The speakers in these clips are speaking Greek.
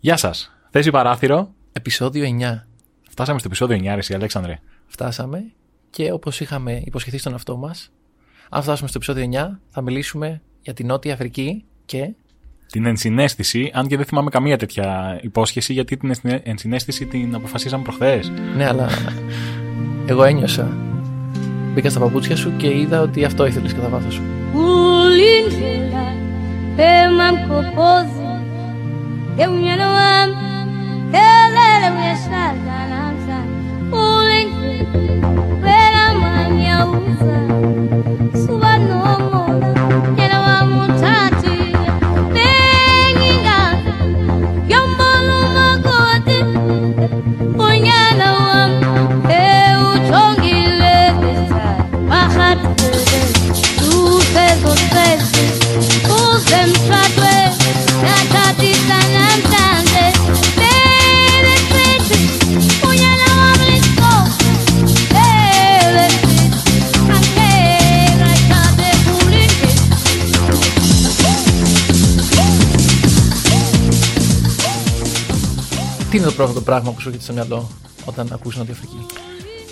Γεια σας. Θέση παράθυρο. Επισόδιο 9. Φτάσαμε στο επεισόδιο 9, εσύ, Αλέξανδρε. Φτάσαμε και όπως είχαμε υποσχεθεί στον εαυτό μας, αν φτάσουμε στο επεισόδιο 9, θα μιλήσουμε για την Νότια Αφρική και Την ενσυναίσθηση, αν και δεν θυμάμαι καμία τέτοια υπόσχεση, γιατί την ενσυναί- ενσυναίσθηση την αποφασίσαμε προχθές. Ναι, αλλά εγώ ένιωσα. Μπήκα στα παπούτσια σου και είδα ότι αυτό ήθελες κατά βάθος σου. Yeah. Είναι το πρώτο πράγμα που σου έρχεται στο μυαλό όταν ακούς Νότια Αφρική.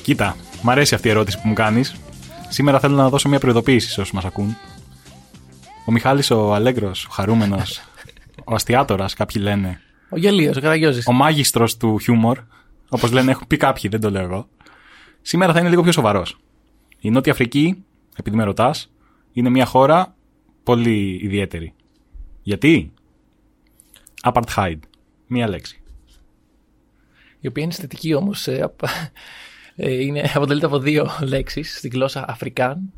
Κοίτα, μ' αρέσει αυτή η ερώτηση που μου κάνεις. Σήμερα θέλω να δώσω μια προειδοποίηση σε όσους μας ακούν. Ο Μιχάλης ο Αλέγκρος, ο χαρούμενος, ο αστιάτορας, κάποιοι λένε. Ο Γελίος, ο Καραγιώζης. Ο μάγιστρος του χιούμορ, όπως λένε, έχουν πει κάποιοι, δεν το λέω εγώ. Σήμερα θα είναι λίγο πιο σοβαρός. Η Νότια Αφρική, επειδή με ρωτάς, είναι μια χώρα πολύ ιδιαίτερη. Γιατί; Apartheid. Μία λέξη. Η οποία είναι αισθητική όμως. ε, απ- ε, είναι, αποτελείται από δύο λέξεις στη γλώσσα Αφρικάν,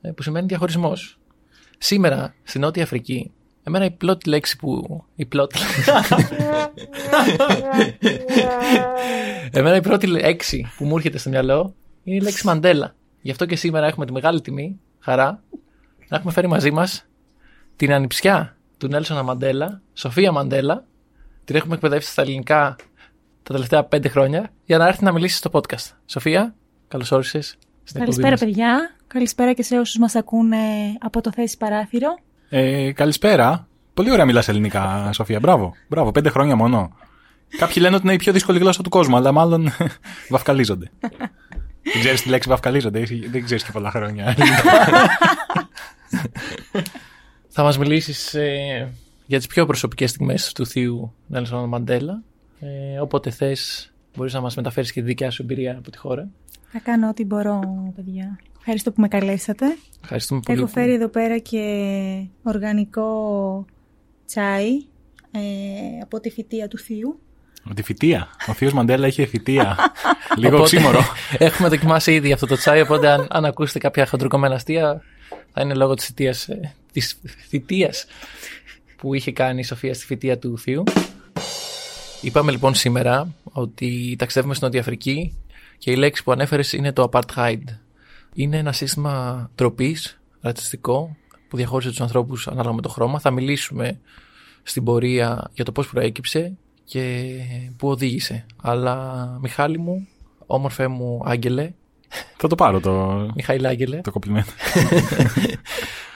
ε, που σημαίνει διαχωρισμός. Σήμερα, στη Νότια Αφρική, εμένα η πρώτη λέξη που... Η πρώτη... εμένα η πρώτη λέξη που μου έρχεται στο μυαλό είναι η λέξη Μαντέλα. Γι' αυτό και σήμερα έχουμε τη μεγάλη τιμή, χαρά, να έχουμε φέρει μαζί μας την ανιψιά του Νέλσονα Μαντέλα, Σοφία Μαντέλα. Την έχουμε εκπαιδεύσει στα ελληνικά τα τελευταία πέντε χρόνια για να έρθει να μιλήσει στο podcast. Σοφία, καλώς όρισες. Καλησπέρα, παιδιά. Καλησπέρα και σε όσους μας ακούνε από το θέση παράθυρο. Ε, καλησπέρα. Πολύ ωραία μιλάς ελληνικά, Σοφία. Μπράβο. Μπράβο, πέντε χρόνια μόνο. Κάποιοι λένε ότι είναι η πιο δύσκολη γλώσσα του κόσμου, αλλά μάλλον βαφκαλίζονται. δεν ξέρεις τη λέξη βαφκαλίζονται, εσύ δεν ξέρεις και πολλά χρόνια. Θα μας μιλήσεις ε, για τις πιο προσωπικές στιγμές του θείου Νέλσον Μαντέλα. Ε, όποτε θες, μπορείς να μας μεταφέρεις και τη δικιά σου εμπειρία από τη χώρα. Θα κάνω ό,τι μπορώ, παιδιά. Ευχαριστώ που με καλέσατε. Ευχαριστούμε πολύ. Έχω που- φέρει εδώ πέρα και οργανικό τσάι ε, από τη φυτεία του θείου. Τη φυτεία. Ο θείος Μαντέλα είχε φυτεία. Λίγο Οπότε, οξύμορο. Έχουμε δοκιμάσει ήδη αυτό το τσάι, οπότε αν, αν ακούσετε κάποια χοντροκομμένα αστεία, θα είναι λόγω της θητείας, ε, της θητείας που είχε κάνει η Σοφία στη φοιτεία του θείου. Είπαμε λοιπόν σήμερα ότι ταξιδεύουμε στην Νότια Αφρική και η λέξη που ανέφερες είναι το apartheid. Είναι ένα σύστημα τροπής, ρατσιστικό, που διαχώρισε τους ανθρώπους ανάλογα με το χρώμα. Θα μιλήσουμε στην πορεία για το πώς προέκυψε και πού οδήγησε. Αλλά Μιχάλη μου, όμορφε μου άγγελε, Θα το πάρω το, Μιχαήλ Άγγελε, το κομπλιμέντο.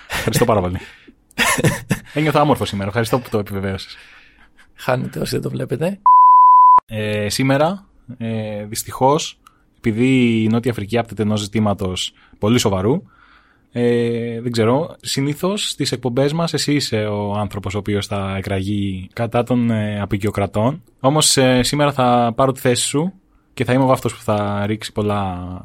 Ευχαριστώ πάρα πολύ. Ένιωθα άμορφο σήμερα. Ευχαριστώ που το επιβεβαίωσες. Χάνετε όσοι δεν το βλέπετε. Ε, σήμερα, ε, δυστυχώς, επειδή η Νότια Αφρική άπτεται ενός ζητήματος πολύ σοβαρού, ε, δεν ξέρω, συνήθως στις εκπομπές μας εσύ είσαι ο άνθρωπος ο οποίος θα εκραγεί κατά των ε, απεικιοκρατών. Όμως ε, σήμερα θα πάρω τη θέση σου και θα είμαι εγώ αυτό που θα ρίξει πολλά.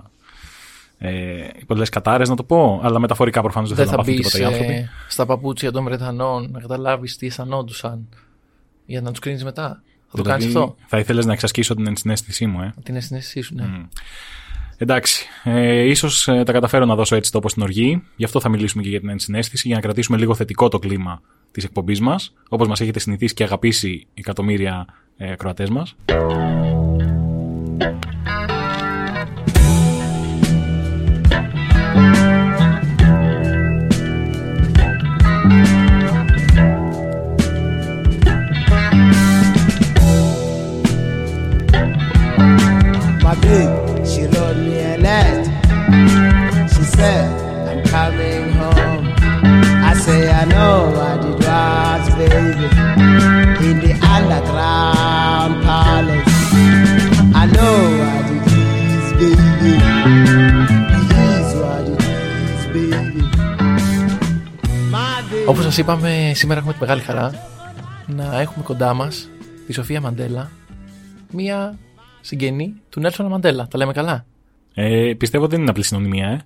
Ε, πολλές κατάρες να το πω, αλλά μεταφορικά προφανώς δεν, Δεν θέλω θα να μπεις πάθουν τίποτα οι άνθρωποι. στα παπούτσια των Βρετανών να καταλάβεις τι αισθανόντουσαν για να τους κρίνεις μετά. Θα το Δηλαδή, κάνεις αυτό. Θα ήθελες να εξασκήσω την ενσυναίσθησή μου, ε; Την αισθησή σου, ναι. Μμ. Εντάξει. Ε, ίσως ε, τα καταφέρω να δώσω έτσι τόπο στην οργή. Γι' αυτό θα μιλήσουμε και για την ενσυναίσθηση, για να κρατήσουμε λίγο θετικό το κλίμα της εκπομπής μας, όπως μας έχετε συνηθίσει και αγαπήσει εκατομμύρια ε, ακροατές μας. My big, she wrote me a letter. She Όπως σας είπαμε, σήμερα έχουμε τη μεγάλη χαρά να έχουμε κοντά μας τη Σοφία Μαντέλα, μία συγγενή του Νέλσον Μαντέλα. Τα λέμε καλά; Ε, πιστεύω δεν είναι απλή συνωνυμία, ε.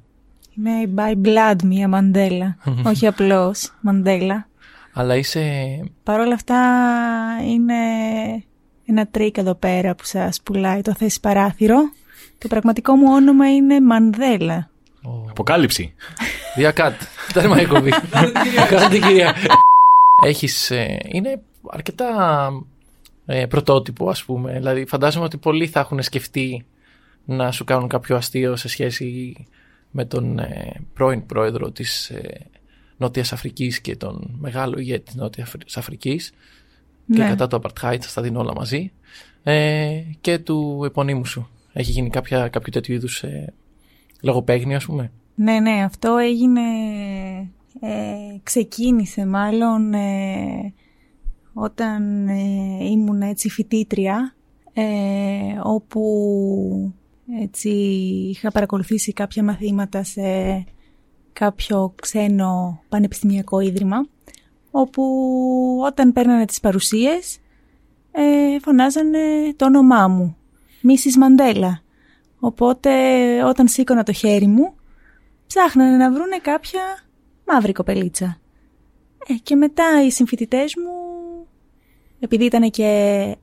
Είμαι η by blood μία Μαντέλα. όχι απλώς Μαντέλα. Αλλά είσαι Παρ' όλα αυτά είναι ένα τρικ εδώ πέρα που σας πουλάει το θέση παράθυρο. Το πραγματικό μου όνομα είναι Μανδέλα. Αποκάλυψη. Και cut. Τέρμα η εκπομπή. Κάντε την κυρία. Έχεις, ε, είναι αρκετά ε, πρωτότυπο ας πούμε. Δηλαδή φαντάζομαι ότι πολλοί θα έχουν σκεφτεί να σου κάνουν κάποιο αστείο σε σχέση με τον ε, πρώην πρόεδρο της ε, Νότιας Αφρικής και τον μεγάλο ηγέτη της Νότιας Αφρ- Αφρικής και Ναι. κατά το Apartheid, θα τα δίνω όλα μαζί ε, και του επωνύμου σου. Έχει γίνει κάποια, κάποιο τέτοιο είδους ε, λογοπαίγνιο ας πούμε; Ναι, ναι, αυτό έγινε, ε, ξεκίνησε μάλλον ε, όταν ε, ήμουν έτσι φοιτήτρια, ε, όπου έτσι είχα παρακολουθήσει κάποια μαθήματα σε κάποιο ξένο πανεπιστημιακό ίδρυμα, όπου όταν παίρνανε τις παρουσίες ε, φωνάζανε το όνομά μου, Mrs. Μαντέλα. Οπότε όταν σήκωνα το χέρι μου, ψάχνανε να βρούνε κάποια μαύρη κοπελίτσα. Ε, και μετά οι συμφοιτητές μου, επειδή ήταν και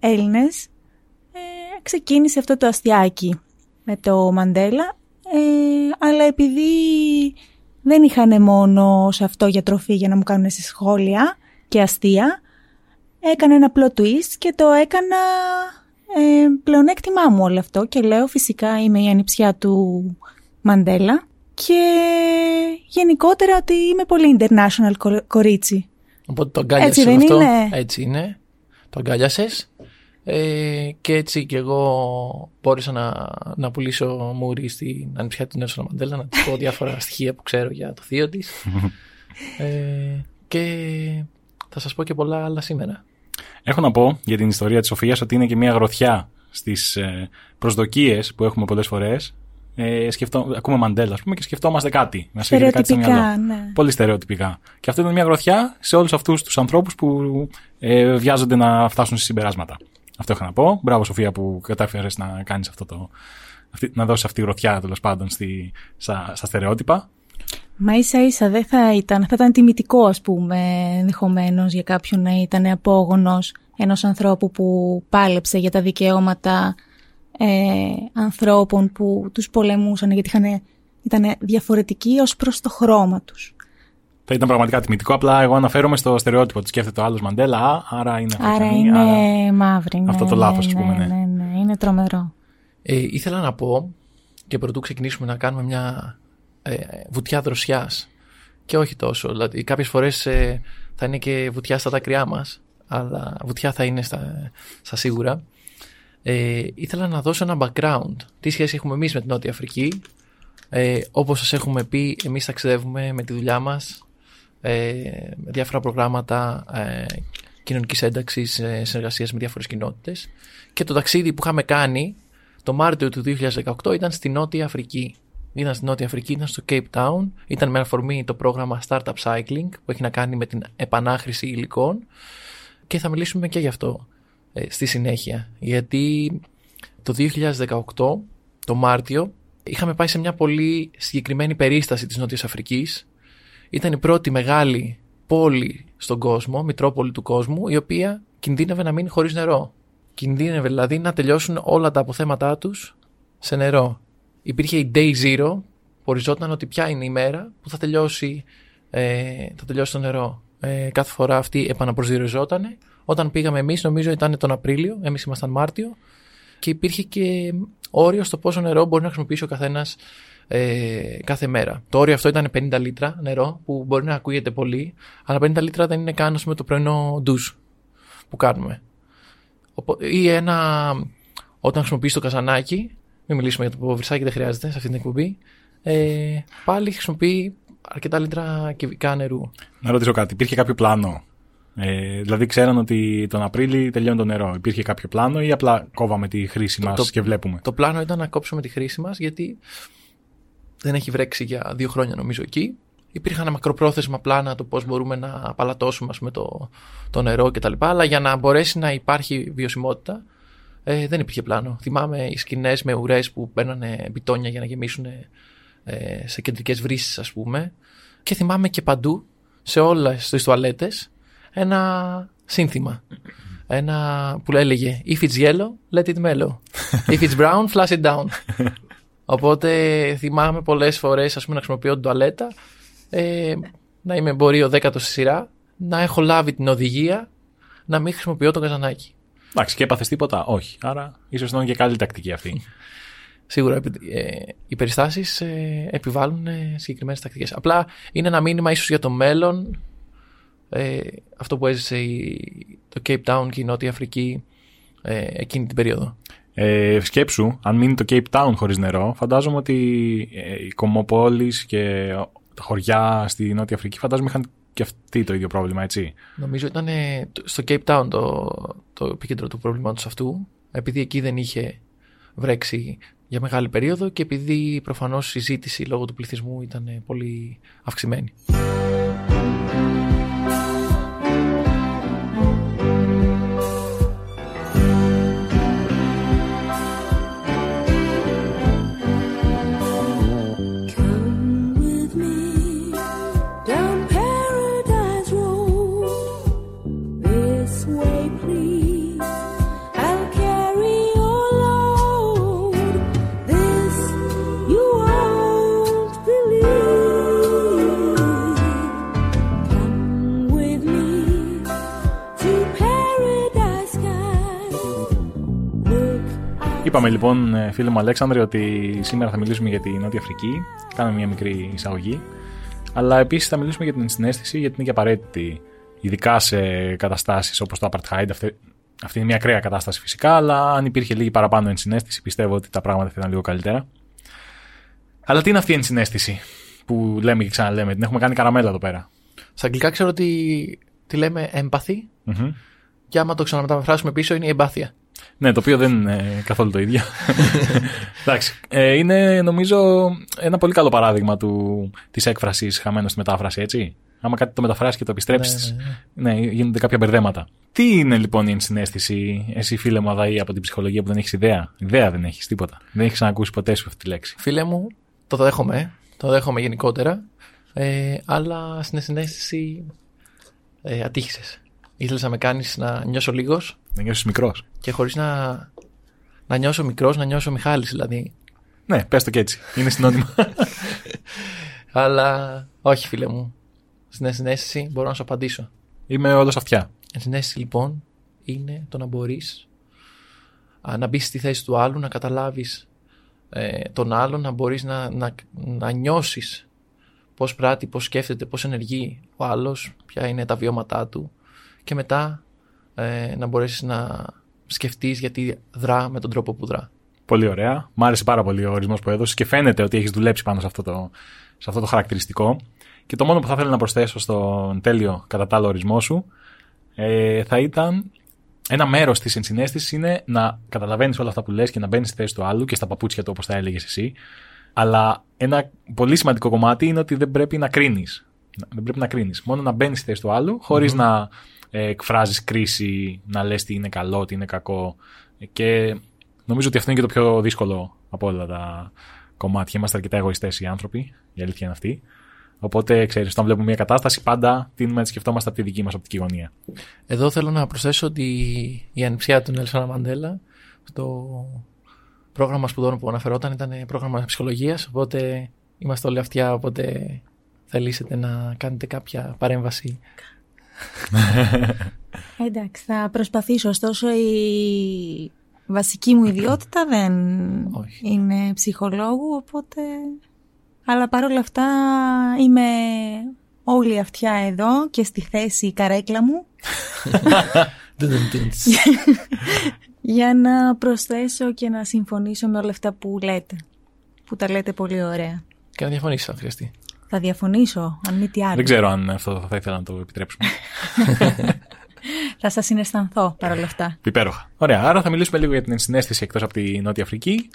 Έλληνες, ε, ξεκίνησε αυτό το αστιάκι με το Μαντέλα, ε, αλλά επειδή δεν είχαν μόνο σε αυτό για τροφή για να μου κάνουν σε σχόλια και αστεία, έκανα ένα απλό twist και το έκανα ε, πλεονέκτημά μου όλο αυτό και λέω φυσικά είμαι η ανιψιά του Μαντέλα και γενικότερα ότι είμαι πολύ international κο- κορίτσι. Οπότε το αγκάλιασες Έτσι δεν όλο αυτό. είναι; Έτσι είναι. Το αγκάλιασες. Ε, και έτσι και εγώ μπόρεσα να, να πουλήσω μούρι στην ανιψιά του Νέλσον Μαντέλα, να της πω διάφορα στοιχεία που ξέρω για το θείο της. ε, και θα σας πω και πολλά άλλα σήμερα. Έχω να πω για την ιστορία της Σοφίας ότι είναι και μια γροθιά στις ε, προσδοκίες που έχουμε πολλές φορές. Ε, σκεφτό, ακούμε Μαντέλα, ας πούμε, και σκεφτόμαστε κάτι. Μας έρχεται κάτι στο μυαλό. Στερεοτυπικά, ναι. Πολύ στερεοτυπικά. Και αυτό είναι μια γροθιά σε όλους αυτούς τους ανθρώπους που ε, βιάζονται να φτάσουν σε συμπεράσματα. Αυτό είχα να πω. Μπράβο, Σοφία, που κατάφερες να κάνεις αυτό το. Αυτή, να δώσεις αυτή τη γροθιά τέλος πάντων στη, στα, στα στερεότυπα. Μα ίσα ίσα δεν θα ήταν, θα ήταν τιμητικό ας πούμε ενδεχομένως για κάποιον να ήταν απόγονος ενός ανθρώπου που πάλεψε για τα δικαιώματα ε, ανθρώπων που τους πολεμούσαν γιατί είχαν, ήταν διαφορετικοί ως προς το χρώμα τους. Θα ήταν πραγματικά τιμητικό. Απλά εγώ αναφέρομαι στο στερεότυπο ότι σκέφτεται ο άλλος Μαντέλα. Α, άρα είναι Άρα Αφρικανή, είναι άρα- μαύρη. Ναι, Αυτό το ναι, λάθος, ας ναι, πούμε, ναι. ναι, ναι, είναι τρομερό. Ε, ήθελα να πω και πρωτού ξεκινήσουμε να κάνουμε μια ε, βουτιά δροσιάς και όχι τόσο. Δηλαδή κάποιες φορές ε, θα είναι και βουτιά στα δάκρυά μας αλλά βουτιά θα είναι στα, στα σίγουρα. Ε, ήθελα να δώσω ένα background. Τι σχέση έχουμε εμείς με την Νότια Αφρική. Ε, όπως σας έχουμε πει, εμείς ταξιδεύουμε με τη δουλειά μας ε, με διάφορα προγράμματα ε, κοινωνικής ένταξης, ε, συνεργασίας με διάφορες κοινότητες. Και το ταξίδι που είχαμε κάνει το Μάρτιο του 2018 ήταν στη Νότια Αφρική. Ήταν στη Νότια Αφρική, ήταν στο Cape Town. Ήταν με αφορμή το πρόγραμμα Startup Cycling που έχει να κάνει με την επανάχρηση υλικών. Και θα μιλήσουμε και γι' αυτό ε, στη συνέχεια. Γιατί το 2018, το Μάρτιο, είχαμε πάει σε μια πολύ συγκεκριμένη περίσταση της Νότιας Αφρικής. Ήταν η πρώτη μεγάλη πόλη στον κόσμο, μητρόπολη του κόσμου, η οποία κινδύνευε να μείνει χωρίς νερό. Κινδύνευε δηλαδή να τελειώσουν όλα τα αποθέματά τους σε νερό. Υπήρχε η Day Zero, που οριζόταν ότι ποια είναι η μέρα που θα τελειώσει, ε, θα τελειώσει το νερό. Ε, κάθε φορά αυτή επαναπροσδιοριζόταν. Όταν πήγαμε εμείς, νομίζω ήταν τον Απρίλιο, εμείς ήμασταν Μάρτιο, και υπήρχε και όριο στο πόσο νερό μπορεί να χρησιμοποιήσει ο καθένας ε, κάθε μέρα. Το όριο αυτό ήταν 50 λίτρα νερό, που μπορεί να ακούγεται πολύ, αλλά 50 λίτρα δεν είναι καν ας πούμε, το πρωινό ντουζ που κάνουμε. Οπό- Ή ένα. Όταν χρησιμοποιείς το καζανάκι, μην μιλήσουμε για το βρυσάκι, δεν χρειάζεται σε αυτή την εκπομπή. Ε, πάλι χρησιμοποιεί αρκετά λίτρα κυβικά νερού. Να ρωτήσω κάτι. Υπήρχε κάποιο πλάνο Ε, δηλαδή ξέραν ότι τον Απρίλη τελειώνει το νερό. Υπήρχε κάποιο πλάνο ή απλά κόβαμε τη χρήση μας το- και βλέπουμε; Το πλάνο ήταν να κόψουμε τη χρήση μας γιατί δεν έχει βρέξει για δύο χρόνια νομίζω εκεί. Υπήρχαν μακροπρόθεσμα πλάνα το πώς μπορούμε να απαλατώσουμε ας πούμε, το, το νερό κτλ. Αλλά για να μπορέσει να υπάρχει βιωσιμότητα ε, δεν υπήρχε πλάνο. Θυμάμαι οι σκηνές με ουρές που μπαίνανε μπιτόνια για να γεμίσουν ε, σε κεντρικές βρύσεις, ας πούμε. Και θυμάμαι και παντού, σε όλες τις τουαλέτες, ένα σύνθημα. Ένα που έλεγε If it's yellow, let it mellow. If it's brown, flush it down. Οπότε θυμάμαι πολλές φορές να χρησιμοποιώ την τουαλέτα, ε, να είμαι εμπορίο δέκατο στη σειρά, να έχω λάβει την οδηγία να μην χρησιμοποιώ το καζανάκι. Εντάξει, και έπαθες τίποτα. Όχι. Άρα ίσως ήταν και καλή τακτική αυτή. Σίγουρα ε, οι περιστάσεις ε, επιβάλλουν ε, συγκεκριμένες τακτικές. Απλά είναι ένα μήνυμα ίσως για το μέλλον. Ε, αυτό που έζησε η, το Cape Town και η Νότια Αφρική ε, εκείνη την περίοδο. Ε, σκέψου, αν μείνει το Cape Town χωρίς νερό, φαντάζομαι ότι ε, οι κομμοπόλεις και τα χωριά στη Νότια Αφρική φαντάζομαι είχαν και αυτοί το ίδιο πρόβλημα, έτσι. Νομίζω ήταν ε, το- στο Cape Town το, το επίκεντρο του προβλήματος αυτού, επειδή εκεί δεν είχε βρέξει για μεγάλη περίοδο και επειδή προφανώς η ζήτηση λόγω του πληθυσμού ήταν ε, πολύ αυξημένη. Είπαμε λοιπόν, ε, φίλε μου Αλέξανδρε, ότι σήμερα θα μιλήσουμε για τη Νότια Αφρική. Κάναμε μια μικρή εισαγωγή. Αλλά επίσης θα μιλήσουμε για την συνέστηση, γιατί είναι και απαραίτητη, ειδικά σε καταστάσεις όπως το Apartheid. Αυτή, αυτή είναι μια ακραία κατάσταση φυσικά, αλλά αν υπήρχε λίγη παραπάνω ενσυναίσθηση, πιστεύω ότι τα πράγματα θα ήταν λίγο καλύτερα. Αλλά τι είναι αυτή η ενσυναίσθηση που λέμε και ξαναλέμε, την έχουμε κάνει καραμέλα εδώ πέρα. Στα αγγλικά ξέρω ότι τη λέμε empathy Μμμ. και άμα το ξαναμεταφράσουμε πίσω είναι η εμπάθεια. Ναι, το οποίο δεν είναι καθόλου το ίδιο. Εντάξει. Ε, είναι νομίζω ένα πολύ καλό παράδειγμα του, της έκφρασης χαμένος στη μετάφραση, έτσι. Άμα κάτι το μεταφράσεις και το επιστρέψεις, Ναι, ναι, γίνονται κάποια μπερδέματα. Τι είναι λοιπόν η ενσυναίσθηση, εσύ φίλε μου Αδαή από την ψυχολογία που δεν έχεις ιδέα; Ιδέα δεν έχεις τίποτα. Δεν έχεις ξανακούσει ποτέ σου αυτή τη λέξη. Φίλε μου, το δέχομαι, το δέχομαι γενικότερα, ε, αλλά στην συνέστηση ε, ατύχησες. Ήθελες να με κάνεις να νιώσω λίγος; Δεν νιώσεις μικρός. και χωρίς να, να νιώσω μικρός, να νιώσω Μιχάλης δηλαδή. Ναι, πες το και έτσι. Είναι συνώνυμο. Αλλά όχι φίλε μου. Στην συνέστηση μπορώ να σου απαντήσω. Είμαι όλος αυτιά. Η συνέστηση λοιπόν είναι το να μπορείς α, να μπεις στη θέση του άλλου, να καταλάβεις ε, τον άλλον, να μπορείς να, να, να νιώσεις πώς πράττει, πώς σκέφτεται, πώς ενεργεί ο άλλος, ποια είναι τα βιώματά του και μετά ε, να μπορέσεις να σκεφτείς γιατί δρά με τον τρόπο που δρά. Πολύ ωραία. Μ' άρεσε πάρα πολύ ο ορισμός που έδωσες και φαίνεται ότι έχεις δουλέψει πάνω σε αυτό, το, σε αυτό το χαρακτηριστικό. Και το μόνο που θα ήθελα να προσθέσω στον τέλειο κατά τα άλλα ορισμό σου ε, θα ήταν ένα μέρος της ενσυναίσθησης είναι να καταλαβαίνεις όλα αυτά που λες και να μπαίνεις στη θέση του άλλου και στα παπούτσια του όπως τα έλεγες εσύ. Αλλά ένα πολύ σημαντικό κομμάτι είναι ότι δεν πρέπει να κρίνεις. Δεν πρέπει να κρίνεις. Μόνο να μπαίνεις στη θέση του άλλου χωρίς να ε, εκφράζεις κρίση, να λες τι είναι καλό, τι είναι κακό. Και νομίζω ότι αυτό είναι και το πιο δύσκολο από όλα τα κομμάτια. Είμαστε αρκετά εγωιστές οι άνθρωποι. Η αλήθεια είναι αυτή. Οπότε, ξέρεις, όταν βλέπουμε μια κατάσταση, πάντα τίνουμε να τη σκεφτόμαστε από τη δική μας οπτική γωνία. Εδώ θέλω να προσθέσω ότι η ανιψιά του Νέλσον Μαντέλα στο πρόγραμμα σπουδών που αναφερόταν ήταν πρόγραμμα ψυχολογίας, οπότε είμαστε όλοι αυτιά, οπότε θελήσετε να κάνετε κάποια παρέμβαση. Εντάξει, θα προσπαθήσω. Ωστόσο, η βασική μου ιδιότητα δεν Όχι. είναι ψυχολόγου, οπότε... Αλλά παρόλα αυτά είμαι όλη αυτιά εδώ και στη θέση η καρέκλα μου για να προσθέσω και να συμφωνήσω με όλα αυτά που λέτε. Που τα λέτε πολύ ωραία. Και να διαφωνήσεις αν χρειαστεί. Θα διαφωνήσω, αν μη τι άλλο. Δεν ξέρω αν αυτό θα ήθελα να το επιτρέψουμε. Θα σας συναισθανθώ παρόλα αυτά. Υπέροχα. Ωραία. Άρα θα μιλήσουμε λίγο για την ενσυναίσθηση εκτός από τη Νότια Αφρική.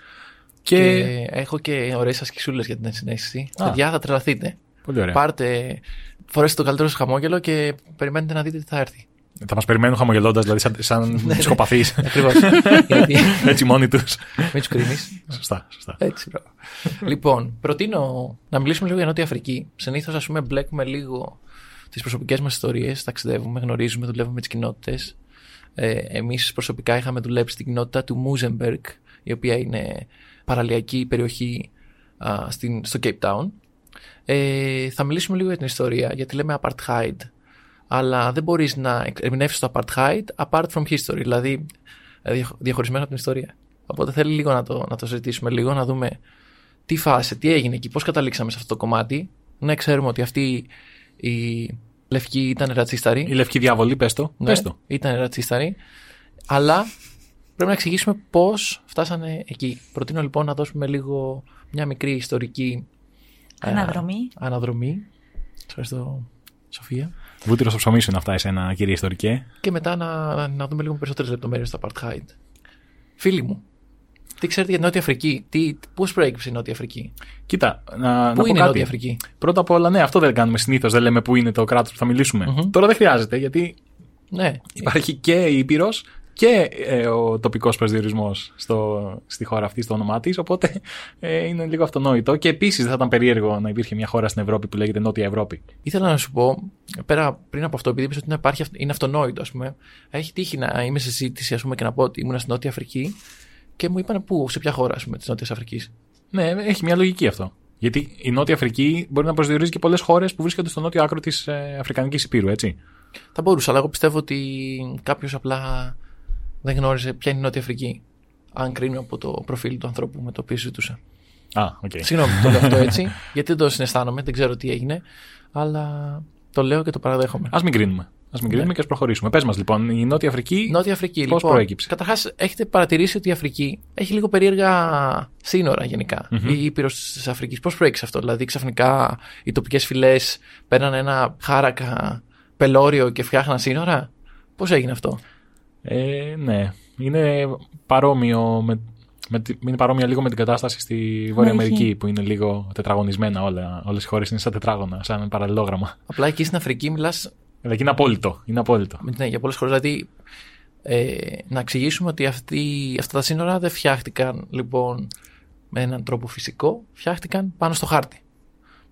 Και. Και έχω και ωραίες ασκησούλες για την ενσυναίσθηση. Α. Παιδιά, θα τρελαθείτε. Πολύ ωραία. Πάρτε, φορέστε το καλύτερο σας χαμόγελο και περιμένετε να δείτε τι θα έρθει. Θα μας περιμένουν χαμογελώντας, δηλαδή σαν, σαν ψυχοπαθείς. Ακριβώς. Γιατί Έτσι μόνοι τους. μην τους κρίνεις. σωστά, σωστά. Έτσι, μπράβο. λοιπόν, προτείνω να μιλήσουμε λίγο για Νότια Αφρική. Συνήθως, ας πούμε, μπλέκουμε λίγο τις προσωπικές μας ιστορίες. Ταξιδεύουμε, γνωρίζουμε, δουλεύουμε με τις κοινότητες. Ε, Εμείς προσωπικά είχαμε δουλέψει στην κοινότητα του Μούζεμπεργκ, η οποία είναι παραλιακή περιοχή α, στην, στο Cape Town. Ε, θα μιλήσουμε λίγο για την ιστορία, γιατί λέμε apartheid, αλλά δεν μπορείς να ερμηνεύσεις το apartheid apart from history, δηλαδή ε, διαχ- διαχωρισμένο από την ιστορία. Οπότε θέλει λίγο να το, να το συζητήσουμε λίγο, να δούμε τι φάση, τι έγινε εκεί, πώς καταλήξαμε σε αυτό το κομμάτι. Ναι, ξέρουμε ότι αυτή η λευκή ήταν ρατσίσταρη. Η λευκή διάβολη, πες το. Ναι, Πες το. ήταν ρατσίσταρη. Αλλά πρέπει να εξηγήσουμε πώς φτάσανε εκεί. Προτείνω λοιπόν να δώσουμε λίγο μια μικρή ιστορική ε, Αναδρομή. αναδρομή. Σας ευχαριστώ, Σοφία. Βούτυρος στο ψωμί σου είναι αυτά, εσένα, κύριε ιστορικέ. Και μετά να, να δούμε λίγο περισσότερες λεπτομέρειες στο Apartheid. Φίλοι μου, τι ξέρετε για την Νότια Αφρική, τι, πώς προέκυψε η Νότια Αφρική, Κοίτα, να, να Πού πω είναι η κάτι. Νότια Αφρική, Πρώτα απ' όλα, ναι, αυτό δεν κάνουμε συνήθως. Δεν λέμε πού είναι το κράτος που θα μιλήσουμε. Μμμ. Τώρα δεν χρειάζεται, γιατί Ναι, υπάρχει και η Ήπειρος και ε, ο τοπικός προσδιορισμός στη χώρα αυτή, στο όνομά της. Οπότε ε, είναι λίγο αυτονόητο. Και επίσης δεν θα ήταν περίεργο να υπήρχε μια χώρα στην Ευρώπη που λέγεται Νότια Ευρώπη. Ήθελα να σου πω, πέρα πριν από αυτό, επειδή είπες ότι είναι, υπάρχει, αυ- είναι αυτονόητο, ας πούμε, έχει τύχει να είμαι σε συζήτηση ας πούμε, και να πω ότι ήμουν στην Νότια Αφρική και μου είπαν πού, σε ποια χώρα της Νότιας Αφρικής. Ναι, έχει μια λογική αυτό. Γιατί η Νότια Αφρική μπορεί να προσδιορίζει και πολλές χώρες που βρίσκονται στο νότιο άκρο της ε, Αφρικανικής Ηπείρου, έτσι. Θα μπορούσα, αλλά εγώ πιστεύω ότι κάποιος απλά δεν γνώριζε ποια είναι η Νότια Αφρική. Αν κρίνω από το προφίλ του ανθρώπου με το οποίο συζητούσα. Α, οκ. Συγγνώμη που το λέω αυτό έτσι, γιατί δεν το συναισθάνομαι, δεν ξέρω τι έγινε, αλλά το λέω και το παραδέχομαι. Ας μην κρίνουμε. Ας μην κρίνουμε και ας προχωρήσουμε. Πες μας λοιπόν, η Νότια Αφρική. Νότια Αφρική, Πώς λοιπόν. προέκυψε; Καταρχάς, έχετε παρατηρήσει ότι η Αφρική έχει λίγο περίεργα σύνορα γενικά. Η Ήπειρος της Αφρικής. Πώς προέκυψε αυτό, Δηλαδή, ξαφνικά οι τοπικές φυλές παίρνανε ένα χάρακα πελώριο και φτιάχναν σύνορα; Πώς έγινε αυτό; Ε, ναι. Είναι παρόμοιο, με, με, τη- είναι παρόμοια λίγο με την κατάσταση στη Βόρεια Ναι, Αμερική ισχύει. που είναι λίγο τετραγωνισμένα όλα. Όλες οι χώρες είναι σαν τετράγωνα, σαν παραλληλόγραμμα. Απλά εκεί στην Αφρική μιλά Αλλά εκεί είναι απόλυτο. Είναι απόλυτο. ναι, για πολλές χώρες. Δηλαδή, ε, να εξηγήσουμε ότι αυτοί, αυτά τα σύνορα δεν φτιάχτηκαν λοιπόν με έναν τρόπο φυσικό, φτιάχτηκαν πάνω στο χάρτη.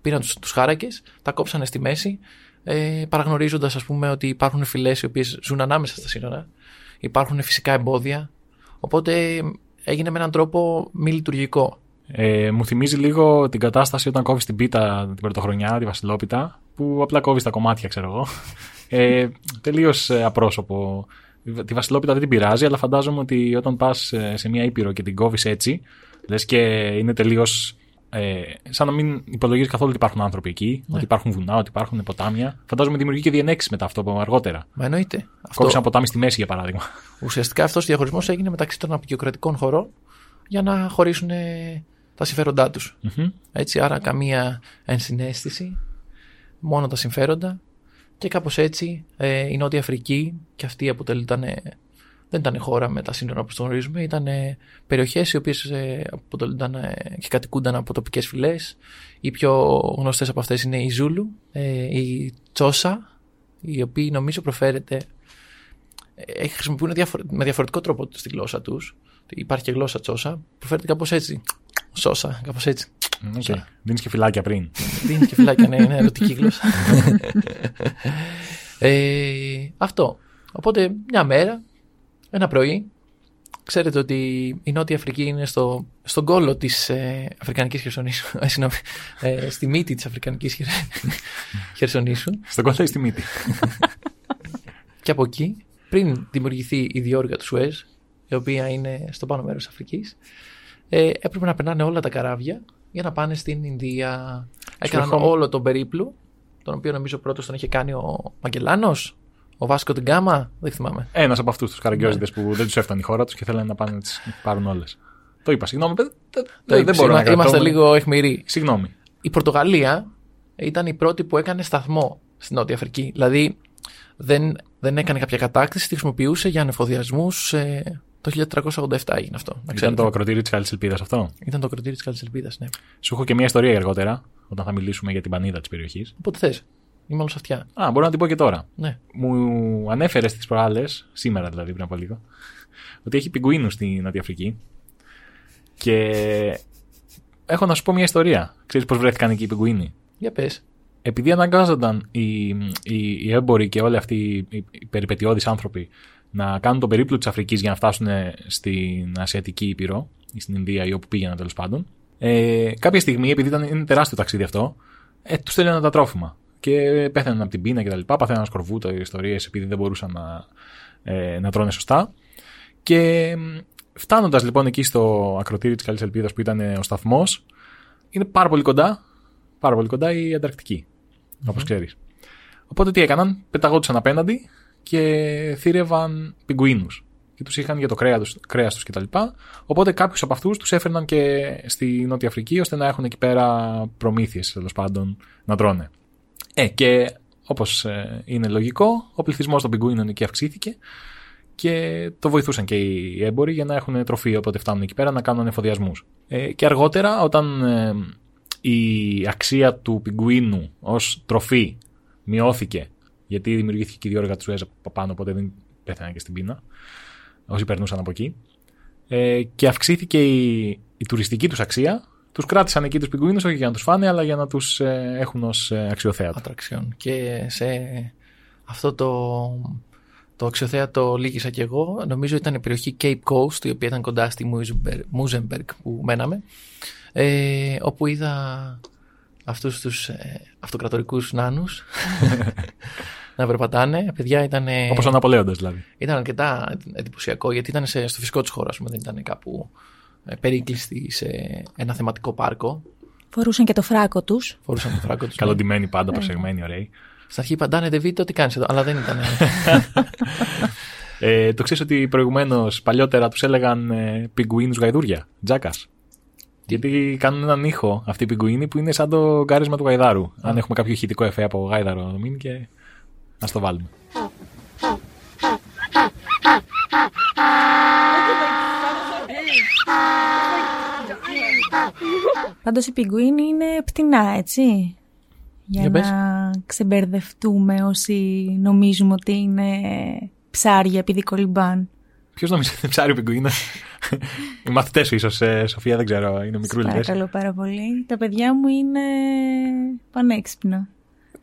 Πήραν τους, τους χάρακες, τα κόψανε στη μέση, ε, παραγνωρίζοντας ας πούμε ότι υπάρχουν φυλές οι οποίες ζουν ανάμεσα στα σύνορα, υπάρχουν φυσικά εμπόδια, οπότε έγινε με έναν τρόπο μη λειτουργικό. Ε, μου θυμίζει λίγο την κατάσταση όταν κόβεις την πίτα την πρωτοχρονιά, τη Βασιλόπιτα, που απλά κόβεις τα κομμάτια, ξέρω εγώ. Ε, Τελείως απρόσωπο. Τη Βασιλόπιτα δεν την πειράζει, αλλά φαντάζομαι ότι όταν πας σε μια ήπειρο και την κόβεις έτσι, λες και είναι τελείως. Ε, σαν να μην υπολογίζει καθόλου ότι υπάρχουν άνθρωποι εκεί, Ναι. ότι υπάρχουν βουνά, ότι υπάρχουν ποτάμια. Φαντάζομαι δημιουργεί και διενέξεις μετά αυτό από αργότερα. Μα εννοείται. Αυτό, Κόψει ένα ποτάμι στη μέση, για παράδειγμα. ουσιαστικά αυτός ο διαχωρισμός έγινε μεταξύ των απεικιοκρατικών χωρών για να χωρίσουν ε, τα συμφέροντά τους. Μμμ. Έτσι, άρα καμία ενσυναίσθηση, μόνο τα συμφέροντα και κάπως έτσι ε, η Νότια Αφρική και αυτή αποτελούνταν, δεν ήταν χώρα με τα σύνορα που το γνωρίζουμε, ήταν περιοχές οι οποίες ε, αποτελούνταν ε, και κατοικούνταν από τοπικές φυλές. Οι πιο γνωστές από αυτές είναι η Ζούλου, ε, η Τσόσα, οι οποίοι νομίζω προφέρεται, ε, χρησιμοποιούν διαφορε- με διαφορετικό τρόπο στη γλώσσα τους. Υπάρχει και γλώσσα Τσόσα, προφέρεται κάπως έτσι. Σόσα, κάπως έτσι. Okay. Δίνεις και φυλάκια πριν. Δίνεις και φυλάκια, ναι, είναι ερωτική γλώσσα. ε, αυτό. Οπότε μια μέρα, ένα πρωί, ξέρετε ότι η Νότια Αφρική είναι στο, στον κόλο της ε, Αφρικανικής Χερσονήσου. Ε, συγγνώμη, ε, στη μύτη της Αφρικανικής Χερ... Χερσονήσου. Στον κολλάει στη μύτη; Και από εκεί, πριν δημιουργηθεί η διόρυγα του Σουέζ, η οποία είναι στο πάνω μέρος της Αφρικής, ε, έπρεπε να περνάνε όλα τα καράβια για να πάνε στην Ινδία. Έκαναν ερχόμαι. όλο τον περίπλου, τον οποίο νομίζω πρώτος τον είχε κάνει ο Μαγκελάνος, ο Βάσκο Τιγκάμα, δεν θυμάμαι. Ένας από αυτούς τους καραγκιόζητες που δεν τους έφτανε η χώρα τους και θέλανε να πάνε να τις πάρουν όλες. Το είπα, συγγνώμη, παιδιά. Δεν, Το δεν είπες, μπορώ να είμα- Είμαστε κρατώ. λίγο αιχμηροί. Συγγνώμη. Η Πορτογαλία ήταν η πρώτη που έκανε σταθμό στην Νότια Αφρική. Δηλαδή δεν, δεν έκανε κάποια κατάκτηση, τη χρησιμοποιούσε για ανεφοδιασμούς. Ε, το 1387 έγινε αυτό. Να Ήταν ξέρετε. το ακροτήριο της Καλής Ελπίδας αυτό; Ήταν το κροτήρι της Καλής Ελπίδας, ναι. Σου έχω και μια ιστορία για αργότερα, όταν θα μιλήσουμε για την πανίδα της περιοχής. Όποτε θες. Είμαι όλος αυτιά. Α, μπορώ να την πω και τώρα. Ναι. Μου ανέφερε τι προάλλες, σήμερα δηλαδή πριν από λίγο, ότι έχει πιγκουίνους στη Νότια Αφρική. Και έχω να σου πω μια ιστορία. Ξέρεις πώς βρέθηκαν εκεί οι πιγκουίνοι; Για πες. επειδή αναγκάζονταν οι, οι, οι έμποροι και όλοι αυτοί οι, οι περιπετειώδεις άνθρωποι να κάνουν τον περίπλο της Αφρικής για να φτάσουν στην Ασιατική Ήπειρο ή στην Ινδία ή όπου πήγαιναν τέλος πάντων, ε, κάποια στιγμή, επειδή ήταν, είναι τεράστιο ταξίδι αυτό, ε, τους στέλνανε τα τρόφιμα. Και πέθαναν από την πείνα κτλ. Παθαίναν σκορβούτα ιστορίες επειδή δεν μπορούσαν να, ε, να τρώνε σωστά. Και φτάνοντας λοιπόν εκεί στο ακροτήρι της Καλής Ελπίδας που ήταν ο σταθμός, είναι πάρα πολύ κοντά, πάρα πολύ κοντά η Ανταρκτική, όπως ξέρεις. Οπότε τι έκαναν, πεταγόντουσαν απέναντι και θύρευαν πιγκουίνους και τους είχαν για το κρέα τους, κρέας τους κτλ. Οπότε κάποιους από αυτούς τους έφερναν και στη Νότια Αφρική ώστε να έχουν εκεί πέρα προμήθειες τέλος πάντων να τρώνε. Ε, και όπως ε, είναι λογικό, ο πληθυσμός των πιγκουίνων εκεί αυξήθηκε και το βοηθούσαν και οι έμποροι για να έχουν τροφή όποτε φτάνουν εκεί πέρα να κάνουν εφοδιασμούς. Ε, και αργότερα όταν ε, η αξία του πιγκουίνου ως τροφή μειώθηκε γιατί δημιουργήθηκε και η διόργα του Σουέζ από πάνω οπότε δεν πέθαναν και στην πείνα όσοι περνούσαν από εκεί ε, και αυξήθηκε η, η τουριστική τους αξία τους κράτησαν εκεί τους πιγκουίνους όχι για να τους φάνε αλλά για να τους ε, έχουν ως ε, αξιοθέατα. Ατραξιόν. Και σε αυτό το, το αξιοθέατο λύγησα κι εγώ. Νομίζω ήταν η περιοχή Cape Coast, η οποία ήταν κοντά στη Μούζεμπεργκ που μέναμε. Ε, όπου είδα αυτούς τους ε, αυτοκρατορικούς νάνους να περπατάνε. Παιδιά ήταν, Όπως ο Ναπολέοντας δηλαδή. ήταν αρκετά εντυπωσιακό γιατί ήταν σε, στο φυσικό της χώρα, ας πούμε, δεν ήταν κάπου ε, περίκλειστοι σε ένα θεματικό πάρκο. Φορούσαν και το φράκο τους. Φορούσαν το φράγκο τους. Καλοντημένοι πάντα, προσεγμένοι, ωραίοι. Στην αρχή παντάνε Ντεβίτο, τι κάνεις εδώ, αλλά δεν ήταν. Ε, το ξέρεις ότι προηγουμένως παλιότερα τους έλεγαν ε, πιγκουίνους γαϊδούρια, τζάκας. Γιατί κάνουν έναν ήχο αυτοί οι πιγκουίνοι που είναι σαν το γκάρισμα του γαϊδάρου. Αν έχουμε κάποιο ηχητικό εφέ από γάιδαρο να μείνει και α το βάλουμε. Πάντως οι πιγκουίνοι είναι πτηνά, έτσι. Για, Για πες. να ξεμπερδευτούμε όσοι νομίζουμε ότι είναι ψάρια επειδή κολυμπάν. Ποιος νομίζει ότι είναι ψάρι ο πιγκουίνας; Οι μαθητές σου, ίσως, Σοφία, δεν ξέρω, είναι Σας μικρούλιδε. Παρακαλώ πάρα πολύ. Τα παιδιά μου είναι πανέξυπνα.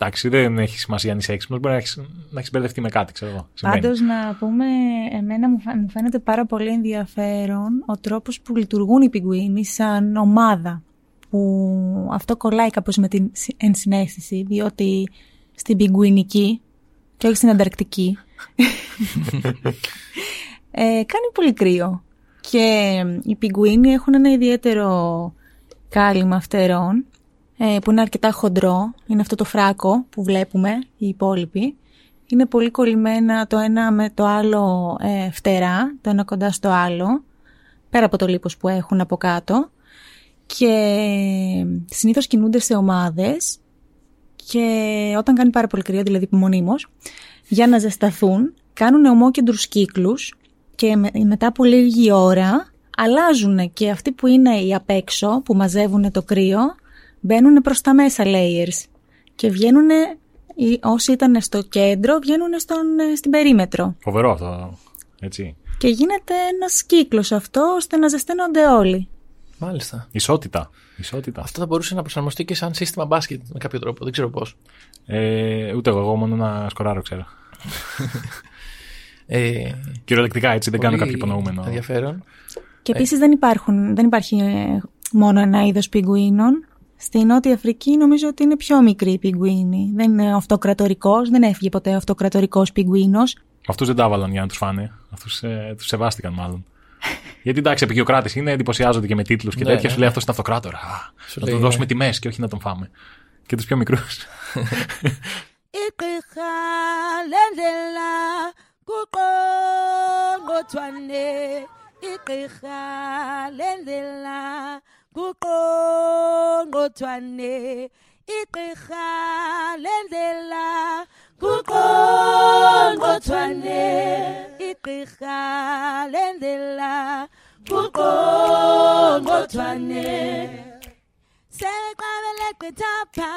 Εντάξει, δεν έχει σημασία αν είσαι έξυπνος, μπορεί να έχει να έχεις μπερδευτεί με κάτι, ξέρω εγώ. Συμβαίνει. Πάντως να πούμε, εμένα μου φα- μου φαίνεται πάρα πολύ ενδιαφέρον ο τρόπος που λειτουργούν οι πιγκουίνοι σαν ομάδα. Που αυτό κολλάει κάπως με την συ- ενσυναίσθηση, διότι στην πιγκουινική και όχι στην Ανταρκτική ε, κάνει πολύ κρύο. Και οι πιγκουίνοι έχουν ένα ιδιαίτερο κάλυμα φτερών ε, που είναι αρκετά χοντρό. Είναι αυτό το φράκο που βλέπουμε οι υπόλοιποι. Είναι πολύ κολλημένα το ένα με το άλλο ε, φτερά, το ένα κοντά στο άλλο, πέρα από το λίπος που έχουν από κάτω. Και συνήθως κινούνται σε ομάδες και όταν κάνει πάρα πολύ κρύο, δηλαδή μονίμως, για να ζεσταθούν, κάνουν ομόκεντρους κύκλους και με- μετά από λίγη ώρα αλλάζουν και αυτοί που είναι οι απ' έξω, που μαζεύουν το κρύο, μπαίνουν προς τα μέσα layers και βγαίνουν, οι- όσοι ήταν στο κέντρο, βγαίνουν στον, ε, στην περίμετρο. Φοβερό αυτό. Έτσι. Και γίνεται ένας κύκλος αυτό, ώστε να ζεσταίνονται όλοι. Μάλιστα. Ισότητα. Ισότητα. Αυτό θα μπορούσε να προσαρμοστεί και σαν σύστημα μπάσκετ με κάποιο τρόπο. Δεν ξέρω πώς. Ε, ούτε εγώ, εγώ μόνο να σκοράρω ξέρω. Ε, Κυριολεκτικά έτσι, δεν κάνω πολύ κάποιο υπονοούμενο. Ενδιαφέρον. Και επίσης δεν, υπάρχουν, δεν υπάρχει ε, μόνο ένα είδος πιγκουίνων. Στη Νότια Αφρική νομίζω ότι είναι πιο μικρή η πιγκουίνη. Δεν είναι αυτοκρατορικός, δεν έφυγε ποτέ αυτοκρατορικός πιγκουίνος. Αυτούς δεν τα έβαλαν για να τους φάνε. Αυτούς ε, τους σεβάστηκαν μάλλον. Γιατί εντάξει, επικιοκράτη είναι, εντυπωσιάζονται και με τίτλους και Ναι, τέτοια. ναι, Σου λέει αυτός είναι αυτοκράτορα. Α, Σου να λέει, του δώσουμε ναι. τιμές και όχι να τον φάμε. Και τους πιο μικρούς. Kuqongqothwane igqirha lendlela. Kuqongqothwane igqirha lendlela. Kuqongqothwane seqabele gqithapha.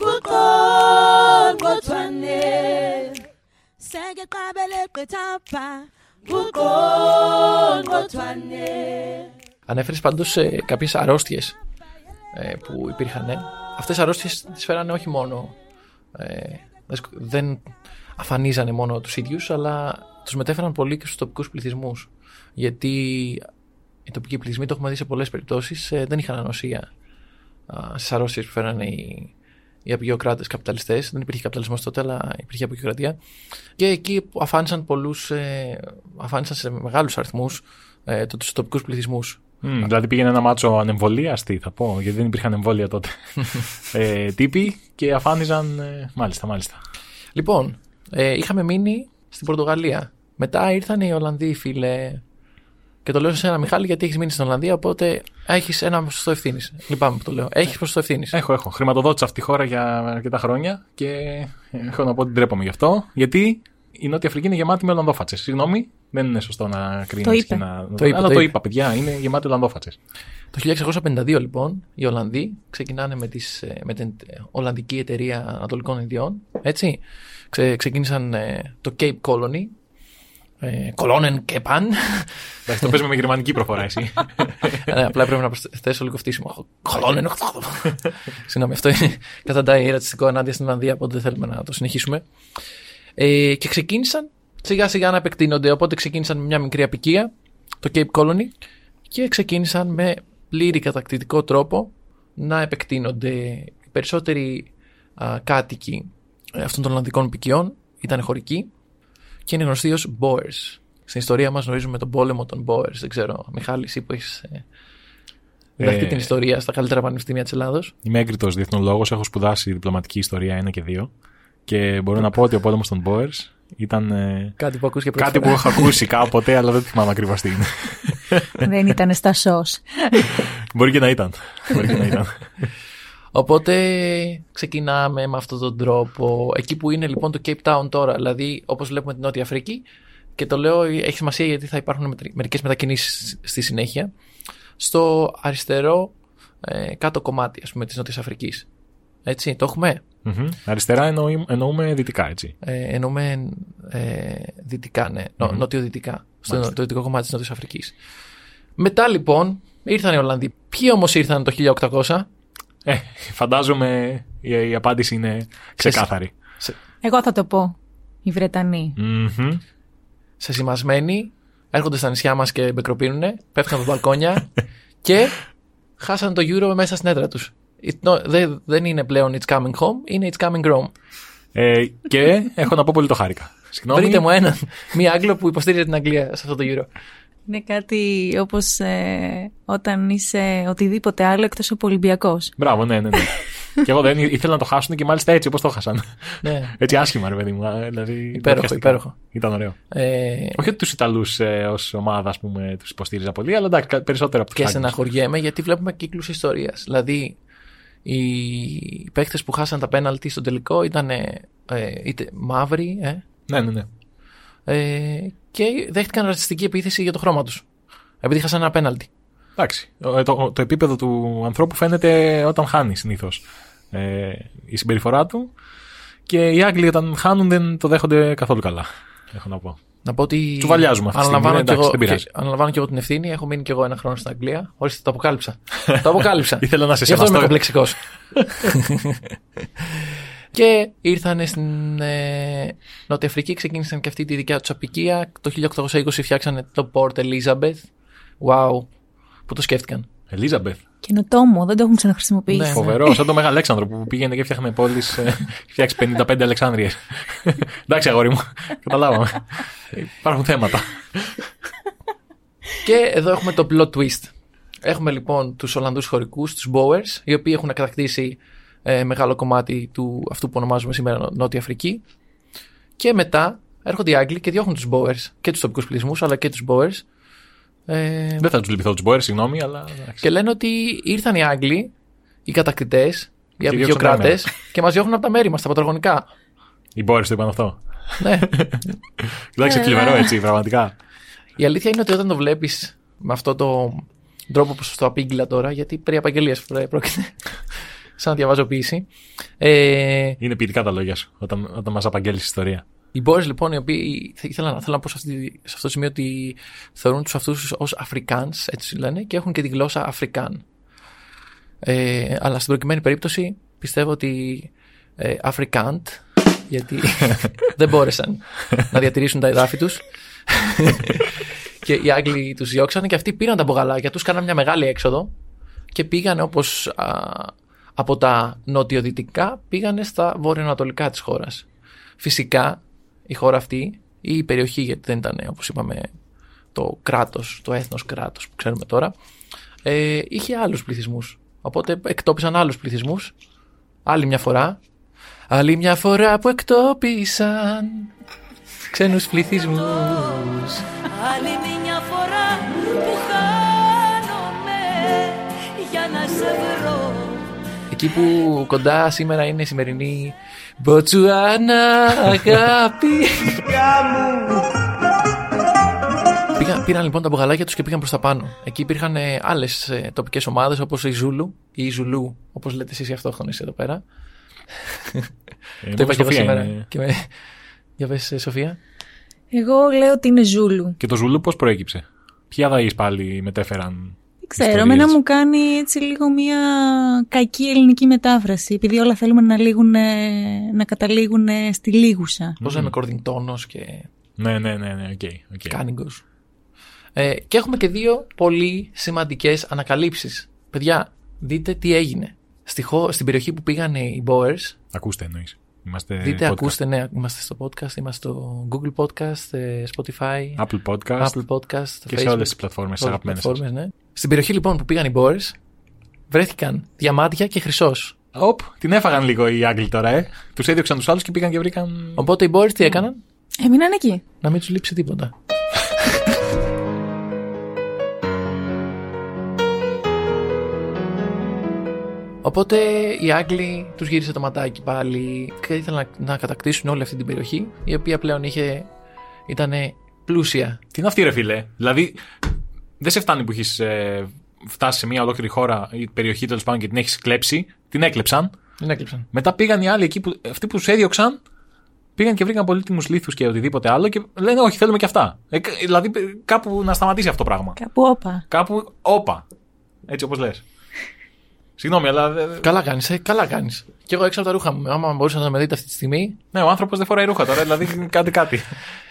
Kuqongqothwane seke qabele gqithapha. Kuqongqothwane Ανέφερες πάντως ε, κάποιες αρρώστιες ε, που υπήρχαν. Αυτές οι αρρώστιες τις φέρανε όχι μόνο. Ε, δεν σκ- δεν αφανίζανε μόνο τους ίδιους, αλλά τους μετέφεραν πολύ και στους τοπικούς πληθυσμούς. Γιατί οι τοπικοί πληθυσμοί, το έχουμε δει σε πολλές περιπτώσεις, δεν είχαν ανοσία στις αρρώστιες που φέρανε οι, οι απεικιοκράτες καπιταλιστές. Δεν υπήρχε καπιταλισμός τότε, αλλά υπήρχε απεικιοκρατία. Και εκεί που αφάνισαν πολλούς, ε, αφάνισαν σε μεγάλους αριθμούς ε, τους τοπικούς πληθυσμούς. Μμ, δηλαδή πήγαινε ένα μάτσο ανεμβολίαστη, θα πω, γιατί δεν υπήρχαν εμβόλια τότε. ε, τύποι και αφάνιζαν. ε, μάλιστα, μάλιστα. Λοιπόν, ε, είχαμε μείνει στην Πορτογαλία. Μετά ήρθαν οι Ολλανδοί, φίλε. Και το λέω σε ένα Μιχάλη γιατί έχεις μείνει στην Ολλανδία, οπότε έχεις ένα ποσοστό ευθύνης. Λυπάμαι που το λέω. Έχεις ποσοστό ευθύνης. Έχω, έχω. Χρηματοδότησα αυτή τη χώρα για αρκετά χρόνια και έχω να πω ότι ντρέπομαι γι' αυτό. Γιατί η Νότια Αφρική είναι γεμάτη με Ολλανδόφατσες. Συγγνώμη, δεν είναι σωστό να κρίνεις. Το είπε. Να... Το είπε, Αλλά το το, είπε. είπα, παιδιά, είναι γεμάτη Ολλανδόφατσε. Το 1652 λοιπόν οι Ολλανδοί ξεκινάνε με, τις, ε, με την ε, Ολλανδική Εταιρεία Ανατολικών Ινδιών. Έτσι. Ξε, ξεκίνησαν ε, το Cape Colony. Ε, Kolonen και Pan. Εντάξει, το παίζουμε με γερμανική προφορά, εσύ. ναι, απλά πρέπει να προσθέσω λίγο φτύσιμο. Kolonen. Συγγνώμη, αυτό είναι καταντάει ρατσιστικό ενάντια στην Ολλανδία, οπότε δεν θέλουμε να το συνεχίσουμε. Ε, και ξεκίνησαν σιγά σιγά να επεκτείνονται, οπότε ξεκίνησαν με μια μικρή απικία, το Cape Colony, και ξεκίνησαν με πλήρη κατακτητικό τρόπο να επεκτείνονται. Οι περισσότεροι α, κάτοικοι ε, αυτών των Ολλανδικών επικιών ήταν χωρικοί και είναι γνωστοί ως Boers. Στην ιστορία μας γνωρίζουμε τον πόλεμο των Boers. Δεν ξέρω, Μιχάλη, εσύ που έχεις ε, διδαχτεί Ε, την ιστορία στα καλύτερα πανεπιστήμια της Ελλάδος. Είμαι έγκριτος διεθνολόγο, έχω σπουδάσει διπλωματική ιστορία 1 και 2. Και μπορώ να πω ότι ο πόλεμος των Boers ήταν ε, Κάτι που ακούστηκε πρώτη κάτι που φορά. έχω ακούσει κάποτε, αλλά δεν θυμάμαι ακριβώς τι είναι. Δεν ήταν στα σως. Μπορεί και να ήταν. Μπορεί και να ήταν. Οπότε ξεκινάμε με αυτόν τον τρόπο. Εκεί που είναι λοιπόν το Cape Town τώρα, δηλαδή όπως βλέπουμε την Νότια Αφρική, και το λέω έχει σημασία γιατί θα υπάρχουν μερικές μετακινήσεις στη συνέχεια, στο αριστερό ε, κάτω κομμάτι ας πούμε της Νότιας Αφρικής. Έτσι, το έχουμε; Μμμ. Αριστερά εννοεί- εννοούμε δυτικά, έτσι. Ε, εννοούμε ε, δυτικά, ναι, νο, Μμμ. νότιο-δυτικά, στο Μάλιστα. το δυτικό κομμάτι της Νότιας Αφρικής. Μετά λοιπόν ήρθαν οι Ολλανδοί. Ποιοι όμως ήρθαν το 1800, Ε, φαντάζομαι η, η απάντηση είναι ξεκάθαρη. Εγώ θα το πω. Οι Βρετανοί. Μμμ. σεσημασμένοι, έρχονται στα νησιά μας και μπεκροπίνουνε, πέφτουν από μπαλκόνια και χάσαν το Euro μέσα στην έδρα τους. Δεν είναι πλέον It's coming home, είναι It's coming home. Ε, και έχω να πω πολύ το χάρηκα. Συγγνώμη. Βρείτε μου έναν, μία Άγγλο που υποστήριζε την Αγγλία σε αυτό το Euro. Είναι κάτι όπως ε, όταν είσαι οτιδήποτε άλλο εκτός από Ολυμπιακός. Μπράβο, ναι, ναι. ναι. και εγώ δεν ήθελα να το χάσουν και μάλιστα έτσι όπως το χάσαν. ναι. έτσι άσχημα, ρε παιδί μου. α, Δηλαδή, Υπέροχο, βιαστικά. υπέροχο. Ήταν ωραίο. Ε, Όχι ότι τους Ιταλούς ε, ως ομάδα ας πούμε, τους υποστήριζα πολύ, αλλά εντάξει, κα- περισσότερο από τους και στεναχωριέμαι γιατί βλέπουμε κύκλους ιστορίας. Δηλαδή, οι παίχτε που χάσαν τα πέναλτι στο τελικό ήταν ε, είτε μαύροι, ε, Ναι, ναι, ναι. ε, και δέχτηκαν ρατσιστική επίθεση για το χρώμα τους. Επειδή χάσαν ένα πέναλτι. Εντάξει. Το, το, το επίπεδο του ανθρώπου φαίνεται όταν χάνει συνήθως. Ε, η συμπεριφορά του. Και οι Άγγλοι όταν χάνουν δεν το δέχονται καθόλου καλά. Έχω να πω. Να πω ότι. Τσουβαλιάζουμε αυτή τη στιγμή, αναλαμβάνω, ναι, και εντάξει, εγώ, δεν πειράζει. και- αναλαμβάνω και εγώ την ευθύνη. Έχω μείνει και εγώ ένα χρόνο στην Αγγλία. Ορίστε, το αποκάλυψα. το αποκάλυψα. Ήθελα να σε Γι' αυτό είμαι σεβαστώ. κομπλεξικός. και ήρθαν στην ε, Νότια Αφρική, ξεκίνησαν και αυτή τη δικιά τους απικία. Το 1820 φτιάξανε το Port Elizabeth. Wow, που το σκέφτηκαν. Ελίζαμπεθ. Καινοτόμο, δεν το έχουν ξαναχρησιμοποιήσει. Ναι. Φοβερό, σαν το Μέγα Αλέξανδρο που πήγαινε και φτιάχνε πόλεις. φτιάξει 55 Αλεξάνδριες. Εντάξει, αγόρι μου. Καταλάβαμε. Υπάρχουν θέματα. Και εδώ έχουμε το plot twist. Έχουμε λοιπόν τους Ολλανδούς χωρικούς, τους Boers, οι οποίοι έχουν κατακτήσει ε, μεγάλο κομμάτι του αυτού που ονομάζουμε σήμερα Νο- Νότια Αφρική. Και μετά έρχονται οι Άγγλοι και διώχνουν τους Boers και τους τοπικούς πληθυσμούς, αλλά και τους Boers. Ε, Δεν θα τους λυπηθώ τους Μπόερ, συγγνώμη, αλλά. εντάξει. και λένε ότι ήρθαν οι Άγγλοι, οι κατακτητές, οι διώξαν απεικιοκράτες και μας διώχνουν από τα μέρη μας, τα πατρογονικά. Οι Μπόρε το είπαν αυτό. ναι. Εντάξει, κλιβερό έτσι, πραγματικά. Η αλήθεια είναι ότι όταν το βλέπεις με αυτό το τρόπο που στο απήγγειλα τώρα, γιατί περί απαγγελίας πρόκειται. σαν να διαβάζω ποιήση. Ε, Είναι ποιητικά τα λόγια σου όταν, όταν μας απαγγέλεις ιστορία. Οι Boers λοιπόν, οι οποίοι θε- ήθελα, να- θέλω να πω σε, αυτή, σε αυτό το σημείο ότι θεωρούν τους αυτούς ως Αφρικάνς, έτσι λένε, και έχουν και τη γλώσσα Αφρικάν. Ε, αλλά στην προκειμένη περίπτωση πιστεύω ότι ε, Αφρικάντ, γιατί δεν μπόρεσαν να διατηρήσουν τα εδάφη τους και οι Άγγλοι τους διώξανε και αυτοί πήραν τα μπογαλάκια τους, κάναν μια μεγάλη έξοδο και πήγαν όπως α, από τα νοτιοδυτικά πήγανε στα βορειοανατολικά της χώρας. Φυσικά η χώρα αυτή ή η περιοχή γιατί δεν ήταν όπως είπαμε το κράτος, το έθνος κράτος που ξέρουμε τώρα ε, είχε άλλους πληθυσμούς. Οπότε εκτόπισαν άλλους πληθυσμούς άλλη μια φορά. Άλλη μια φορά που εκτόπισαν ξένους πληθυσμούς. Άλλη μια φορά που χάνομαι για να σε βρω. Εκεί που κοντά σήμερα είναι η σημερινή Μποτσουάνα αγάπη Πήγαν, πήραν λοιπόν τα μπουγαλάκια τους και πήγαν προς τα πάνω. Εκεί υπήρχαν ε, άλλες ε, τοπικές ομάδες όπως η Ζούλου ή η Ζουλού, όπως λέτε εσείς οι αυτόχθονες εδώ πέρα. Ε, Το είπα και εγώ Σοφία σήμερα. είναι- Και με... Για πες ε, Σοφία. Εγώ λέω ότι είναι Ζούλου. Και το Ζουλού πώς προέκυψε; Ποιοι αδαείς πάλι μετέφεραν; Δεν ξέρω, ιστορίες. εμένα μου κάνει έτσι λίγο μια κακή ελληνική μετάφραση. Επειδή όλα θέλουμε να, λήγουν, να καταλήγουν στη λήγουσα. Πώς λέμε Κοδριγκτώνος και Ναι, ναι, ναι, ναι, οκ. οκ. Κάνιγγος. Ε, και έχουμε και δύο πολύ σημαντικές ανακαλύψεις. Παιδιά, δείτε τι έγινε. Στη χω- στην περιοχή που πήγαν οι Boers, Ακούστε εννοείς. Είμαστε δείτε, podcast. ακούστε, ναι, είμαστε στο podcast, είμαστε στο Google Podcast, ε, Spotify, Apple Podcast Apple Podcast, και Facebook, σε όλες τις πλατφόρμες σε όλες τις αγαπημένες. πλατφόρμες, ναι. Στην περιοχή λοιπόν που πήγαν οι Boers, βρέθηκαν διαμάντια και χρυσός. Οπ, την έφαγαν λίγο οι Άγγλοι τώρα, ε. Τους έδιωξαν τους άλλους και πήγαν και βρήκαν. Οπότε οι Boers τι έκαναν, Έμειναν εκεί. να μην τους λείψει τίποτα. Οπότε οι Άγγλοι τους γύρισε το ματάκι πάλι και ήθελαν να, να κατακτήσουν όλη αυτή την περιοχή η οποία πλέον είχε, ήταν πλούσια. Τι είναι αυτή, ρε φίλε; Δηλαδή, δεν σε φτάνει που έχεις φτάσει σε μια ολόκληρη χώρα ή περιοχή τέλος πάντων και την έχεις κλέψει. Την έκλεψαν. Δεν έκλειψαν. Μετά πήγαν οι άλλοι εκεί που. Αυτοί που τους έδιωξαν, πήγαν και βρήκαν πολύτιμους λίθους και οτιδήποτε άλλο και λένε Όχι, θέλουμε και αυτά. Ε, κα- δηλαδή, κάπου να σταματήσει αυτό το πράγμα. Κάπου όπα. Κάπου, όπα. Έτσι όπως λες. Συγγνώμη, αλλά. δε- δε- Καλά κάνεις, ε, καλά κάνεις. Και εγώ έξω από τα ρούχα μου. Άμα μπορούσατε να με δείτε αυτή τη στιγμή. Ναι, ο άνθρωπος δεν φοράει ρούχα τώρα, δηλαδή κάντε κάτι.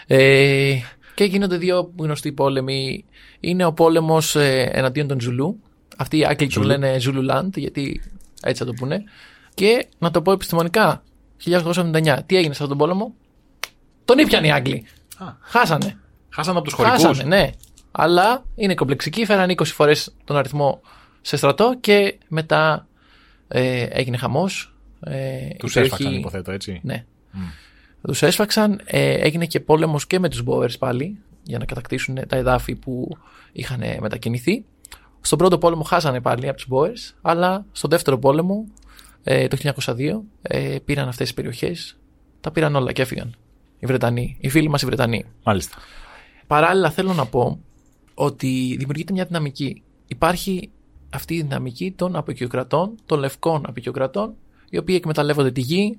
Ε, και γίνονται δύο γνωστοί πόλεμοι. Είναι ο πόλεμος ε, εναντίον των Ζουλού. Αυτοί οι Άγγλοι το λένε Zululand, γιατί έτσι θα το πούνε. Και να το πω επιστημονικά, 1879, τι έγινε σε αυτόν τον πόλεμο; Τον ήπιαν οι Άγγλοι. Α. Χάσανε. Χάσαν από τους χωρικούς. Χάσανε, ναι. Αλλά είναι κομπλεξικοί, φέραν 20 φορές τον αριθμό σε στρατό και μετά ε, έγινε χαμός. Ε, Τους η περιοχή- έσφαξαν, υποθέτω, έτσι. ναι. Τους έσφαξαν. Ε, έγινε και πόλεμος και με τους Boers πάλι για να κατακτήσουν τα εδάφη που είχαν ε, μετακινηθεί. Στον πρώτο πόλεμο χάσανε πάλι από τους Boers, αλλά στον δεύτερο πόλεμο ε, το 1902 ε, πήραν αυτές τις περιοχές. Τα πήραν όλα και έφυγαν. Οι Βρετανοί, οι φίλοι μας οι Βρετανοί. Μάλιστα. Παράλληλα θέλω να πω ότι δημιουργείται μια δυναμική. Υπάρχει αυτή η δυναμική των απεικιοκρατών, των λευκών απεικιοκρατών, οι οποίοι εκμεταλλεύονται τη γη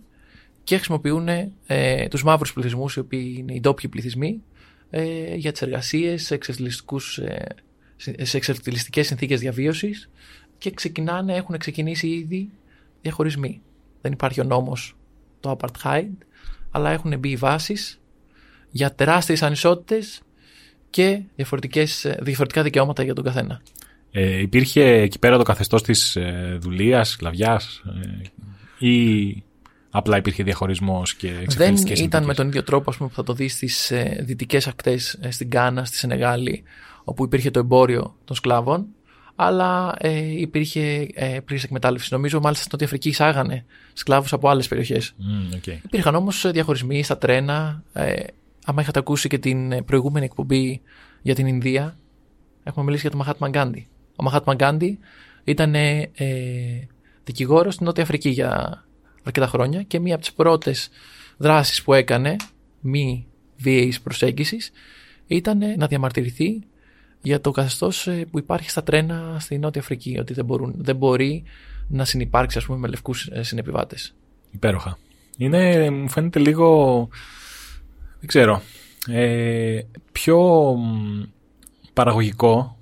και χρησιμοποιούν ε, τους μαύρους πληθυσμούς, οι οποίοι είναι οι ντόπιοι πληθυσμοί, ε, για τις εργασίες, σε, εξευτελιστικούς, ε, σε εξευτελιστικές συνθήκες διαβίωσης και ξεκινάνε, έχουν ξεκινήσει ήδη διαχωρισμοί. Δεν υπάρχει ο νόμος το apartheid, αλλά έχουν μπει οι βάσεις για τεράστιες ανισότητες και διαφορετικές, ε, διαφορετικά δικαιώματα για τον καθένα. Ε, υπήρχε εκεί πέρα το καθεστώς της ε, δουλείας, σκλαβιάς ε, ή απλά υπήρχε διαχωρισμός και Δεν εξευτελιστικές ήταν με συνθήκες. τον ίδιο τρόπο ας πούμε, που θα το δεις στις ε, δυτικές ακτές, ε, στην Κάνα, στη Σενεγάλη, όπου υπήρχε το εμπόριο των σκλάβων, αλλά ε, υπήρχε ε, πλήρης εκμετάλλευση. Νομίζω μάλιστα στην Νότια Αφρική εισάγανε σκλάβους από άλλες περιοχές. Μμ, οκ. Υπήρχαν όμως ε, διαχωρισμοί στα τρένα. Ε, άμα είχατε ακούσει και την ε, προηγούμενη εκπομπή για την Ινδία, έχουμε μιλήσει για τον Μαχάτμα Γκάντι. Ο Μαχάτμα Γκάντι ήταν ε, ε, δικηγόρος στην Νότια Αφρική για αρκετά χρόνια και μία από τις πρώτες δράσεις που έκανε μη βίαιης προσέγγισης ήταν να διαμαρτυρηθεί για το καθεστώς που υπάρχει στα τρένα στη Νότια Αφρική. Ότι δεν, μπορούν, δεν μπορεί να συνεπάρξει ας πούμε, με λευκούς συνεπιβάτες. Υπέροχα. Είναι, μου φαίνεται λίγο, δεν ξέρω, ε, πιο μ, παραγωγικό.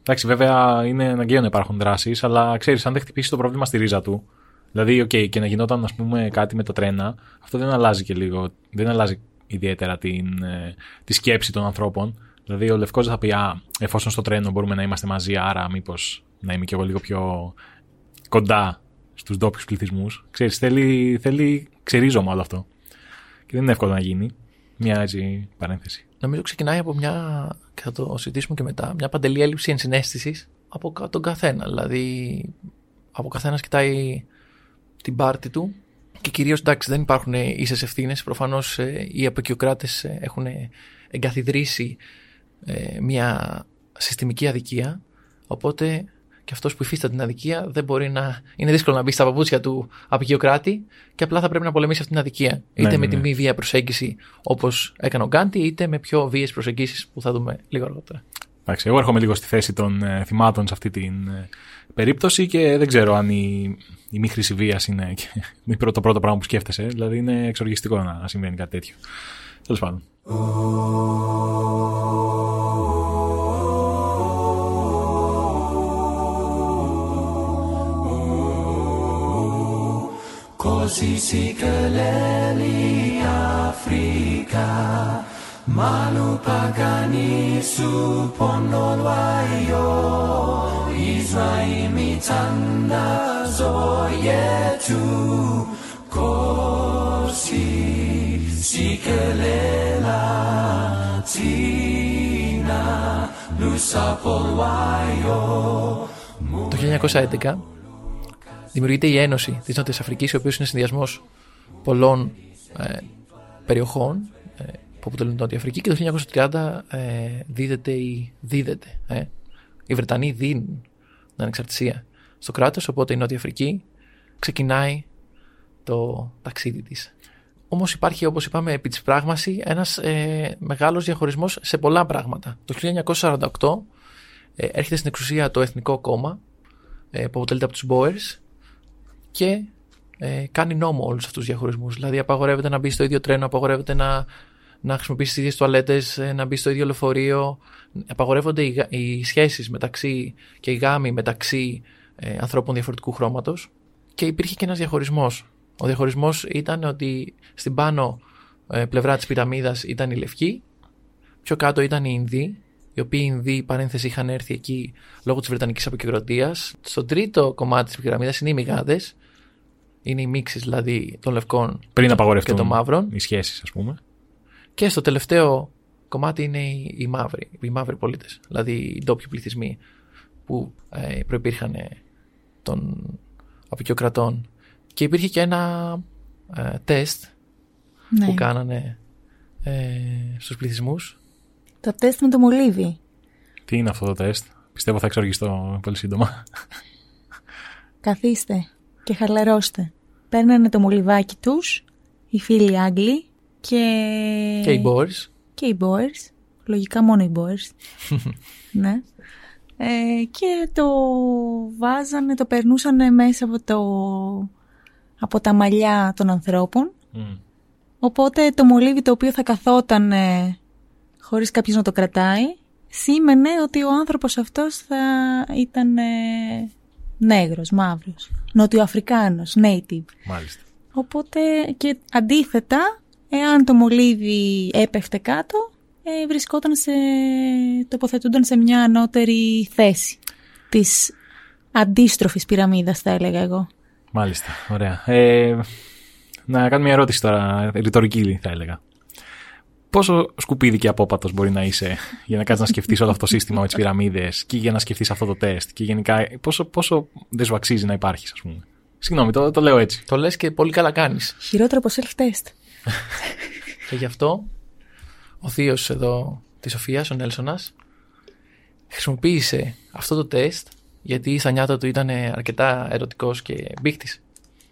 Εντάξει, βέβαια είναι αναγκαίο να υπάρχουν δράσεις, αλλά ξέρεις, αν δεν χτυπήσει το πρόβλημα στη ρίζα του, δηλαδή, OK, και να γινόταν ας πούμε, κάτι με τα τρένα, αυτό δεν αλλάζει και λίγο. Δεν αλλάζει ιδιαίτερα την, ε, τη σκέψη των ανθρώπων. Δηλαδή, ο Λευκός θα πει, Α, εφόσον στο τρένο μπορούμε να είμαστε μαζί, άρα μήπως να είμαι κι εγώ λίγο πιο κοντά στους ντόπιους πληθυσμούς. Ξέρεις, θέλει, θέλει ξερίζωμα όλο αυτό. Και δεν είναι εύκολο να γίνει. Μια έτσι παρένθεση. Νομίζω ξεκινάει από μια, και θα το συζητήσουμε και μετά, μια παντελή έλλειψη ενσυναίσθησης από κα- τον καθένα. Δηλαδή, από καθένας κοιτάει την πάρτη του και κυρίως εντάξει δεν υπάρχουν ίσες ευθύνες. Προφανώς οι αποκιοκράτε έχουν εγκαθιδρύσει ε, μια συστημική αδικία. Οπότε και αυτός που υφίσταται την αδικία δεν μπορεί να. είναι δύσκολο να μπει στα παπούτσια του απεικιοκράτη και απλά θα πρέπει να πολεμήσει αυτή την αδικία. Είτε ναι, με τη ναι. μη βία προσέγγιση όπως έκανε ο Γκάντι, είτε με πιο βίαιες προσεγγίσεις που θα δούμε λίγο αργότερα. Εντάξει, εγώ έρχομαι λίγο στη θέση των ε, θυμάτων σε αυτή την ε, περίπτωση και δεν ξέρω αν η, η μη χρήση βίας είναι και η πρώτο, το πρώτο πράγμα που σκέφτεσαι. Δηλαδή είναι εξοργιστικό να συμβαίνει κάτι τέτοιο. Τέλος πάντων. Così si keleli Afrika Manu pagani su pono luayo Israel mitanda zoyetu Così si kelela Tina Lusa polwayo Το 1911 δημιουργείται η Ένωση της Νότιας Αφρικής, η οποία είναι συνδυασμός πολλών ε, περιοχών ε, που αποτελούν την Νότια Αφρική και το 1930 ε, δίδεται η, δίδεται, ε, οι Βρετανοί δίνουν την ανεξαρτησία στο κράτος, οπότε η Νότια Αφρική ξεκινάει το ταξίδι της. Όμως υπάρχει, όπως είπαμε, επί της πράγμαση ένας ε, μεγάλος διαχωρισμός σε πολλά πράγματα. Το 1948 ε, έρχεται στην εξουσία το Εθνικό Κόμμα, ε, που αποτελείται από τους Boers και ε, κάνει νόμο όλους αυτούς τους διαχωρισμούς. Δηλαδή απαγορεύεται να μπει στο ίδιο τρένο, απαγορεύεται να, να χρησιμοποιήσει τις ίδιες τουαλέτες, ε, να μπει στο ίδιο λεωφορείο. Απαγορεύονται οι, γα- οι σχέσεις μεταξύ και οι γάμοι μεταξύ ε, ανθρώπων διαφορετικού χρώματος και υπήρχε και ένας διαχωρισμός. Ο διαχωρισμός ήταν ότι στην πάνω ε, πλευρά της πυραμίδας ήταν οι λευκοί, πιο κάτω ήταν οι Ινδοί, οι οποίοι Ινδοί, παρένθεση, είχαν έρθει εκεί λόγω της Βρετανικής αποκεντρωτίας. Στο τρίτο κομμάτι της πυραμίδας είναι οι μυγάδες, είναι οι μίξεις δηλαδή των λευκών Πριν και απαγορευτούν των μαύρων. οι σχέσεις, ας πούμε. Και στο τελευταίο κομμάτι είναι οι, οι μαύροι, οι μαύροι πολίτες, δηλαδή οι ντόπιοι πληθυσμοί που ε, προϋπήρχαν ε, των απεικιοκρατών. Και υπήρχε και ένα ε, τεστ Ναι. που κάνανε ε, στους πληθυσμούς. Το τεστ με το μολύβι. Τι είναι αυτό το τεστ; Πιστεύω θα εξοργιστώ πολύ σύντομα. Καθίστε και χαλαρώστε. Παίρνανε το μολυβάκι τους, οι φίλοι Άγγλοι και... Και οι Boers. και οι Boers. Λογικά μόνο οι Boers. ναι. Ε, και το βάζανε, το περνούσαν μέσα από, το, από τα μαλλιά των ανθρώπων. Μμ. Οπότε το μολύβι το οποίο θα καθόταν ε, χωρίς κάποιος να το κρατάει, σήμαινε ότι ο άνθρωπος αυτός θα ήταν ε, νέγρος, μαύρος, νοτιοαφρικάνος, native. Μάλιστα. Οπότε και αντίθετα, εάν το μολύβι έπεφτε κάτω, ε, βρισκόταν σε, τοποθετούνταν σε μια ανώτερη θέση της αντίστροφης πυραμίδας θα έλεγα εγώ. Μάλιστα. Ωραία. Ε, να κάνω μια ερώτηση τώρα, ρητορική θα έλεγα. Πόσο σκουπίδι και απόπατος μπορεί να είσαι για να κάτσει να σκεφτείς όλο αυτό το σύστημα με τις πυραμίδες και για να σκεφτείς αυτό το τεστ και γενικά πόσο, πόσο δεν σου αξίζει να υπάρχεις, ας πούμε; Συγγνώμη, το, το λέω έτσι. Το λες και πολύ καλά κάνεις. Χειρότερο από self-test. Και γι' αυτό ο θείος εδώ της Σοφίας, ο Νέλσονας, χρησιμοποίησε αυτό το τεστ γιατί στα νιάτα του ήταν αρκετά ερωτικός και μπήχτης.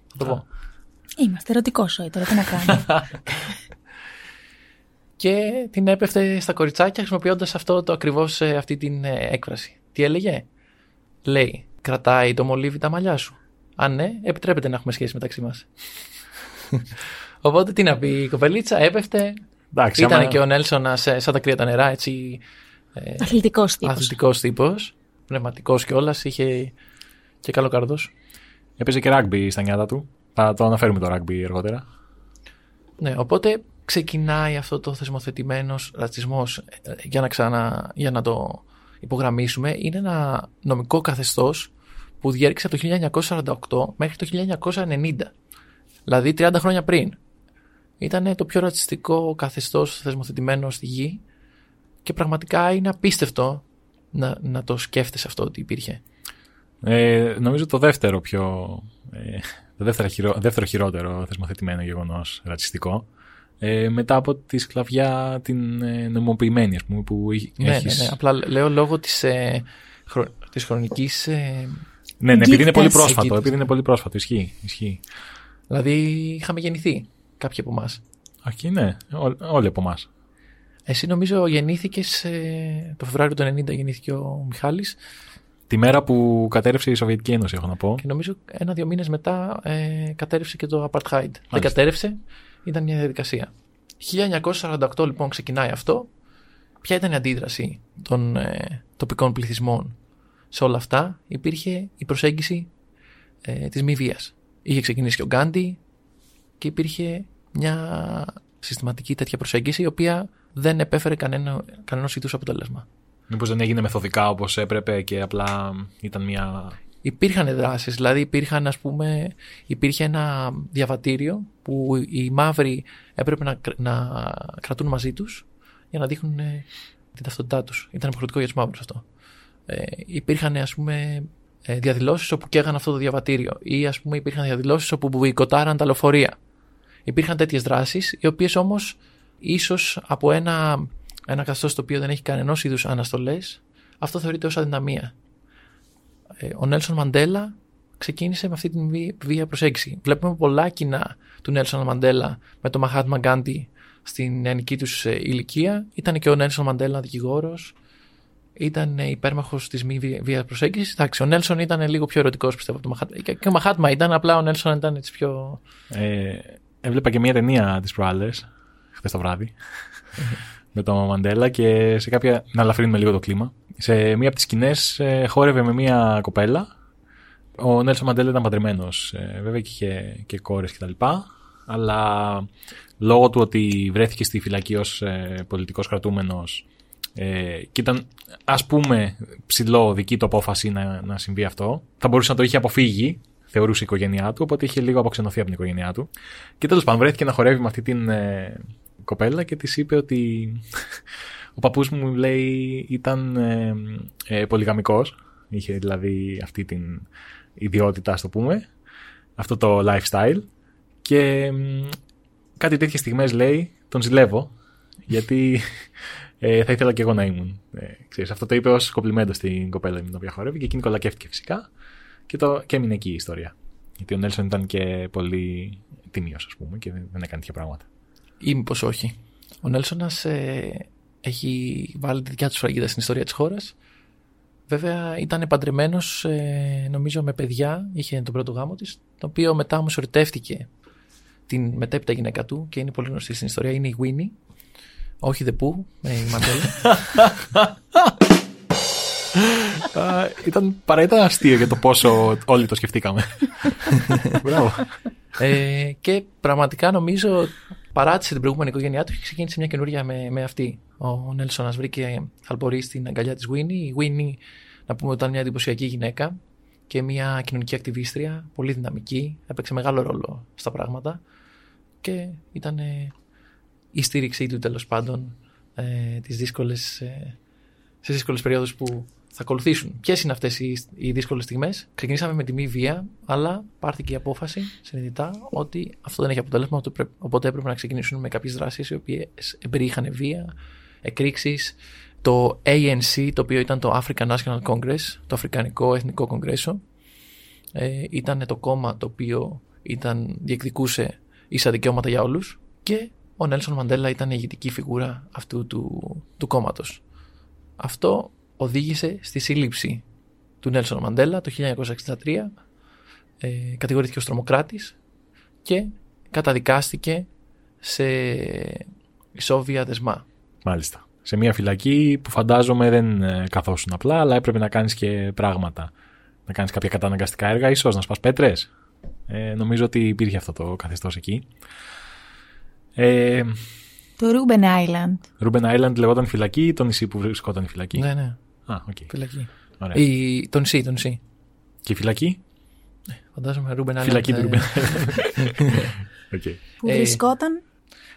Θα το πω. Είμαστε ερωτικός σόι τώρα, τι να κάνουμε. Και την έπεφτε στα κοριτσάκια χρησιμοποιώντας αυτό το ακριβώς αυτή την ε, έκφραση. Τι έλεγε, Λέει, κρατάει το μολύβι τα μαλλιά σου. Αν ναι, επιτρέπεται να έχουμε σχέση μεταξύ μας. Οπότε τι να πει, η κοπελίτσα έπεφτε. Εντάξει, Ήταν άμα- και ο Νέλσον σαν σαν τα κρύα τα νερά, έτσι. Ε, Αθλητικός τύπος. Αθλητικός τύπος. Πνευματικός κιόλας. Είχε και καλό καρδός. Έπαιζε και ράγμπι στα νιάτα του. Θα το αναφέρουμε το ράγμπι αργότερα. Ναι, οπότε ξεκινάει αυτό το θεσμοθετημένος ρατσισμός για να, ξανα, για να το υπογραμμίσουμε. Είναι ένα νομικό καθεστώς που διέρχεται από το 1948 μέχρι το 1990. Δηλαδή 30 χρόνια πριν. Ήταν το πιο ρατσιστικό καθεστώς θεσμοθετημένο στη γη και πραγματικά είναι απίστευτο να, να το σκέφτεσαι αυτό ότι υπήρχε. Ε, νομίζω το δεύτερο πιο. Ε, το δεύτερο, χειρο, δεύτερο χειρότερο θεσμοθετημένο γεγονός ρατσιστικό. Ε, μετά από τη σκλαβιά την ε, νομιμοποιημένη, ας πούμε, που έχ- Ναι, έχεις... ναι, ναι. Απλά λέω λόγω της, ε, χρο, της χρονικής ε, Ναι, ναι, επειδή είναι πολύ Εγκύτητας. πρόσφατο. Εγκύτητας. Επειδή είναι πολύ πρόσφατο. Ισχύει. ισχύει. Δηλαδή είχαμε γεννηθεί κάποιοι από εμάς. Όχι, ναι. Ό, όλοι από εμάς. Εσύ νομίζω γεννήθηκες ε, το Φεβρουάριο του 90 γεννήθηκε ο Μιχάλης Τη μέρα που κατέρευσε η Σοβιετική Ένωση, έχω να πω. και νομίζω ένα-δύο μήνες μετά ε, κατέρευσε και το Apartheid. Δεν κατέρευσε, ήταν μια διαδικασία. 1948 λοιπόν ξεκινάει αυτό. Ποια ήταν η αντίδραση των ε, τοπικών πληθυσμών σε όλα αυτά; Υπήρχε η προσέγγιση ε, της μη βίας. Είχε ξεκινήσει και ο Γκάντι και υπήρχε μια συστηματική τέτοια προσέγγιση η οποία δεν επέφερε κανένα, κανένας είδους αποτέλεσμα. Μήπως δεν έγινε μεθοδικά όπως έπρεπε και απλά ήταν μια. Υπήρχαν δράσεις, δηλαδή υπήρχαν ας πούμε, υπήρχε ένα διαβατήριο που οι μαύροι έπρεπε να, κρα- να κρατούν μαζί τους για να δείχνουν ε, την ταυτότητά τους. Ήταν υποχρεωτικό για τους μαύρους αυτό. Ε, υπήρχαν ας πούμε ε, διαδηλώσεις όπου καίγαν αυτό το διαβατήριο ή ας πούμε υπήρχαν διαδηλώσεις όπου μποϊκοτάραν τα λεωφορεία. Υπήρχαν τέτοιες δράσεις οι οποίες όμως ίσως από ένα, ένα καθεστώς το οποίο δεν έχει κανενός είδους αναστολές αυτό θεωρείται ως αδυναμία. Ε, ο Νέλσον Μαντέλα ξεκίνησε με αυτή την βία- βία προσέγγιση. Βλέπουμε πολλά κοινά του Νέλσον Μαντέλα με τον Μαχάτμα Γκάντι στην νεανική τους ηλικία. Ήταν και ο Νέλσον Μαντέλα δικηγόρος. Ήταν ε, υπέρμαχος της μη βία- βίας προσέγγισης. Εντάξει, ο Νέλσον ήταν λίγο πιο ερωτικός πιστεύω από τον Μαχάτμα. Και, και ο Μαχάτμα ήταν, απλά ο Νέλσον ήταν έτσι πιο. Ε, έβλεπα και μια ταινία τι προάλλε, χθες το βράδυ, με τον Μαντέλα και σε κάποια. να ελαφρύνουμε λίγο το κλίμα. Σε μία από τις σκηνές ε, χόρευε με μία κοπέλα. Ο Νέλσον Μαντέλα ήταν παντρεμένος. Ε, βέβαια και είχε και κόρες κτλ. Αλλά λόγω του ότι βρέθηκε στη φυλακή ως ε, πολιτικός κρατούμενος ε, και ήταν ας πούμε ψηλό δική του απόφαση να, να συμβεί αυτό, θα μπορούσε να το είχε αποφύγει θεωρούσε η οικογένειά του, οπότε είχε λίγο αποξενωθεί από την οικογένειά του. Και τέλος πάντων βρέθηκε να χορεύει με αυτή την ε, κοπέλα και της είπε ότι ο παππούς μου λέει ήταν ε, ε, πολυγαμικός. Είχε δηλαδή αυτή την ιδιότητα, ας το πούμε, αυτό το lifestyle. Και μ, κάτι τέτοιες στιγμές λέει, τον ζηλεύω, γιατί ε, θα ήθελα και εγώ να ήμουν. Ε, ξέρεις, αυτό το είπε ως κομπλιμέντο στην κοπέλα με την οποία χορεύει και εκείνη κολακεύτηκε φυσικά. Και, το, και έμεινε εκεί η ιστορία. Γιατί ο Νέλσον ήταν και πολύ τίμιο, ας πούμε, και δεν, δεν έκανε τέτοια πράγματα. ή μήπως όχι. Ο Νέλσονας ε, έχει βάλει τη δικιά του σφραγίδα στην ιστορία της χώρας. Βέβαια ήταν παντρεμένος, ε, νομίζω, με παιδιά. Είχε τον πρώτο γάμο της. Το οποίο μετά όμως ερωτεύτηκε την μετέπειτα γυναίκα του και είναι πολύ γνωστή στην ιστορία. Είναι η Winnie. Όχι The Pooh, με η Μαντέλα. Α, ήταν, παρά ήταν αστείο για το πόσο όλοι το σκεφτήκαμε. Μπράβο. ε, και πραγματικά νομίζω παράτησε την προηγούμενη οικογένειά του και ξεκίνησε μια καινούρια με, με αυτή. Ο Νέλσον βρήκε θαλπορή στην αγκαλιά της Winnie. Η Winnie, να πούμε, ότι ήταν μια εντυπωσιακή γυναίκα και μια κοινωνική ακτιβίστρια, πολύ δυναμική. Έπαιξε μεγάλο ρόλο στα πράγματα και ήταν ε, η στήριξή του τέλος πάντων ε, τις δύσκολες, ε, στις δύσκολες περιόδους που θα ακολουθήσουν. Ποιες είναι αυτές οι, οι δύσκολες στιγμές, Ξεκινήσαμε με τη μη βία, αλλά πάρθηκε η απόφαση συνειδητά ότι αυτό δεν έχει αποτέλεσμα, οπότε πρέ- οπότε έπρεπε να ξεκινήσουν με κάποιες δράσεις οι οποίες εμπεριείχαν βία, εκρήξεις, το ANC, το οποίο ήταν το African National Congress, το Αφρικανικό Εθνικό Κογκρέσο, ε, ήταν το κόμμα το οποίο ήταν, διεκδικούσε ίσα δικαιώματα για όλους και ο Νέλσον Μαντέλα ήταν η ηγετική φιγούρα αυτού του, του κόμματος. Αυτό οδήγησε στη σύλληψη του Νέλσον Μαντέλα το 1963, ε, κατηγορήθηκε ως τρομοκράτης και καταδικάστηκε σε ισόβια δεσμά. Μάλιστα. Σε μια φυλακή που φαντάζομαι δεν ε, καθόσουν απλά, αλλά έπρεπε να κάνεις και πράγματα. Να κάνεις κάποια καταναγκαστικά έργα, ίσως να σπάς πέτρες. Ε, νομίζω ότι υπήρχε αυτό το καθεστώς εκεί. Ε, Το Robben Island. Robben Island λεγόταν φυλακή ή το νησί που βρισκόταν η φυλακή; Ναι, ναι, Α, οκ. φυλακή. Ωραία. Η, το νησί, το νησί. Και η φυλακή; Φαντάζομαι Robben Island, Φυλακή του ε, Robben Οκ. Που Ε, βρισκόταν;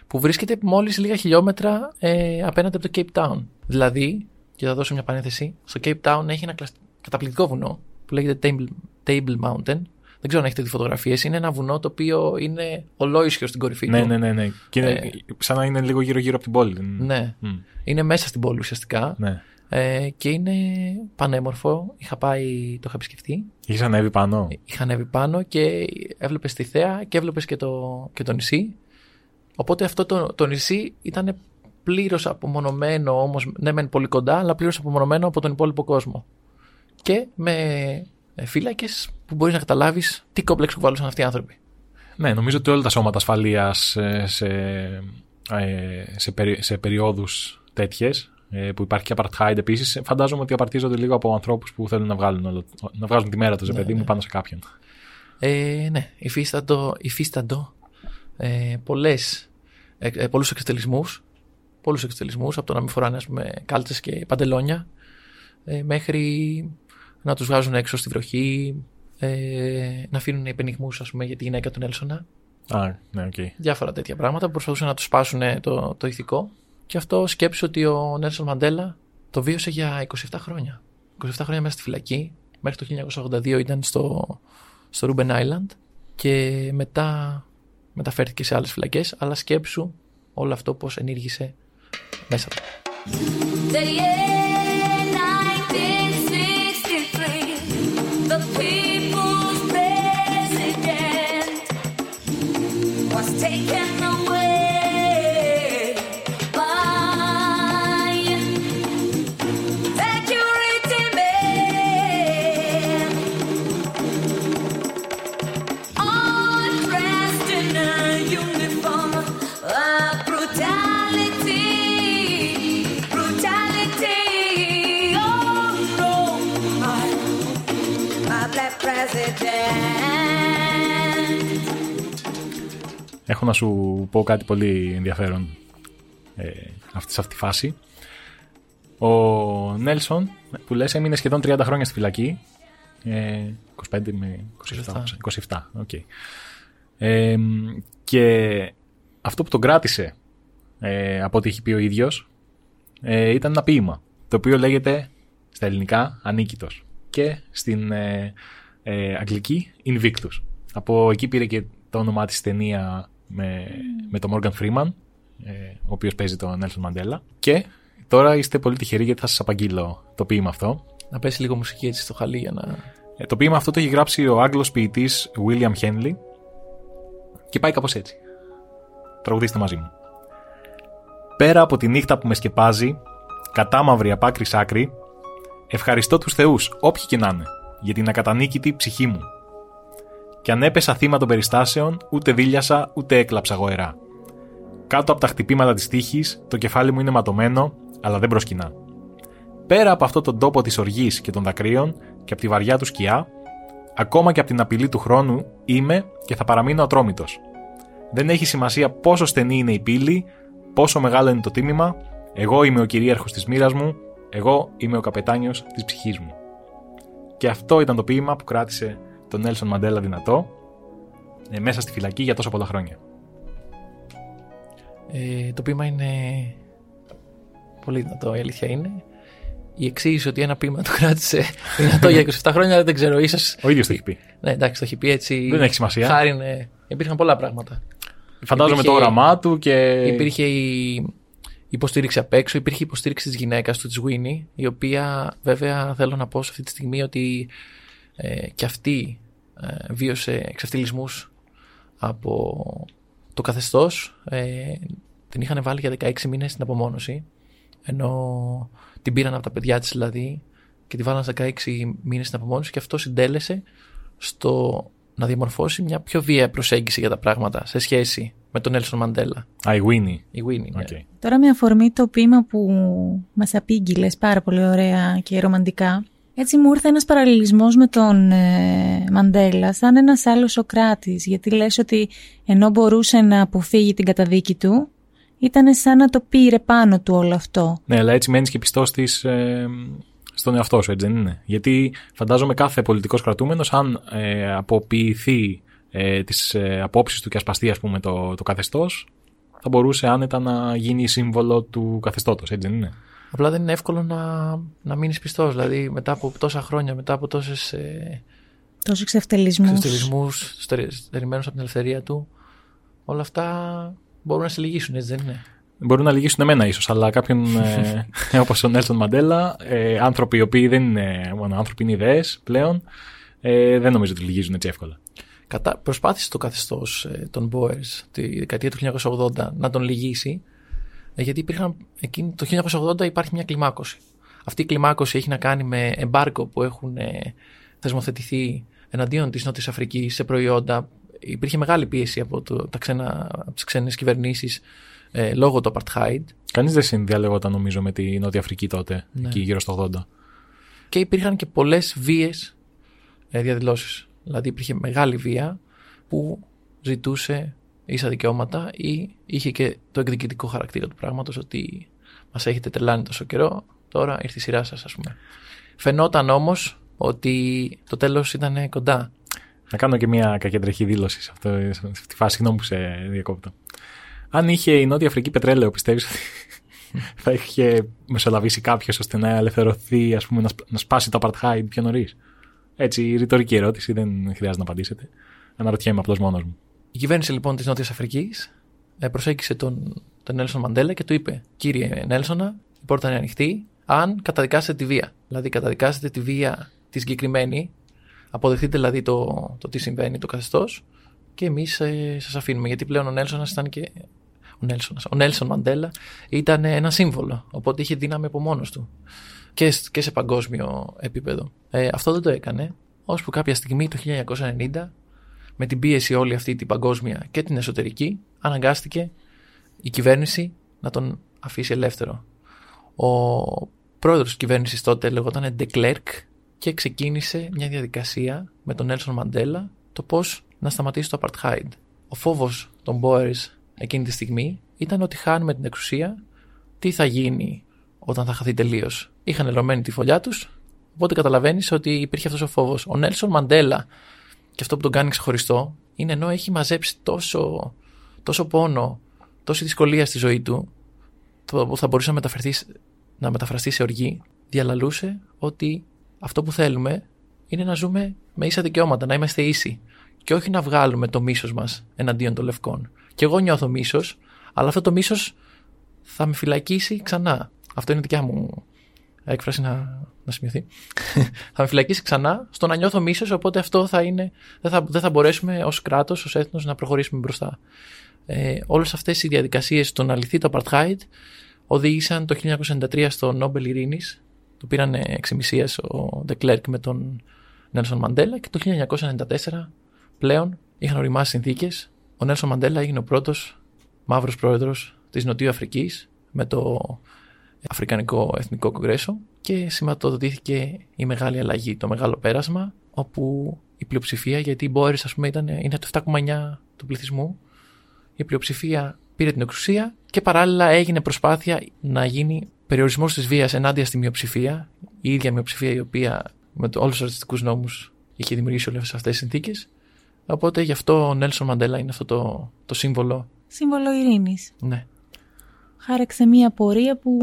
που βρίσκεται μόλις λίγα χιλιόμετρα ε, απέναντι από το Cape Town. Δηλαδή, και θα δώσω μια παρένθεση, στο Cape Town έχει ένα κλασ- καταπληκτικό βουνό που λέγεται Table, Table Mountain. Δεν ξέρω αν έχετε δει φωτογραφίες. Είναι ένα βουνό το οποίο είναι ολόισιο στην κορυφή Ναι, του. ναι, ναι, ναι. Και είναι, Ε, σαν να είναι λίγο γύρω-γύρω από την πόλη. δεν- Ναι. Μμ, Είναι μέσα στην πόλη ουσιαστικά. ναι. Ε, και είναι πανέμορφο. Είχα πάει, το είχα επισκεφτεί. Είχες ανέβει πάνω; Είχα ανέβει πάνω και έβλεπες τη θέα και έβλεπες και το, και το νησί. Οπότε αυτό το, το νησί ήταν πλήρως απομονωμένο όμως, ναι, μεν πολύ κοντά, αλλά πλήρως απομονωμένο από τον υπόλοιπο κόσμο. Και με φύλακες που μπορείς να καταλάβεις τι κόμπλεξ κουβαλούσαν αυτοί οι άνθρωποι. Ναι, νομίζω ότι όλα τα σώματα ασφαλείας σε, σε, ε, σε, περι, σε περιόδους τέτοιες που υπάρχει και apartheid επίσης, φαντάζομαι ότι απαρτίζονται λίγο από ανθρώπους που θέλουν να βγάλουν, όλο, να βγάζουν τη μέρα τους, Ναι, παιδί μου, ναι. πάνω σε κάποιον. Ε, ναι, υφίσταντο, υφίσταντο ε, πολλές, ε, ε, πολλούς εξτελισμούς, πολλούς εξτελισμούς, από το να μην φοράνε ας πούμε κάλτσες και παντελόνια, ε, μέχρι να τους βγάζουν έξω στη βροχή, ε, να αφήνουν επενιγμούς ας πούμε για τη γυναίκα του Νέλσονα, Α, ναι, οκ. διάφορα τέτοια πράγματα που προσπαθούσαν να τους σπάσουν ε, το, το ηθικό. Και αυτό σκέψου ότι ο Νέλσον Μαντέλα το βίωσε για 27 χρόνια. 27 χρόνια μέσα στη φυλακή. Μέχρι το 1982 ήταν στο, στο Robben Island και μετά μεταφέρθηκε σε άλλες φυλακές. Αλλά σκέψου όλο αυτό πώς ενήργησε μέσα του. The year 1963, the Έχω να σου πω κάτι πολύ ενδιαφέρον ε, αυτή, σε αυτή τη φάση. Ο Νέλσον, που λες, έμεινε σχεδόν 30 χρόνια στη φυλακή. Ε, 25 με 27. 27, οκ. Ε, και αυτό που τον κράτησε, ε, από ό,τι έχει πει ο ίδιος, ε, ήταν ένα ποίημα, το οποίο λέγεται στα ελληνικά «Ανίκητος» και στην ε, ε, αγγλική «Invictus». Από εκεί πήρε και το όνομά της ταινία με, με τον Morgan Freeman, ε, ο οποίος παίζει τον Nelson Mandela. Και τώρα είστε πολύ τυχεροί γιατί θα σας απαγγείλω το ποίημα αυτό. Να πέσει λίγο μουσική έτσι στο χαλί για να... Ε, το ποίημα αυτό το έχει γράψει ο Άγγλος ποιητής William Henley και πάει κάπως έτσι. Τραγουδίστε μαζί μου. Πέρα από τη νύχτα που με σκεπάζει, κατάμαυρη απ' άκρη σ' άκρη, ευχαριστώ τους θεούς, όποιοι και να είναι, για την ακατανίκητη ψυχή μου. Κι αν έπεσα θύμα των περιστάσεων, ούτε δίλιασα, ούτε έκλαψα γοερά. Κάτω από τα χτυπήματα της τύχης, το κεφάλι μου είναι ματωμένο, αλλά δεν προσκυνά. Πέρα από αυτό τον τόπο της οργής και των δακρύων και από τη βαριά του σκιά, ακόμα και από την απειλή του χρόνου, είμαι και θα παραμείνω ατρόμητος. Δεν έχει σημασία πόσο στενή είναι η πύλη, πόσο μεγάλο είναι το τίμημα, εγώ είμαι ο κυρίαρχος της μοίρας μου, εγώ είμαι ο καπετάνιος της ψυχής μου. Και αυτό ήταν το ποίημα που κράτησε τον Νέλσον Μαντέλα δυνατό ε, μέσα στη φυλακή για τόσα πολλά χρόνια. Ε, το ποίημα είναι πολύ δυνατό, η αλήθεια είναι. Η εξήγηση ότι ένα ποίημα το κράτησε δυνατό για 27 χρόνια δεν ξέρω, ίσως... Ο ίδιος το έχει πει. Ναι, εντάξει, το έχει πει έτσι. Δεν έχει σημασία. Χάρη είναι. Υπήρχαν πολλά πράγματα. Φαντάζομαι Υπήρχε- το όραμά του και. Υπήρχε η, υποστήριξη απ' έξω. Υπήρχε υποστήριξη της γυναίκας του, της Winnie, η οποία βέβαια θέλω να πω σε αυτή τη στιγμή ότι ε, και αυτή ε, βίωσε εξευτελισμούς από το καθεστώς. Ε, την είχαν βάλει για 16 μήνες στην απομόνωση, ενώ την πήραν από τα παιδιά της δηλαδή και τη βάλαν σε 16 μήνες στην απομόνωση και αυτό συντέλεσε στο να διαμορφώσει μια πιο βίαιη προσέγγιση για τα πράγματα σε σχέση με τον Νέλσον Μαντέλα. Α, η Winnie. Η Winnie, ναι. Οκ. Τώρα με αφορμή το ποίημα που μας απήγγειλες πάρα πολύ ωραία και ρομαντικά, έτσι μου ήρθε ένας παραλληλισμός με τον ε, Μαντέλα σαν ένας άλλος Σοκράτης, γιατί λες ότι ενώ μπορούσε να αποφύγει την καταδίκη του, ήταν σαν να το πήρε πάνω του όλο αυτό. Ναι, αλλά έτσι μένεις και πιστός της ε, στον εαυτό σου, έτσι δεν είναι. Γιατί φαντάζομαι κάθε πολιτικός κρατούμενος, αν ε, αποποιηθεί ε, τις ε, απόψεις του και ασπαστεί, ας πούμε, το, το καθεστώς, θα μπορούσε άνετα να γίνει σύμβολο του καθεστώτος, έτσι δεν είναι. Απλά δεν είναι εύκολο να, να μείνεις πιστός. Δηλαδή, μετά από τόσα χρόνια, μετά από τόσες ε, Τόσο εξευτελισμούς. ξεστηλισμού στερημένους από την ελευθερία του, όλα αυτά μπορούν να σε λυγίσουν, έτσι δεν είναι; Μπορούν να λυγίσουν εμένα ίσως, αλλά κάποιον ε, όπως ο Νέλσον Μαντέλα, ε, άνθρωποι οι οποίοι δεν είναι μόνο άνθρωποι, είναι ιδέες πλέον, ε, δεν νομίζω ότι λυγίζουν έτσι εύκολα. Κατά, προσπάθησε το καθεστώς ε, των Boers τη δεκαετία του 1980 να τον λυγίσει, ε, γιατί υπήρχαν, εκείνη, το 1980 υπάρχει μια κλιμάκωση. Αυτή η κλιμάκωση έχει να κάνει με εμπάρκο που έχουν ε, θεσμοθετηθεί εναντίον της Νότιας Αφρικής σε προϊόντα. Υπήρχε μεγάλη πίεση από, το, τα ξένα, από τις ξένες κυβερνήσεις ε, λόγω του Apartheid. Κανείς δεν συνδιαλεγόταν νομίζω με τη Νότια Αφρική τότε, Ναι. εκεί γύρω στο 80. και υπήρχαν και πολλές βίες ε, διαδηλώσεις. Δηλαδή υπήρχε μεγάλη βία που ζητούσε ίσα δικαιώματα ή είχε και το εκδικητικό χαρακτήρα του πράγματος ότι μας έχετε τρελάνει τόσο καιρό, τώρα ήρθε η σειρά σας ας πούμε. Φαινόταν όμως ότι το τέλος ήταν κοντά. Να κάνω και μια κακεντρεχή δήλωση σε, αυτό, σε αυτή τη φάση. Συγγνώμη που σε διακόπτω. Αν είχε η Νότια Αφρική πετρέλαιο, πιστεύεις ότι θα είχε μεσολαβήσει κάποιος ώστε να ελευθερωθεί, ας πούμε, να, σπ- να σπάσει το apartheid πιο νωρίς; Έτσι, ρητορική ερώτηση, δεν χρειάζεται να απαντήσετε. Αναρωτιέμαι απλώς μόνος μου. Η κυβέρνηση λοιπόν της Νότιας Αφρικής ε, προσέγγισε τον, τον Νέλσον Μαντέλα και του είπε «Κύριε Νέλσονα, η πόρτα είναι ανοιχτή αν καταδικάσετε τη βία». Δηλαδή καταδικάσετε τη βία τη συγκεκριμένη, αποδεχτείτε δηλαδή το, το τι συμβαίνει, το καθεστώς και εμείς ε, σας αφήνουμε. Γιατί πλέον ο Νέλσονας ήταν και... Ο, Νέλσονας, ο Νέλσον Μαντέλα ήταν ένα σύμβολο, οπότε είχε δύναμη από μόνος του και, σ- και σε παγκόσμιο επίπεδο. Ε, αυτό δεν το έκανε, ώσπου κάποια στιγμή το 1990 με την πίεση όλη αυτή την παγκόσμια και την εσωτερική, αναγκάστηκε η κυβέρνηση να τον αφήσει ελεύθερο. Ο πρόεδρος της κυβέρνησης τότε λεγόταν De Klerk και ξεκίνησε μια διαδικασία με τον Nelson Μαντέλα το πώς να σταματήσει το apartheid. Ο φόβος των Boers εκείνη τη στιγμή ήταν ότι χάνουμε την εξουσία, τι θα γίνει όταν θα χαθεί τελείως. Είχαν ελρωμένη τη φωλιά τους, οπότε καταλαβαίνεις ότι υπήρχε αυτός ο φόβος. Ο Νέλσον Μαντέλα και αυτό που τον κάνει ξεχωριστό είναι ενώ έχει μαζέψει τόσο, τόσο πόνο, τόση δυσκολία στη ζωή του, το που θα μπορούσε να, μεταφερθεί, να μεταφραστεί σε οργή, διαλαλούσε ότι αυτό που θέλουμε είναι να ζούμε με ίσα δικαιώματα, να είμαστε ίσοι. Και όχι να βγάλουμε το μίσος μας εναντίον των λευκών. Και εγώ νιώθω μίσος, αλλά αυτό το μίσος θα με φυλακίσει ξανά. Αυτό είναι δικιά μου έκφραση να, να σημειωθεί. θα με φυλακίσει ξανά στο να νιώθω μίσος, οπότε αυτό θα είναι, δεν θα, δεν θα μπορέσουμε ως κράτος, ως έθνος να προχωρήσουμε μπροστά. Ε, όλες αυτές οι διαδικασίες στο να λυθεί το Apartheid οδήγησαν το 1993 στο Νόμπελ Ειρήνης, το πήραν εξ ημισίας ο De Klerk με τον Νέλσον Μαντέλα και το 1994 πλέον είχαν οριμάσει συνθήκες. Ο Νέλσον Μαντέλα έγινε ο πρώτος μαύρος πρόεδρος της Νοτιού Αφρικής με το Αφρικανικό Εθνικό Κογκρέσο και σηματοδοτήθηκε η μεγάλη αλλαγή, το μεγάλο πέρασμα, όπου η πλειοψηφία, γιατί οι Boers ας πούμε ήταν, είναι το 7,9 του πληθυσμού, η πλειοψηφία πήρε την εξουσία και παράλληλα έγινε προσπάθεια να γίνει περιορισμός της βίας ενάντια στη μειοψηφία, η ίδια μειοψηφία η οποία με το, όλους τους ρατσιστικούς νόμους είχε δημιουργήσει όλες αυτές τις συνθήκες. Οπότε γι' αυτό ο Νέλσον Μαντέλα είναι αυτό το, το σύμβολο. Σύμβολο ειρήνης. Ναι. Χάραξε μία πορεία που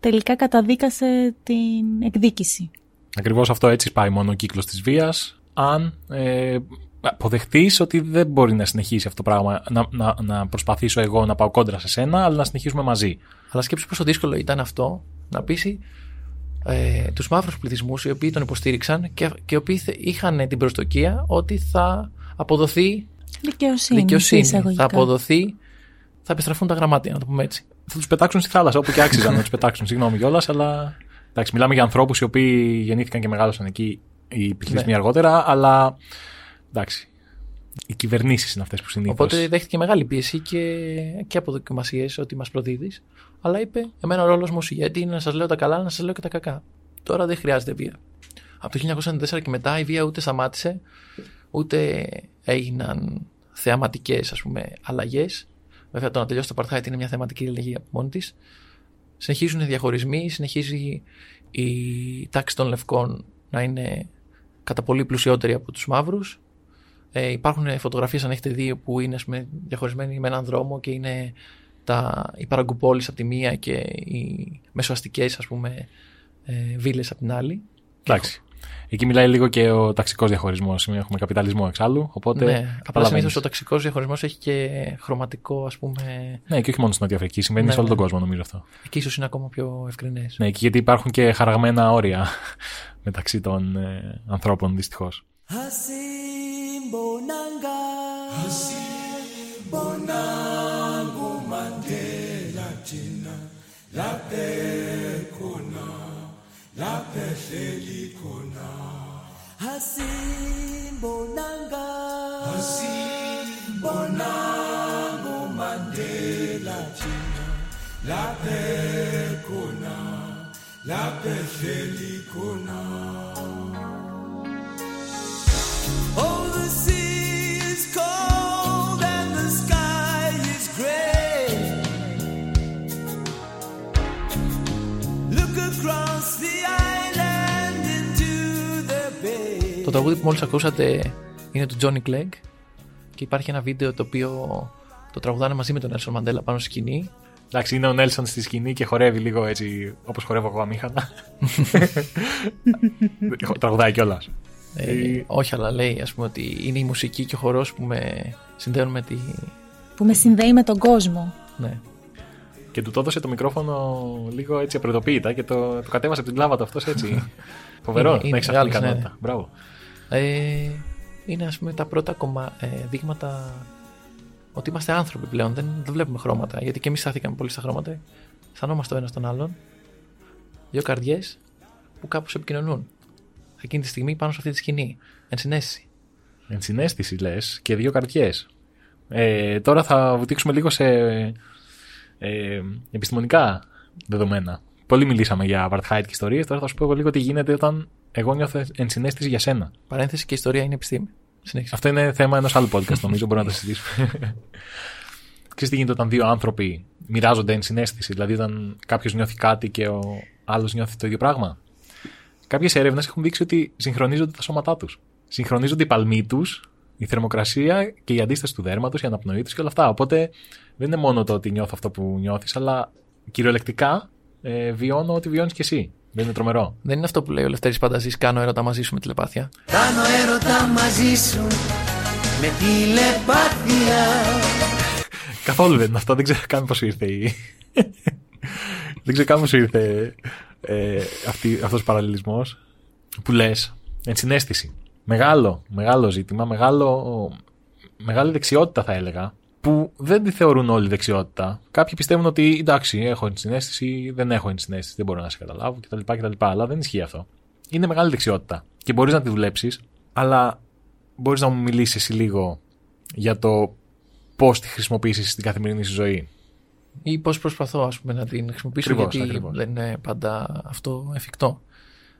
τελικά καταδίκασε την εκδίκηση. Ακριβώς αυτό έτσι πάει μόνο ο κύκλος της βίας. Αν ε, αποδεχτείς ότι δεν μπορεί να συνεχίσει αυτό το πράγμα. Να, να, να προσπαθήσω εγώ να πάω κόντρα σε σένα, αλλά να συνεχίσουμε μαζί. Αλλά σκέψου πόσο δύσκολο ήταν αυτό να πείσει ε, τους μαύρους πληθυσμούς οι οποίοι τον υποστήριξαν και, και οι οποίοι θε- είχαν την προσδοκία ότι θα αποδοθεί Δικαιοσύνη. δικαιοσύνη. εισαγωγικά. Θα αποδοθεί, θα επιστραφούν τα γραμμάτια, να το πούμε έτσι. Θα τους πετάξουν στη θάλασσα όπου και άξιζαν να τους πετάξουν. Συγγνώμη κιόλας, αλλά. Εντάξει, μιλάμε για ανθρώπους οι οποίοι γεννήθηκαν και μεγάλωσαν εκεί οι πληθυσμοί Ναι. αργότερα, αλλά. Εντάξει. Οι κυβερνήσεις είναι αυτές που συνήθω. Οπότε δέχτηκε μεγάλη πίεση και, και από δοκιμασίε ότι μας προδίδεις. Αλλά είπε: Εμένα ο ρόλος μου ως ηγέτη είναι να σας λέω τα καλά, να σας λέω και τα κακά. Τώρα δεν χρειάζεται βία. Από το 1994 και μετά η βία ούτε σταμάτησε, ούτε έγιναν θεαματικές αλλαγές. Βέβαια, το να τελειώσει το Apartheid είναι μια θεαματική αλλαγή από μόνη της. Συνεχίζουν οι διαχωρισμοί, συνεχίζει η τάξη των λευκών να είναι κατά πολύ πλουσιότερη από τους μαύρους. Ε, υπάρχουν φωτογραφίες αν έχετε δει που είναι ας πούμε, διαχωρισμένοι με έναν δρόμο και είναι τα, οι παραγκουπόλεις από τη μία και οι μεσοαστικές ας πούμε ε, βίλες από την άλλη. Εντάξει. Εκεί μιλάει λίγο και ο ταξικός διαχωρισμός. Έχουμε καπιταλισμό εξάλλου. Οπότε. ναι, απλά καταλαβαίνεις. συνήθως ο ταξικός διαχωρισμός έχει και χρωματικό ας πούμε Ναι, και όχι μόνο στην Νότια Αφρική. Συμβαίνει Ναι, σε όλο ναι. τον κόσμο, νομίζω αυτό. εκεί ίσως είναι ακόμα πιο ευκρινές. Ναι, και γιατί υπάρχουν και χαραγμένα όρια μεταξύ των ε, ανθρώπων, δυστυχώς. Hasimbonanga Bonangu Mandela thina laphe khona laphe Hassim Bonanga. Hassim Bonango Mandela Tina. La paix kona, la paix felicona. Overseas. Oh, τραγούδι που μόλις ακούσατε είναι του Johnny Clegg και υπάρχει ένα βίντεο το οποίο το τραγουδάνε μαζί με τον Nelson Mandela πάνω στη σκηνή. Εντάξει, είναι ο Νέλσον στη σκηνή και χορεύει λίγο έτσι όπως χορεύω εγώ αμήχανα. Τραγουδάει κιόλας. Ε, όχι, αλλά λέει ας πούμε ότι είναι η μουσική και ο χορός που με συνδέουν με τη... Που με συνδέει με τον κόσμο. Ναι. Και του το έδωσε το μικρόφωνο λίγο έτσι απροειδοποίητα και το, το κατέβασε από την πλάβα του αυτός έτσι. Φοβερό. Είναι- είναι να έχει αυτή την μεγάλος, ναι. ικανότητα. Μπράβο. Ε, είναι ας πούμε τα πρώτα κομμα... ε, δείγματα ότι είμαστε άνθρωποι πλέον, δεν, δεν βλέπουμε χρώματα. Γιατί και εμείς στάθηκαμε πολύ στα χρώματα. Αισθανόμαστε ο ένας τον άλλον. Δύο καρδιές που κάπως επικοινωνούν. Εκείνη τη στιγμή πάνω σε αυτή τη σκηνή. Ενσυναίσθηση. Ενσυναίσθηση λες και δύο καρδιές. Ε, τώρα θα βουτήξουμε λίγο σε ε, επιστημονικά δεδομένα. Πολύ μιλήσαμε για apartheid και ιστορίες. Τώρα θα σου πω εγώ λίγο τι γίνεται όταν εγώ νιώθω ενσυναίσθηση για σένα. Παρένθεση και η ιστορία είναι επιστήμη. Συνέχισε. Αυτό είναι θέμα ενός άλλου podcast, νομίζω. Μπορούμε να το συζητήσουμε. Ξέρεις τι γίνεται όταν δύο άνθρωποι μοιράζονται ενσυναίσθηση, δηλαδή όταν κάποιος νιώθει κάτι και ο άλλος νιώθει το ίδιο πράγμα; Κάποιες έρευνες έχουν δείξει ότι συγχρονίζονται τα σώματά τους. Συγχρονίζονται οι παλμοί τους, η θερμοκρασία και η αντίσταση του δέρματος, η αναπνοή τους και όλα αυτά. Οπότε δεν είναι μόνο το ότι νιώθω αυτό που νιώθεις, αλλά κυριολεκτικά ε, βιώνω ό,τι βιώνεις κι εσύ. Δεν είναι τρομερό. Δεν είναι αυτό που λέει ο Λευτέρης Πανταζής κάνω έρωτα μαζί σου με τηλεπάθεια. Κάνω έρωτα μαζί σου με τηλεπάθεια Καθόλου δεν είναι αυτό. Δεν ξέρω καν πώς ήρθε η. δεν ξέρω καν πώς ήρθε ε, αυτή, αυτός ο παραλληλισμός που λες ενσυναίσθηση. Μεγάλο, μεγάλο ζήτημα, μεγάλο, μεγάλη δεξιότητα θα έλεγα που δεν τη θεωρούν όλοι δεξιότητα. Κάποιοι πιστεύουν ότι εντάξει, έχω ενσυναίσθηση, δεν έχω ενσυναίσθηση, δεν μπορώ να σε καταλάβω κτλ. κτλ. Αλλά δεν ισχύει αυτό. Είναι μεγάλη δεξιότητα και μπορείς να τη δουλέψεις, αλλά μπορείς να μου μιλήσεις εσύ λίγο για το πώς τη χρησιμοποιήσεις στην καθημερινή σου ζωή. Ή πώς προσπαθώ ας πούμε, να την χρησιμοποιήσω Ακριβώς, γιατί ακριβώς. δεν είναι πάντα αυτό εφικτό.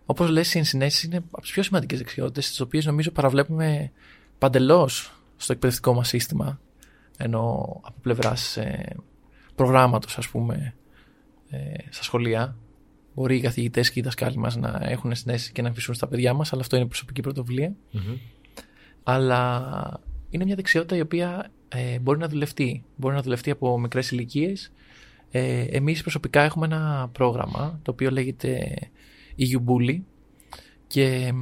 Όπως λες, η ενσυναίσθησης είναι από τις πιο σημαντικές δεξιότητες, τις οποίες νομίζω παραβλέπουμε παντελώς στο εκπαιδευτικό μας σύστημα. Ενώ από πλευράς ε, προγράμματος, ας πούμε, ε, στα σχολεία. Μπορεί οι καθηγητές και οι δασκάλοι μας να έχουν συνέστηση και να αφήσουν στα παιδιά μας, αλλά αυτό είναι προσωπική πρωτοβουλία. Αλλά είναι μια δεξιότητα η οποία ε, μπορεί να δουλευτεί. Μπορεί να δουλευτεί από μικρές ηλικίες. Ε, εμείς προσωπικά έχουμε ένα πρόγραμμα το οποίο λέγεται EU Bully και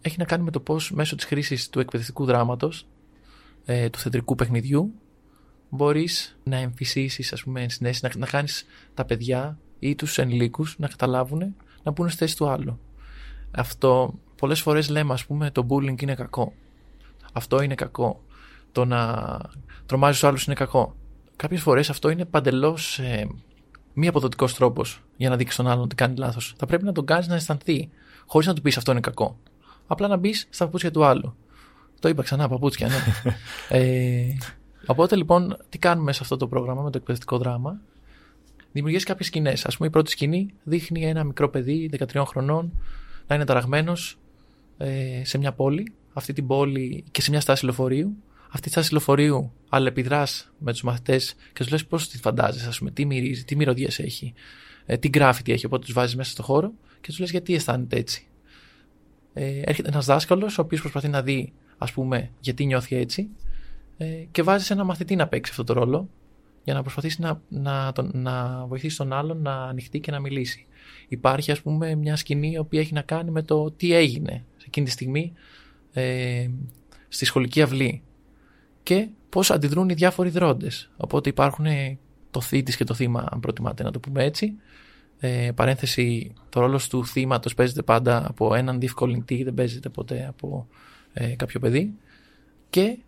έχει να κάνει με το πώς μέσω της χρήσης του εκπαιδευτικού δράματος, ε, του θεατρικού παιχνιδιού, μπορείς να εμφυσίσεις, ας πούμε, ενσυναίσθηση, να, να κάνεις τα παιδιά ή τους ενηλίκους να καταλάβουν να μπουν στη θέση του άλλου. Αυτό πολλές φορές λέμε, ας πούμε, το bullying είναι κακό. Αυτό είναι κακό. Το να τρομάζεις τους άλλους είναι κακό. Κάποιες φορές αυτό είναι παντελώς ε, μη αποδοτικός τρόπος για να δείξεις τον άλλον ότι κάνει λάθος. Θα πρέπει να τον κάνεις να αισθανθεί, χωρίς να του πεις αυτό είναι κακό. Απλά να μπεις στα παπούτσια του άλλου. Το είπα ξανά, παπούτσια, ναι. ε, οπότε λοιπόν, τι κάνουμε σε αυτό το πρόγραμμα με το εκπαιδευτικό δράμα; Δημιουργείς κάποιες σκηνές. Α πούμε, η πρώτη σκηνή δείχνει ένα μικρό παιδί 13 χρονών να είναι ταραγμένος ε, σε μια πόλη. Αυτή την πόλη και σε μια στάση λεωφορείου. Αυτή η στάση λεωφορείου αλληλεπιδράς με τους μαθητές και τους λες πώς τη φαντάζεσαι, ας πούμε, τι μυρίζει, τι μυρωδιέ έχει, ε, τι γκράφιτι έχει. Οπότε τους βάζεις μέσα στο χώρο και τους λες γιατί αισθάνεται έτσι. Ε, έρχεται ένας δάσκαλος, ο οποίος προσπαθεί να δει, ας πούμε, γιατί νιώθει έτσι, ε, και βάζεις ένα μαθητή να παίξει αυτό το ρόλο για να προσπαθήσει να, να, τον, να βοηθήσει τον άλλον να ανοιχτεί και να μιλήσει. Υπάρχει, ας πούμε, μια σκηνή η οποία έχει να κάνει με το τι έγινε σε εκείνη τη στιγμή ε, στη σχολική αυλή και πώς αντιδρούν οι διάφοροι δρόντες. Οπότε υπάρχουν ε, το θήτης και το θύμα, αν προτιμάτε να το πούμε έτσι. Ε, παρένθεση, το ρόλο του θύματος παίζεται πάντα από έναν διευκολυντή, δεν παίζεται ποτέ από ε, κάποιο παιδί. Και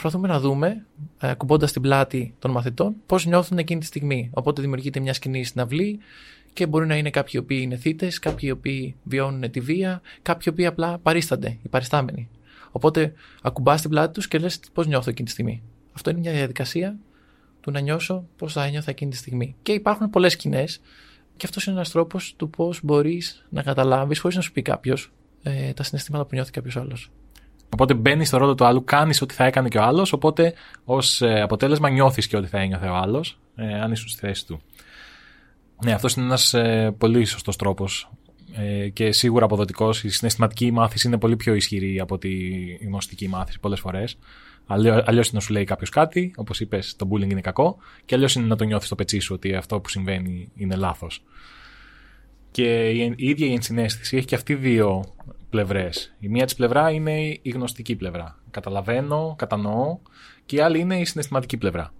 προσπαθούμε να δούμε, ε, ακουμπώντα την πλάτη των μαθητών, πώς νιώθουν εκείνη τη στιγμή. Οπότε δημιουργείται μια σκηνή στην αυλή και μπορεί να είναι κάποιοι οι οποίοι είναι θύτες, κάποιοι οι οποίοι βιώνουν τη βία, κάποιοι οι οποίοι απλά παρίστανται, οι παριστάμενοι. Οπότε ακουμπάς την πλάτη τους και λες πώς νιώθω εκείνη τη στιγμή. Αυτό είναι μια διαδικασία του να νιώσω πώς θα ένιωθα εκείνη τη στιγμή. Και υπάρχουν πολλές σκηνές και αυτός είναι ένας τρόπος του πώς μπορείς να καταλάβεις, χωρίς να σου πει κάποιος, ε, τα συναισθήματα που νιώθει κάποιος άλλος. Οπότε μπαίνεις στο ρόλο του άλλου, κάνεις ό,τι θα έκανε και ο άλλος, οπότε ως αποτέλεσμα νιώθεις και ό,τι θα ένιωθε ο άλλος, ε, αν ήσουν στη θέση του. Ναι, αυτός είναι ένας ε, πολύ σωστός τρόπος ε, και σίγουρα αποδοτικός. Η συναισθηματική μάθηση είναι πολύ πιο ισχυρή από τη γνωστική μάθηση πολλές φορές. Αλλιώ είναι να σου λέει κάποιος κάτι, όπως είπες, το bullying είναι κακό, και αλλιώς είναι να το νιώθεις στο πετσί σου ότι αυτό που συμβαίνει είναι λάθος. Και η, η ίδια η ενσυναίσθηση έχει και αυτή δύο πλευρές. Η μία της πλευρά είναι η γνωστική πλευρά. Καταλαβαίνω, κατανοώ, και η άλλη είναι η συναισθηματική πλευρά.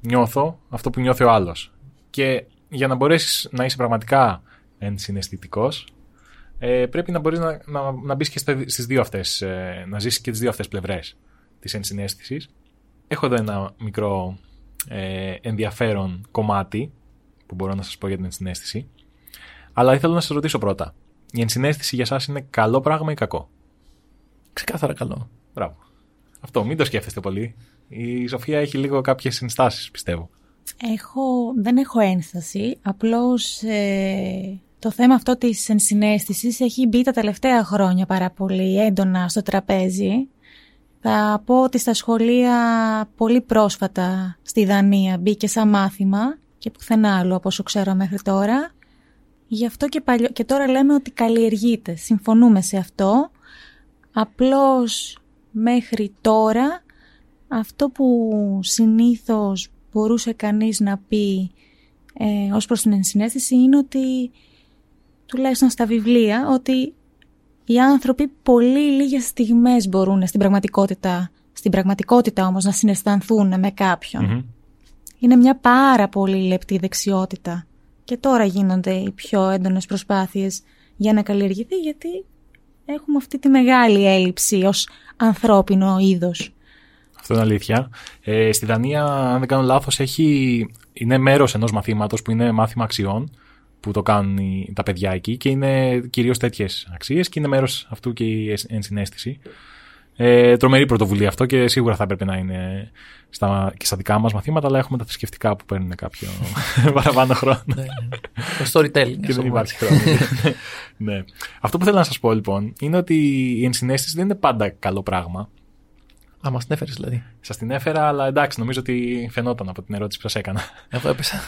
Νιώθω αυτό που νιώθει ο άλλος. Και για να μπορέσεις να είσαι πραγματικά ενσυναισθητικός, ε, πρέπει να μπορείς να, να, να μπεις και στις δύο αυτές, ε, να ζήσει και τις δύο αυτές πλευρές της ενσυναίσθησης. Έχω εδώ ένα μικρό ε, ενδιαφέρον κομμάτι που μπορώ να σας πω για την ενσυναίσθηση. Αλλά ήθελα να σας ρωτήσω πρώτα. Η ενσυναίσθηση για σας είναι καλό πράγμα ή κακό; Ξεκάθαρα καλό. Μπράβο. Αυτό, μην το σκέφτεστε πολύ. Η Σοφία έχει λίγο κάποιες συνστάσεις, πιστεύω. Έχω, δεν έχω ένσταση, απλώς ε, το θέμα αυτό της ενσυναίσθησης έχει μπει τα τελευταία χρόνια πάρα πολύ έντονα στο τραπέζι. Θα πω ότι στα σχολεία πολύ πρόσφατα στη Δανία μπήκε σαν μάθημα και πουθενά άλλο από όσο ξέρω μέχρι τώρα. Γι' αυτό και, παλιό, και τώρα λέμε ότι καλλιεργείται. Συμφωνούμε σε αυτό. Απλώς μέχρι τώρα αυτό που συνήθως μπορούσε κανείς να πει ε, ως προς την ενσυναίσθηση είναι ότι τουλάχιστον στα βιβλία ότι οι άνθρωποι πολύ λίγες στιγμές μπορούν στην πραγματικότητα, στην πραγματικότητα όμως να συναισθανθούν με καποιον Είναι μια πάρα πολύ λεπτή δεξιότητα. Και τώρα γίνονται οι πιο έντονες προσπάθειες για να καλλιεργηθεί γιατί έχουμε αυτή τη μεγάλη έλλειψη ως ανθρώπινο είδος. Αυτό είναι αλήθεια. Ε, στη Δανία, αν δεν κάνω λάθος, έχει, είναι μέρος ενός μαθήματος που είναι μάθημα αξιών που το κάνουν οι- τα παιδιά εκεί και είναι κυρίως τέτοιες αξίες και είναι μέρος αυτού και η εσ- ενσυναίσθηση. Ε, τρομερή πρωτοβουλία αυτό και σίγουρα θα έπρεπε να είναι στα, και στα δικά μας μαθήματα, αλλά έχουμε τα θρησκευτικά που παίρνουν κάποιο παραπάνω χρόνο. Ναι, ναι. το storytelling. και ας το δεν πούμε υπάρχει έτσι. χρόνο. ναι. Αυτό που θέλω να σας πω λοιπόν είναι ότι η ενσυναίσθηση δεν είναι πάντα καλό πράγμα. Α, μας την έφερες δηλαδή. Σας την έφερα, αλλά εντάξει, νομίζω ότι φαινόταν από την ερώτηση που σας έκανα. Εγώ έπεσα.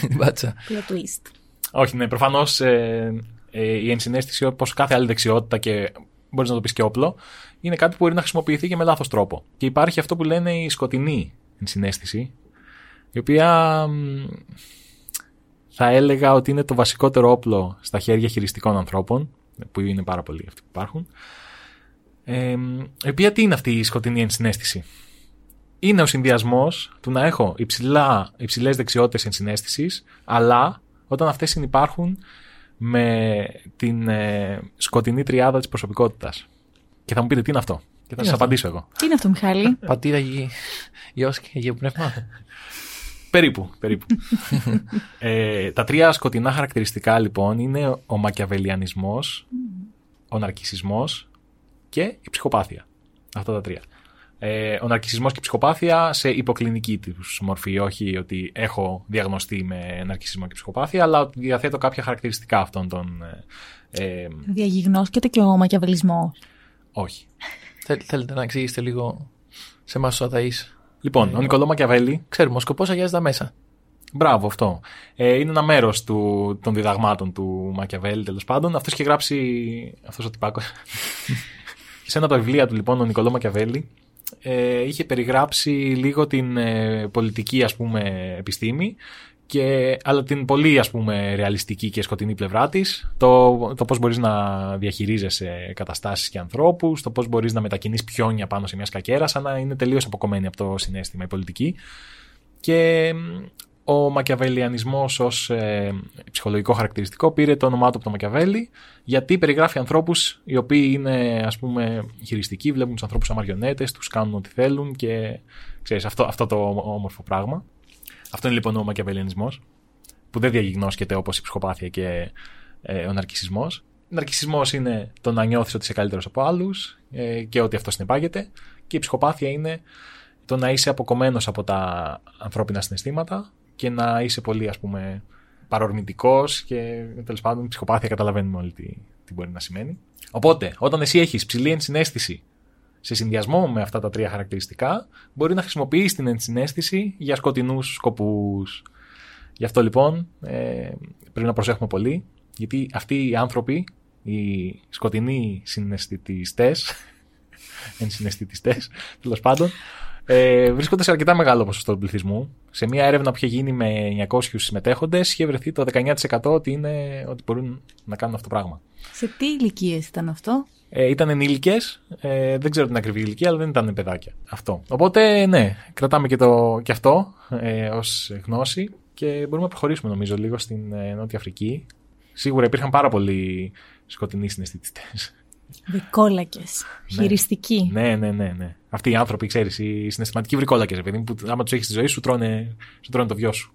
Την πάτσα. Plot twist. Όχι, ναι, προφανώς ε, ε, η ενσυναίσθηση, όπως κάθε άλλη δεξιότητα και μπορείς να το πεις και όπλο, είναι κάτι που μπορεί να χρησιμοποιηθεί και με λάθος τρόπο. Και υπάρχει αυτό που λένε η σκοτεινή ενσυναίσθηση, η οποία μ, θα έλεγα ότι είναι το βασικότερο όπλο στα χέρια χειριστικών ανθρώπων, που είναι πάρα πολλοί αυτοί που υπάρχουν. Ε, η οποία τι είναι αυτή η σκοτεινή ενσυναίσθηση. Είναι ο συνδυασμός του να έχω υψηλά, υψηλές δεξιότητες ενσυναίσθησης, αλλά όταν αυτές συνυπάρχουν με την ε, σκοτεινή τριάδα της προσωπικότητας. Και θα μου πείτε τι είναι αυτό; Και θα είναι σας αυτό; απαντήσω εγώ. Τι είναι αυτό, Μιχάλη; Πατήρα γη. Γιος και γεωπνεύμα. Περίπου, περίπου. ε, τα τρία σκοτεινά χαρακτηριστικά λοιπόν είναι ο μακιαβελιανισμός, ο ναρκισισμός και η ψυχοπάθεια. Αυτά τα τρία. Ε, ο ναρκισισμός και η ψυχοπάθεια σε υποκλινική τους μορφή, όχι ότι έχω διαγνωστεί με ναρκισισμό και ψυχοπάθεια, αλλά ότι διαθέτω κάποια χαρακτηριστικά αυτών των... Ε, ε, Διαγιγνώσκεται και ο μακιαβελισμό. όχι. Θέλ- Θέλετε να εξηγήσετε λίγο σε εμάς τους αδαείς. Λοιπόν, ο Νικολό Μακιαβέλη Ξέρουμε, ο σκοπός αγιάζει τα μέσα. Μπράβο, αυτό. Ε, είναι ένα μέρος των διδαγμάτων του Μακιαβέλη, τέλος πάντων. Αυτός είχε γράψει. Αυτός ο τυπάκος. σε ένα από τα βιβλία του, λοιπόν, ο Νικολό Μακιαβέλη ε, είχε περιγράψει λίγο την ε, πολιτική, ας πούμε, επιστήμη. Και, αλλά την πολύ ας πούμε ρεαλιστική και σκοτεινή πλευρά της το, το πώς μπορείς να διαχειρίζεσαι καταστάσεις και ανθρώπους το πώς μπορείς να μετακινείς πιόνια πάνω σε μιας σκακέρα σαν να είναι τελείως αποκομμένη από το συνέστημα η πολιτική και μ, ο μακιαβελιανισμός ως ε, ψυχολογικό χαρακτηριστικό πήρε το όνομά του από το Μακιαβέλη γιατί περιγράφει ανθρώπους οι οποίοι είναι ας πούμε χειριστικοί, βλέπουν τους ανθρώπους σαν μαριονέτες, τους κάνουν ό,τι θέλουν και ξέρεις αυτό, αυτό το όμορφο πράγμα. Αυτό είναι λοιπόν ο μακιαβελιανισμός που δεν διαγιγνώσκεται όπως η ψυχοπάθεια και ε, ο ναρκισισμός. Ο ναρκισισμός είναι το να νιώθεις ότι είσαι καλύτερος από άλλους ε, και ότι αυτό συνεπάγεται και η ψυχοπάθεια είναι το να είσαι αποκομμένος από τα ανθρώπινα συναισθήματα και να είσαι πολύ ας πούμε παρορμητικός και τέλος πάντων η ψυχοπάθεια καταλαβαίνουμε όλοι τι, τι μπορεί να σημαίνει. Οπότε όταν εσύ έχεις ψηλή ενσυναίσθηση σε συνδυασμό με αυτά τα τρία χαρακτηριστικά μπορεί να χρησιμοποιείς την ενσυναίσθηση για σκοτεινούς σκοπούς. Γι' αυτό λοιπόν ε, πρέπει να προσέχουμε πολύ γιατί αυτοί οι άνθρωποι, οι σκοτεινοί συναισθητιστές ενσυναισθητιστές, τέλος πάντων, ε, βρίσκονται σε αρκετά μεγάλο ποσοστό του πληθυσμού. Σε μια έρευνα που είχε γίνει με 900 συμμετέχοντες, είχε βρεθεί το 19% ότι, είναι, ότι μπορούν να κάνουν αυτό το πράγμα. Σε τι ηλικίες ήταν αυτό; Ε, ήταν ενήλικες, ε, δεν ξέρω την ακριβή ηλικία, αλλά δεν ήταν παιδάκια. Αυτό. Οπότε, ναι, κρατάμε και, το, και αυτό ε, ως γνώση και μπορούμε να προχωρήσουμε νομίζω λίγο στην ε, Νότια Αφρική. Σίγουρα υπήρχαν πάρα πολλοί σκοτεινοί συναισθητιστέ. Βρικόλακες. Χειριστικοί. Ναι, ναι, ναι, ναι. Αυτοί οι άνθρωποι, ξέρεις, οι συναισθηματικοί βρικόλακες, παιδί μου, που άμα τους έχεις στη ζωή σου, τρώνε, σου τρώνε το βιό σου.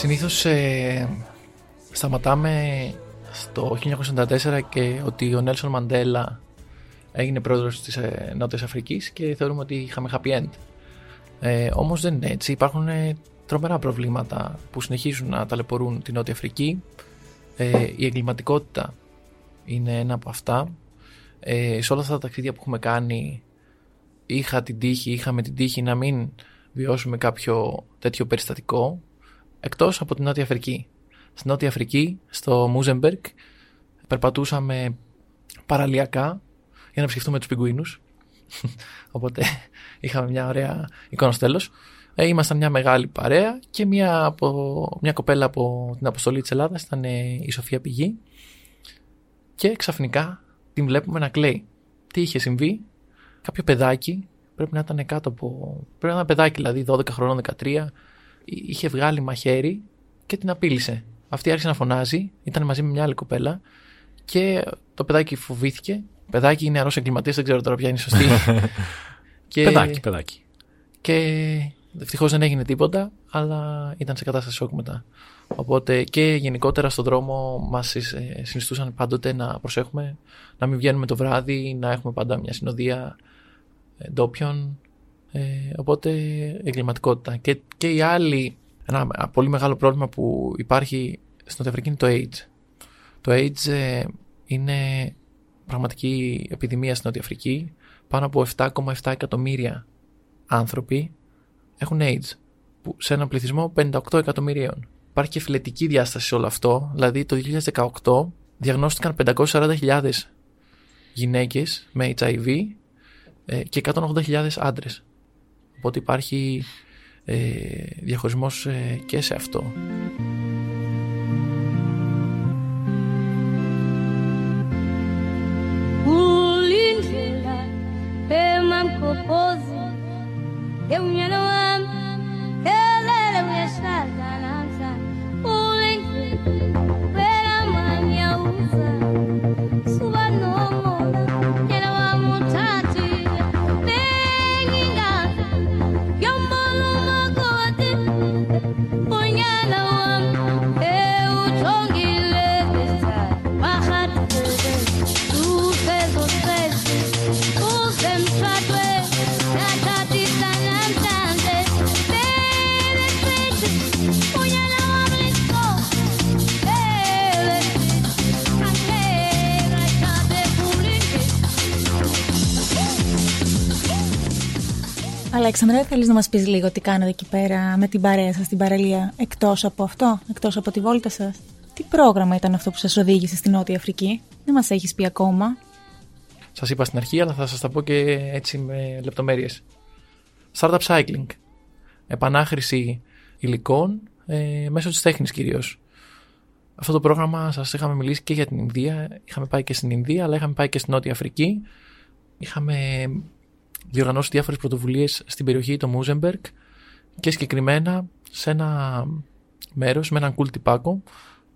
Συνήθως ε, σταματάμε στο 1994 και ότι ο Νέλσον Μαντέλα έγινε πρόεδρος της ε, Νότιας Αφρικής και θεωρούμε ότι είχαμε happy end. Ε, όμως δεν είναι έτσι. Υπάρχουν ε, τρομερά προβλήματα που συνεχίζουν να ταλαιπωρούν την Νότια Αφρική. Ε, η εγκληματικότητα είναι ένα από αυτά. Ε, σε όλα αυτά τα ταξίδια που έχουμε κάνει είχα την τύχη, είχαμε την τύχη να μην βιώσουμε κάποιο τέτοιο περιστατικό εκτός από την Νότια Αφρική. Στην Νότια Αφρική, στο Μούζεμπεργκ, περπατούσαμε παραλιακά για να επισκεφτούμε τους πιγκουίνους. Οπότε είχαμε μια ωραία εικόνα στο τέλος. Ε, ήμασταν μια μεγάλη παρέα και μια, από, μια κοπέλα από την αποστολή της Ελλάδας ήταν ε, η Σοφία Πηγή και ξαφνικά την βλέπουμε να κλαίει. Τι είχε συμβεί, κάποιο παιδάκι, πρέπει να ήταν κάτω από. Πρέπει να ήταν ένα παιδάκι δηλαδή, 12 χρονών, 13, είχε βγάλει μαχαίρι και την απείλησε. Αυτή άρχισε να φωνάζει, ήταν μαζί με μια άλλη κοπέλα και το παιδάκι φοβήθηκε. Παιδάκι είναι νεαρό εγκληματίας, δεν ξέρω τώρα ποια είναι η σωστή. και, Παιδάκι, παιδάκι. και Ευτυχώς δεν έγινε τίποτα, αλλά ήταν σε κατάσταση σοκ μετά. Οπότε και γενικότερα στον δρόμο μας συνιστούσαν πάντοτε να προσέχουμε, να μην βγαίνουμε το βράδυ, να έχουμε πάντα μια συνοδεία ε, ντόπιων. Ε, οπότε εγκληματικότητα. Και, και η άλλη, ένα πολύ μεγάλο πρόβλημα που υπάρχει στην Νότια Αφρική είναι το AIDS. Το AIDS ε, είναι πραγματική επιδημία στην Νότια Αφρική. Πάνω από 7,7 εκατομμύρια άνθρωποι έχουν AIDS. Που σε έναν πληθυσμό 58 εκατομμυρίων. Υπάρχει και φιλετική διάσταση σε όλο αυτό. Δηλαδή το 2018 διαγνώστηκαν 540.000 γυναίκες με HIV ε, και 180.000 άντρες. Οπότε υπάρχει ε, διαχωρισμός ε, και σε αυτό. Αλέξανδρα, θέλεις να μας πεις λίγο τι κάνετε εκεί πέρα με την παρέα σας στην παραλία, εκτός από αυτό, εκτός από τη βόλτα σας; Τι πρόγραμμα ήταν αυτό που σας οδήγησε στην Νότια Αφρική, δεν μας έχεις πει ακόμα. Σας είπα στην αρχή, αλλά θα σας τα πω και έτσι με λεπτομέρειες. Startup cycling. Επανάχρηση υλικών ε, μέσω της τέχνης κυρίως. Αυτό το πρόγραμμα σας είχαμε μιλήσει και για την Ινδία. Είχαμε πάει και στην Ινδία, αλλά είχαμε πάει και στην Νότια Αφρική. Είχαμε διοργανώσει διάφορες πρωτοβουλίες στην περιοχή του Μούζεμπεργκ και συγκεκριμένα σε ένα μέρος με έναν cool τυπάκο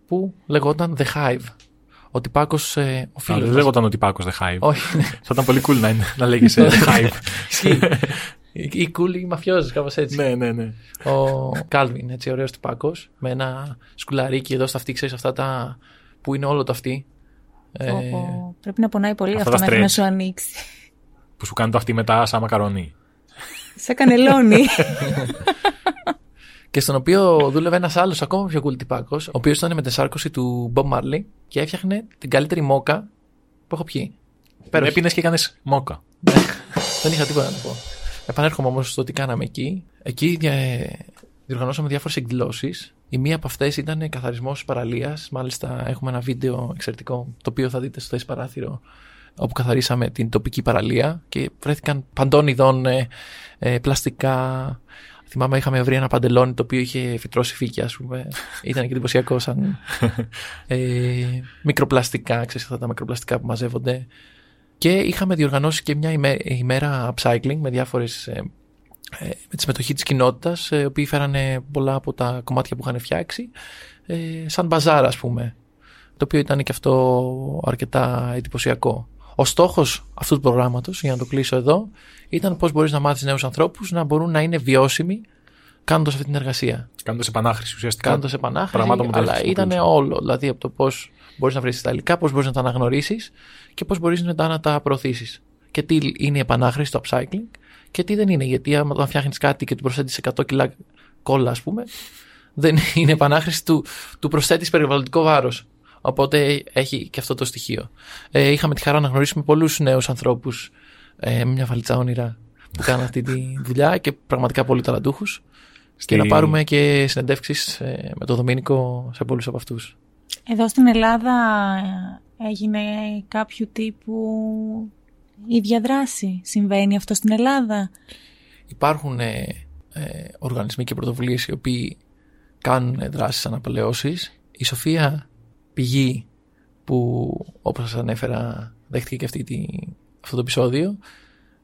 που λεγόταν The Hive. Ο τυπάκος, ε, ο Α, φίλο. δεν λέγονταν ότι Πάκος The Hive. Όχι, ναι. Θα ήταν πολύ cool να, είναι, να λέγεσαι The Hive. Ισχύει. Ή cool ή μαφιόζης, κάπως έτσι. ναι, ναι, ναι. Ο Κάλβιν, έτσι, ωραίος τυπάκος, με ένα σκουλαρίκι εδώ στα αυτή, ξέρεις αυτά τα. που είναι όλο το αυτή. Ε, Όπο, πρέπει να πονάει πολύ αυτά αυτό τα μέχρι να stretch. σου ανοίξει. Που σου κάνει το αυτή μετά σαν μακαρονί. Σε κανελώνει. και στον οποίο δούλευε ένας άλλος ακόμα πιο cool τυπάκος, ο οποίος ήταν με τεσσάρκωση του Bob Marley και έφτιαχνε την καλύτερη μόκα που έχω πιει. Υπέροχη. Έπινες και έκανες μόκα. Δεν είχα τίποτα να του πω. Επανέρχομαι όμως στο τι κάναμε εκεί. Εκεί δια- διοργανώσαμε διάφορες εκδηλώσεις. Η μία από αυτές ήταν καθαρισμός παραλίας. Μάλιστα, έχουμε ένα βίντεο εξαιρετικό, το οποίο θα δείτε στο θέση παράθυρο, όπου καθαρίσαμε την τοπική παραλία και βρέθηκαν παντών ειδών ε, ε, πλαστικά. Θυμάμαι, είχαμε βρει ένα παντελόνι το οποίο είχε φυτρώσει φύκια, ας πούμε. Ήταν και εντυπωσιακό σαν. Ε, μικροπλαστικά, ξέρεις αυτά τα μικροπλαστικά που μαζεύονται. Και είχαμε διοργανώσει και μια ημέ- ημέρα upcycling με διάφορες ε, ε, με τη συμμετοχή της κοινότητας ε, οι οποίοι φέρανε πολλά από τα κομμάτια που είχαν φτιάξει ε, σαν μπαζάρα ας πούμε το οποίο ήταν και αυτό αρκετά εντυπωσιακό. Ο στόχος αυτού του προγράμματος, για να το κλείσω εδώ, ήταν πώς μπορείς να μάθεις νέους ανθρώπους να μπορούν να είναι βιώσιμοι κάνοντας αυτή την εργασία. Κάνοντας επανάχρηση ουσιαστικά. Κάνοντας επανάχρηση, πραγμάτων που δεν αλλά ήταν χρησιμοποιούσαν. όλο. Δηλαδή από το πώς μπορείς να βρεις τα υλικά, πώς μπορείς να τα αναγνωρίσεις και πώς μπορείς μετά να τα προωθήσεις. Και τι είναι η επανάχρηση, το upcycling και τι δεν είναι. Γιατί άμα όταν φτιάχνεις κάτι και του προσθέτεις 100 κιλά κόλλα, ας πούμε, δεν είναι επανάχρηση του, του προσθέτεις περιβαλλοντικό βάρος. Οπότε έχει και αυτό το στοιχείο. Ε, είχαμε τη χαρά να γνωρίσουμε πολλούς νέους ανθρώπους ε, με μια βαλίτσα όνειρα που κάνουν αυτή τη δουλειά και πραγματικά πολύ ταλαντούχους. Και Στη- να πάρουμε και συνεντεύξεις ε, με τον Δομήνικο σε πολλούς από αυτούς. Εδώ στην Ελλάδα ε, έγινε κάποιο τύπου ίδια δράση. Συμβαίνει αυτό στην Ελλάδα; Υπάρχουν ε, ε, οργανισμοί και πρωτοβουλίες οι οποίοι κάνουν ε, δράσεις αναπαλαιώσεις. Η Σοφία Πηγή που όπως σας ανέφερα δέχτηκε και αυτή τη, αυτό το επεισόδιο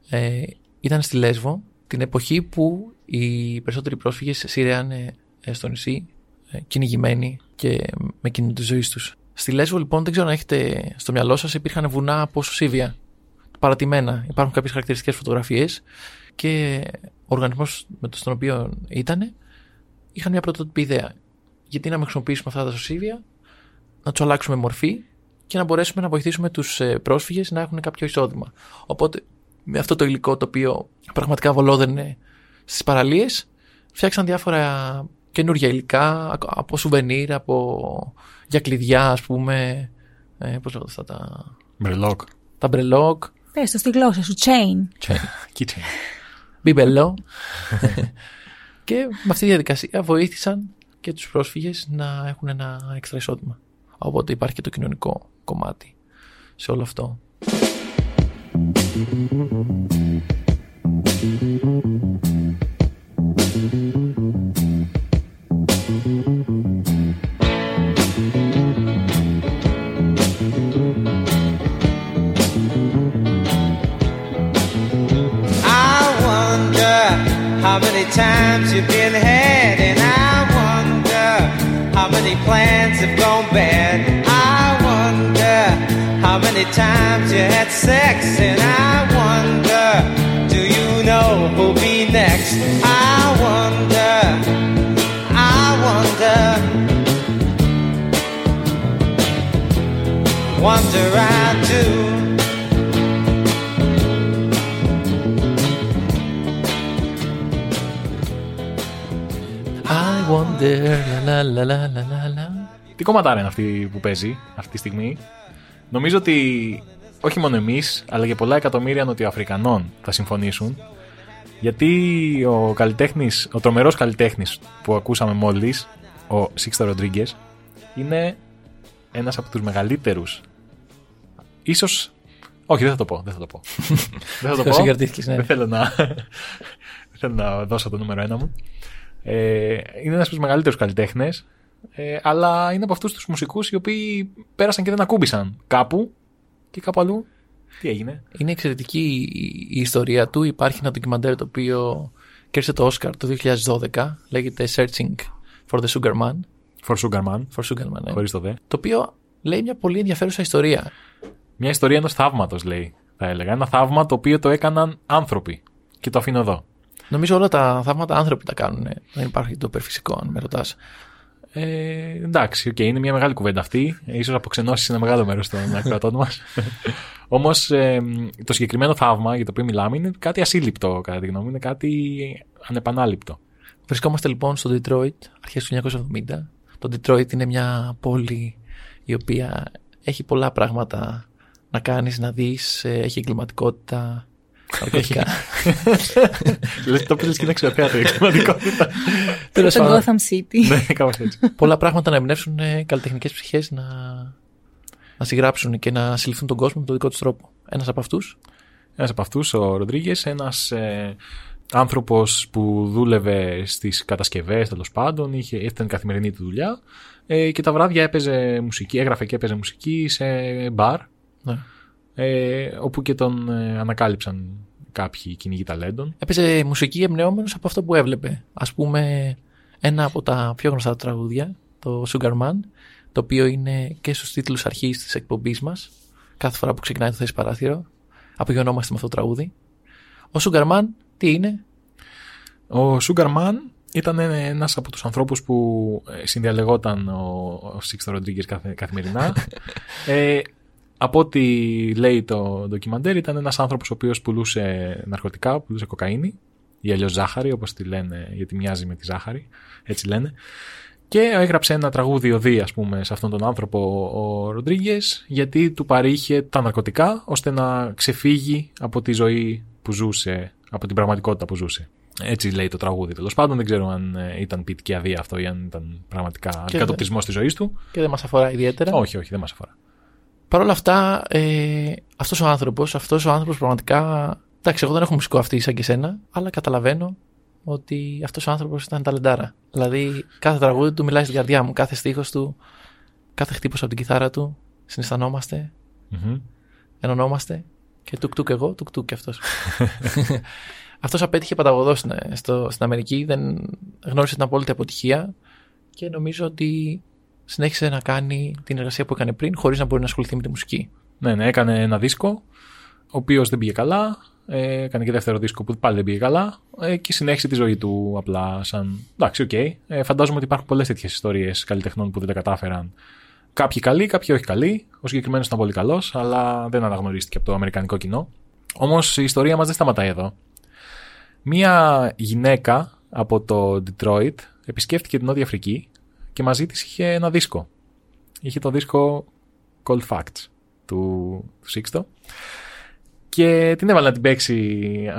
ε, ήταν στη Λέσβο την εποχή που οι περισσότεροι πρόσφυγες σειραίανε ε, στο νησί ε, κυνηγημένοι και με κίνητο της ζωής τους. Στη Λέσβο λοιπόν δεν ξέρω αν έχετε στο μυαλό σας υπήρχαν βουνά από σωσίβια παρατημένα. Υπάρχουν κάποιες χαρακτηριστικές φωτογραφίες και οργανισμός με το στον οποίο ήταν είχαν μια πρωτότυπη ιδέα. Γιατί να μην χρησιμοποιήσουμε αυτά τα σωσίβια, να τους αλλάξουμε μορφή και να μπορέσουμε να βοηθήσουμε τους πρόσφυγες να έχουν κάποιο εισόδημα. Οπότε με αυτό το υλικό το οποίο πραγματικά βολόδερνε στις παραλίες, φτιάξαν διάφορα καινούργια υλικά ακ- από σουβενίρ, από για κλειδιά, ας πούμε. Ε, Πώς λέγονται αυτά τα. Μπρελόκ. Τα μπρελόκ, Πες το στη γλώσσα σου, chain. Keychain. μπιμπελό. και με αυτή τη διαδικασία βοήθησαν και τους πρόσφυγες να έχουν ένα έξτρα εισόδημα. Οπότε υπάρχει και το κοινωνικό κομμάτι σε όλο αυτό. I wonder how many times you've been had, many plans have gone bad. I wonder how many times you had sex, and I wonder, do you know who'll be next? I wonder, I wonder, wonder I do. I wonder, la la la la la la. Τι κομματάρα είναι αυτή που παίζει αυτή τη στιγμή; Νομίζω ότι όχι μόνο εμείς, αλλά και πολλά εκατομμύρια Νοτιοαφρικανών θα συμφωνήσουν. Γιατί ο καλλιτέχνης, ο τρομερός καλλιτέχνης που ακούσαμε μόλις, ο Σίξτο Ροντρίγκε, είναι ένας από τους μεγαλύτερους. ίσως Όχι, δεν θα το πω. Δεν θα το πω. δεν θα το Το πω. συγκρατήθηκες, ναι. Δεν θέλω να, δεν θέλω να δώσω το νούμερο ένα μου. Ε, είναι ένας από τους μεγαλύτερους καλλιτέχνες. Ε, αλλά είναι από αυτούς τους μουσικούς οι οποίοι πέρασαν και δεν ακούμπησαν κάπου και κάπου αλλού. Τι έγινε; Είναι εξαιρετική η- η ιστορία του. Υπάρχει ένα ντοκιμαντέρ το οποίο κέρδισε το Oscar το 2012. Λέγεται Searching for the Sugar Man. For Sugar Man, For Sugar Man, ναι. χωρίς το δε. Το οποίο λέει μια πολύ ενδιαφέρουσα ιστορία. Μια ιστορία ενός θαύματος, λέει, θα έλεγα. Ένα θαύμα το οποίο το έκαναν άνθρωποι. Και το αφήνω εδώ. Νομίζω όλα τα θαύματα άνθρωποι τα κάνουν. Δεν υπάρχει το υπερφυσικό, αν με ρωτάς. Ε, εντάξει, οκ, είναι μια μεγάλη κουβέντα αυτή. Ίσως αποξενώσει ένα μεγάλο μέρος των ακροατών μας. Όμως το συγκεκριμένο θαύμα για το οποίο μιλάμε είναι κάτι ασύλληπτο, κατά τη γνώμη μου. Είναι κάτι ανεπανάληπτο. Βρισκόμαστε λοιπόν στο Detroit, αρχές του 1970. Το Detroit είναι μια πόλη η οποία έχει πολλά πράγματα να κάνεις, να δεις, ε, έχει εγκληματικότητα, ναρκωτικά. Λες, το πήρες και είναι εξωτερικά η εγκληματικότητα. Τέλος Το πάντων, Gotham City. Ναι, κάπως έτσι. πολλά πράγματα να εμπνεύσουν ε, καλλιτεχνικές ψυχές να, να συγγράψουν και να συλληφθούν τον κόσμο με τον δικό τους τρόπο. Ένας από αυτούς Ένας από αυτούς, ο Ροντρίγκες, ένας ε, άνθρωπος που δούλευε στις κατασκευές τέλος πάντων, είχε, ήταν η καθημερινή του δουλειά ε, και τα βράδια έπαιζε μουσική, έγραφε και έπαιζε μουσική σε μπαρ, ναι. Ε, όπου και τον ε, ανακάλυψαν κάποιοι κυνηγοί ταλέντων. έπαιζε μουσική εμπνεόμενος από αυτό που έβλεπε. Ας πούμε ένα από τα πιο γνωστά τραγούδια, το Sugar Man, το οποίο είναι και στους τίτλους αρχής της εκπομπής μας. Κάθε φορά που ξεκινάει το θέση παράθυρο, απογειωνόμαστε με αυτό το τραγούδι. Ο Sugar Man, τι είναι, Ο Sugarman ήταν ένας από τους ανθρώπους που ε, συνδιαλεγόταν ο, ο Σίξτο Ροντρίγκε καθημερινά. ε, από ό,τι λέει το ντοκιμαντέρ, ήταν ένας άνθρωπος ο οποίος πουλούσε ναρκωτικά, πουλούσε κοκαίνη ή αλλιώς ζάχαρη, όπως τη λένε, γιατί μοιάζει με τη ζάχαρη, έτσι λένε. Και έγραψε ένα τραγούδι οδή, ας πούμε, σε αυτόν τον άνθρωπο ο Ροντρίγκες, γιατί του παρήχε τα ναρκωτικά, ώστε να ξεφύγει από τη ζωή που ζούσε, από την πραγματικότητα που ζούσε. Έτσι λέει το τραγούδι. Τέλος πάντων, δεν ξέρω αν ε, ήταν ποιητική αδεία αυτό ή αν ήταν πραγματικά αντικατοπτρισμός της ζωής του. και δεν μας αφορά ιδιαίτερα. Όχι, όχι, δεν μας αφορά. Παρ' όλα αυτά, ε, αυτός ο άνθρωπος, αυτός ο άνθρωπος πραγματικά... Εντάξει, εγώ δεν έχω μουσικό αυτή σαν και σένα, αλλά καταλαβαίνω ότι αυτός ο άνθρωπος ήταν ταλεντάρα. Δηλαδή, κάθε τραγούδι του μιλάει στην καρδιά μου, κάθε στίχος του, κάθε χτύπος από την κιθάρα του, συναισθανόμαστε, Μμμ. ενωνόμαστε και τουκ τουκ εγώ, τουκ τουκ και αυτός. αυτός απέτυχε παταγωδώς στην, στο, στην Αμερική, δεν γνώρισε την απόλυτη αποτυχία και νομίζω ότι συνέχισε να κάνει την εργασία που έκανε πριν χωρίς να μπορεί να ασχοληθεί με τη μουσική. Ναι, ναι, έκανε ένα δίσκο, οποίος δεν πήγε καλά. Ε, έκανε και δεύτερο δίσκο που πάλι δεν πήγε καλά. Ε, και συνέχισε τη ζωή του απλά σαν. Εντάξει, οκ. Ε, φαντάζομαι ότι υπάρχουν πολλές τέτοιες ιστορίες καλλιτεχνών που δεν τα κατάφεραν. Κάποιοι καλοί, κάποιοι όχι καλοί. Ο συγκεκριμένος ήταν πολύ καλός, αλλά δεν αναγνωρίστηκε από το αμερικανικό κοινό. Όμως η ιστορία μας δεν σταματάει εδώ. Μία γυναίκα από το Detroit επισκέφτηκε την Νότια Αφρική και μαζί της είχε ένα δίσκο. Είχε το δίσκο Cold Facts του, του Sixto και την έβαλε να την παίξει.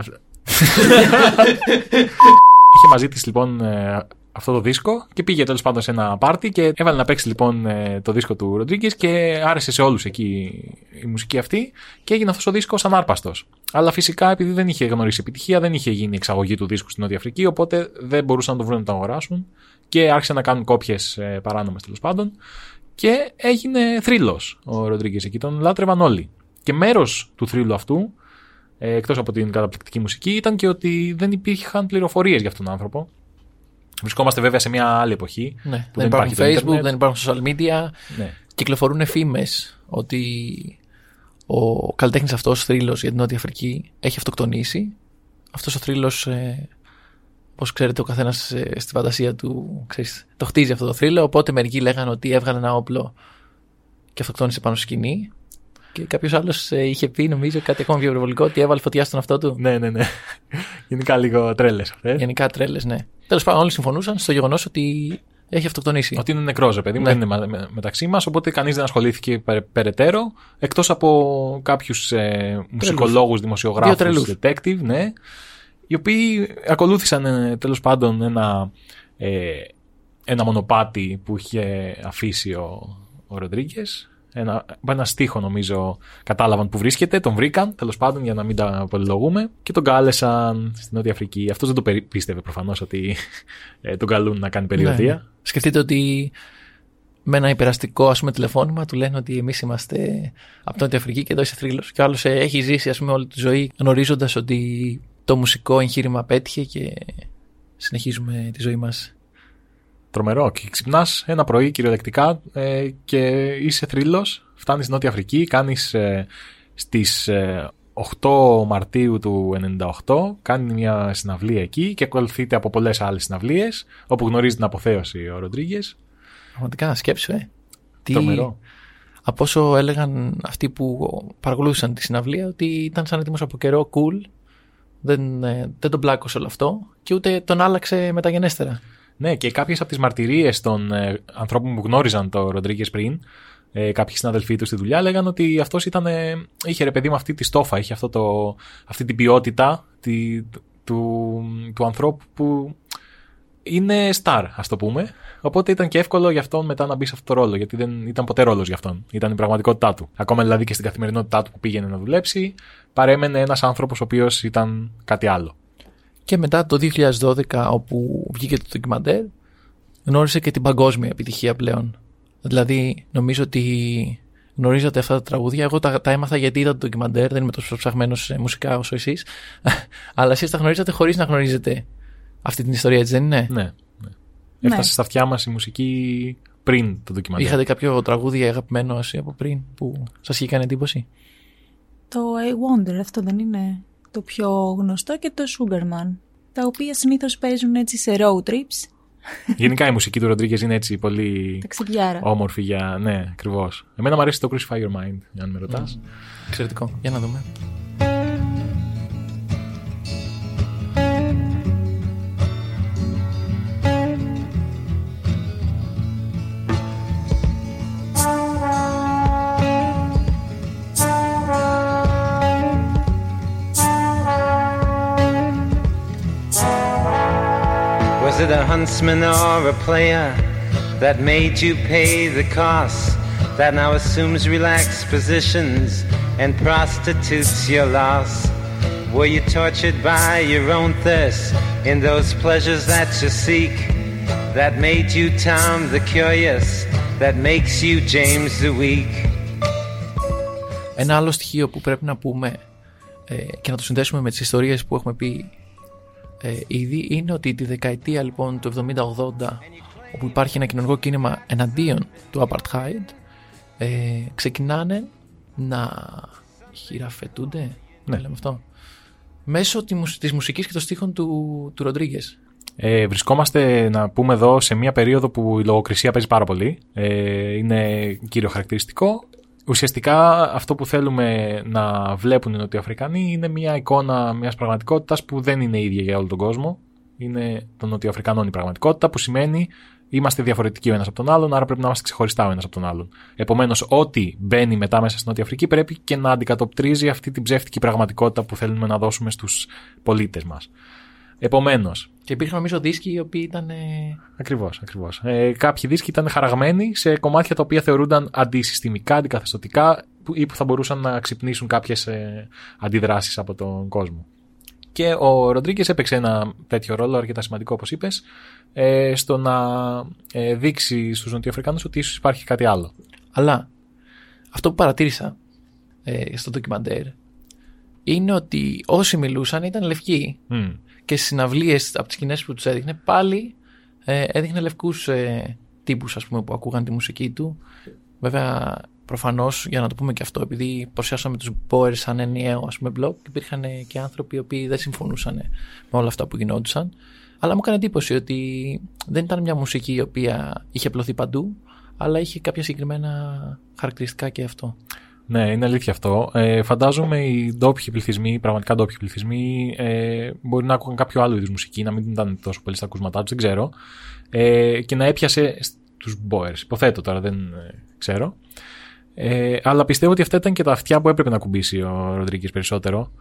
είχε μαζί της λοιπόν ε, αυτό το δίσκο και πήγε τέλος πάντων σε ένα πάρτι και έβαλε να παίξει λοιπόν ε, το δίσκο του Ροντρίγκε και άρεσε σε όλους εκεί η μουσική αυτή και έγινε αυτός ο δίσκος ανάρπαστος. Αλλά φυσικά επειδή δεν είχε γνωρίσει επιτυχία, δεν είχε γίνει εξαγωγή του δίσκου στην Νότια Αφρική, οπότε δεν μπορούσαν να το βρουν να το αγοράσουν και άρχισαν να κάνουν κόπιες παράνομες τέλος πάντων. Και έγινε θρύλος ο Ροντρίγκες εκεί, τον λάτρευαν όλοι. Και μέρος του θρύλου αυτού, ε, εκτός από την καταπληκτική μουσική, ήταν και ότι δεν υπήρχαν πληροφορίες για αυτόν τον άνθρωπο. Βρισκόμαστε βέβαια σε μια άλλη εποχή. Ναι, που δεν υπάρχουν υπάρχει το Facebook, ίντερνετ. δεν υπάρχουν social media. Ναι. Κυκλοφορούν φήμες ότι ο καλλιτέχνης αυτός θρύλος για την Νότια Αφρική έχει αυτοκτονήσει. Αυτός ο θρύλος, ε, όπως ξέρετε, ο καθένας στη φαντασία του ξέρεις, το χτίζει αυτό το θρύλο. Οπότε μερικοί λέγανε ότι έβγαλε ένα όπλο και αυτοκτόνησε πάνω στη σκηνή. Και κάποιος άλλος είχε πει, νομίζω, κάτι ακόμα πιο υπερβολικό, ότι έβαλε φωτιά στον αυτό του. Ναι, ναι, ναι. Γενικά λίγο τρέλες αυτές. Γενικά τρέλες, ναι. Τέλος πάντων, όλοι συμφωνούσαν στο γεγονός ότι έχει αυτοκτονήσει. Ότι είναι νεκρός, ρε παιδί μου, Ναι. δεν είναι με- με- μεταξύ μας, οπότε κανείς δεν ασχολήθηκε περ- περαιτέρω, εκτός από κάποιους ε, μουσικολόγους, δημοσιογράφους, τρελούς. detective, ναι, οι οποίοι ακολούθησαν ε, τέλος πάντων ένα, ε, ένα μονοπάτι που είχε αφήσει ο, ο Ροντρίγκες. Ένα, ένα στίχο νομίζω κατάλαβαν που βρίσκεται, τον βρήκαν τέλος πάντων για να μην τα πολυλογούμε και τον κάλεσαν στην Νότια Αφρική. Αυτός δεν το περί- πίστευε προφανώς ότι ε, τον καλούν να κάνει περιοδία. Ναι. Σκεφτείτε ότι με ένα υπεραστικό ας πούμε, τηλεφώνημα του λένε ότι εμείς είμαστε από την Νότια Αφρική και εδώ είσαι θρύλος. Και ο άλλο έχει ζήσει ας πούμε, όλη τη ζωή γνωρίζοντας ότι το μουσικό εγχείρημα πέτυχε και συνεχίζουμε τη ζωή μας. Τρομερό. Και ξυπνάς ένα πρωί κυριολεκτικά ε, και είσαι θρύλος. Φτάνεις στην Νότια Αφρική, κάνεις ε, στις 8 Μαρτίου του 98, κάνει μια συναυλία εκεί και ακολουθείται από πολλές άλλες συναυλίες, όπου γνωρίζεις την αποθέωση ο Ροντρίγκες. Πραγματικά σκέψου, ε. Τι, Τρομερό. από όσο έλεγαν αυτοί που παρακολούθησαν τη συναυλία, ότι ήταν σαν έτοιμος από καιρό, cool. Δεν, ε, δεν τον πλάκωσε όλο αυτό και ούτε τον άλλαξε μεταγενέστερα. Ναι, και κάποιες από τις μαρτυρίες των ε, ανθρώπων που γνώριζαν το Ροντρίγκες πριν, ε, κάποιοι συναδελφοί τους στη δουλειά, λέγανε ότι αυτός ήταν. Ε, είχε ρε παιδί με αυτή τη στόφα, είχε αυτό το, αυτή την ποιότητα τη, του, του ανθρώπου που είναι star, ας το πούμε. Οπότε ήταν και εύκολο για αυτόν μετά να μπει σε αυτό το ρόλο, γιατί δεν ήταν ποτέ ρόλος για αυτόν. Ήταν η πραγματικότητά του. Ακόμα δηλαδή και στην καθημερινότητά του που πήγαινε να δουλέψει, παρέμενε ένας άνθρωπος ο οποίος ήταν κάτι άλλο. Και μετά το 2012, όπου βγήκε το ντοκιμαντέρ, γνώρισε και την παγκόσμια επιτυχία πλέον. Δηλαδή, νομίζω ότι γνωρίζατε αυτά τα τραγούδια. Εγώ τα, τα έμαθα γιατί είδα το ντοκιμαντέρ, δεν είμαι τόσο ψαχμένος μουσικά όσο εσείς. Αλλά εσείς τα γνωρίζατε χωρίς να γνωρίζετε αυτή την ιστορία, έτσι δεν είναι; Ναι. ναι. Έφτασε στα αυτιά μας η μουσική πριν το ντοκιμαντέρ. Είχατε κάποιο τραγούδι αγαπημένο εσύ από πριν που σας είχε κάνει εντύπωση; Το I Wonder, αυτό δεν είναι το πιο γνωστό και το Sugarman. Τα οποία συνήθως παίζουν έτσι σε road trips. Γενικά η μουσική του Ροντρίγκες είναι έτσι πολύ Ταξιδιάρα. όμορφη για. Ναι, ακριβώς. Εμένα μου αρέσει το Crucify Your Mind, αν με ρωτάς. Εξαιρετικό. Για να δούμε. it a huntsman or a player that made you pay the cost? That now assumes relaxed positions and prostitutes your loss? Were you tortured by your own thirst in those pleasures that you seek? That made you Tom the Curious, that makes you James the Weak? Ένα άλλο στοιχείο που πρέπει να πούμε ε, και να το συνδέσουμε με τις ιστορίες που έχουμε πει ε, ήδη είναι ότι τη δεκαετία λοιπόν του 70-80 όπου υπάρχει ένα κοινωνικό κίνημα εναντίον του Apartheid ε, ξεκινάνε να χειραφετούνται Ναι. λέμε αυτό. Μέσω τη, μουσ- της μουσικής και των στίχων του, του Ροντρίγκες. Ε, βρισκόμαστε, να πούμε εδώ, σε μια περίοδο που η λογοκρισία παίζει πάρα πολύ. Ε, είναι κύριο χαρακτηριστικό. Ουσιαστικά αυτό που θέλουμε να βλέπουν οι Νοτιοαφρικανοί είναι μια εικόνα μιας πραγματικότητας που δεν είναι ίδια για όλο τον κόσμο. Είναι των Νοτιοαφρικανών η πραγματικότητα που σημαίνει είμαστε διαφορετικοί ο ένας από τον άλλον, άρα πρέπει να είμαστε ξεχωριστά ο ένας από τον άλλον. Επομένως, ό,τι μπαίνει μετά μέσα στην Νότια Αφρική πρέπει και να αντικατοπτρίζει αυτή την ψεύτικη πραγματικότητα που θέλουμε να δώσουμε στους πολίτες μας. Επομένως, Και υπήρχαν νομίζω δίσκοι οι οποίοι ήταν. ε, Ακριβώς, ακριβώς. Ε, κάποιοι δίσκοι ήταν χαραγμένοι σε κομμάτια τα οποία θεωρούνταν αντισυστημικά, αντικαθεστωτικά που- ή που θα μπορούσαν να ξυπνήσουν κάποιες ε, αντιδράσεις από τον κόσμο. Και ο Ροντρίγκες έπαιξε ένα τέτοιο ρόλο, αρκετά σημαντικό όπως είπες, ε, στο να ε, δείξει στους Νοτιοαφρικάνους ότι ίσως υπάρχει κάτι άλλο. Αλλά αυτό που παρατήρησα ε, στο ντοκιμαντέρ είναι ότι όσοι μιλούσαν ήταν λευκοί. Μμ. Και στις συναυλίες από τις σκηνές που τους έδειχνε, πάλι ε, έδειχνε λευκούς ε, τύπους που ακούγαν τη μουσική του. Βέβαια, προφανώς, για να το πούμε και αυτό, επειδή παρουσιάσαμε τους Boers σαν ενιαίο ας πούμε, μπλοκ, υπήρχαν ε, και άνθρωποι οι οποίοι δεν συμφωνούσαν ε, με όλα αυτά που γινόντουσαν. Αλλά μου έκανε εντύπωση ότι δεν ήταν μια μουσική η οποία είχε απλωθεί παντού, αλλά είχε κάποια συγκεκριμένα χαρακτηριστικά και αυτό. Ναι, είναι αλήθεια αυτό. Ε, φαντάζομαι οι ντόπιοι πληθυσμοί, οι πραγματικά ντόπιοι πληθυσμοί, ε, μπορεί να ακούγαν κάποιο άλλο είδους μουσική, να μην ήταν τόσο πολύ στα ακούσματά τους, δεν ξέρω. Ε, και να έπιασε του Boers. Υποθέτω τώρα, δεν ε, ξέρω. Ε, αλλά πιστεύω ότι αυτά ήταν και τα αυτιά που έπρεπε να κουμπίσει ο Ροντρίγκες περισσότερο.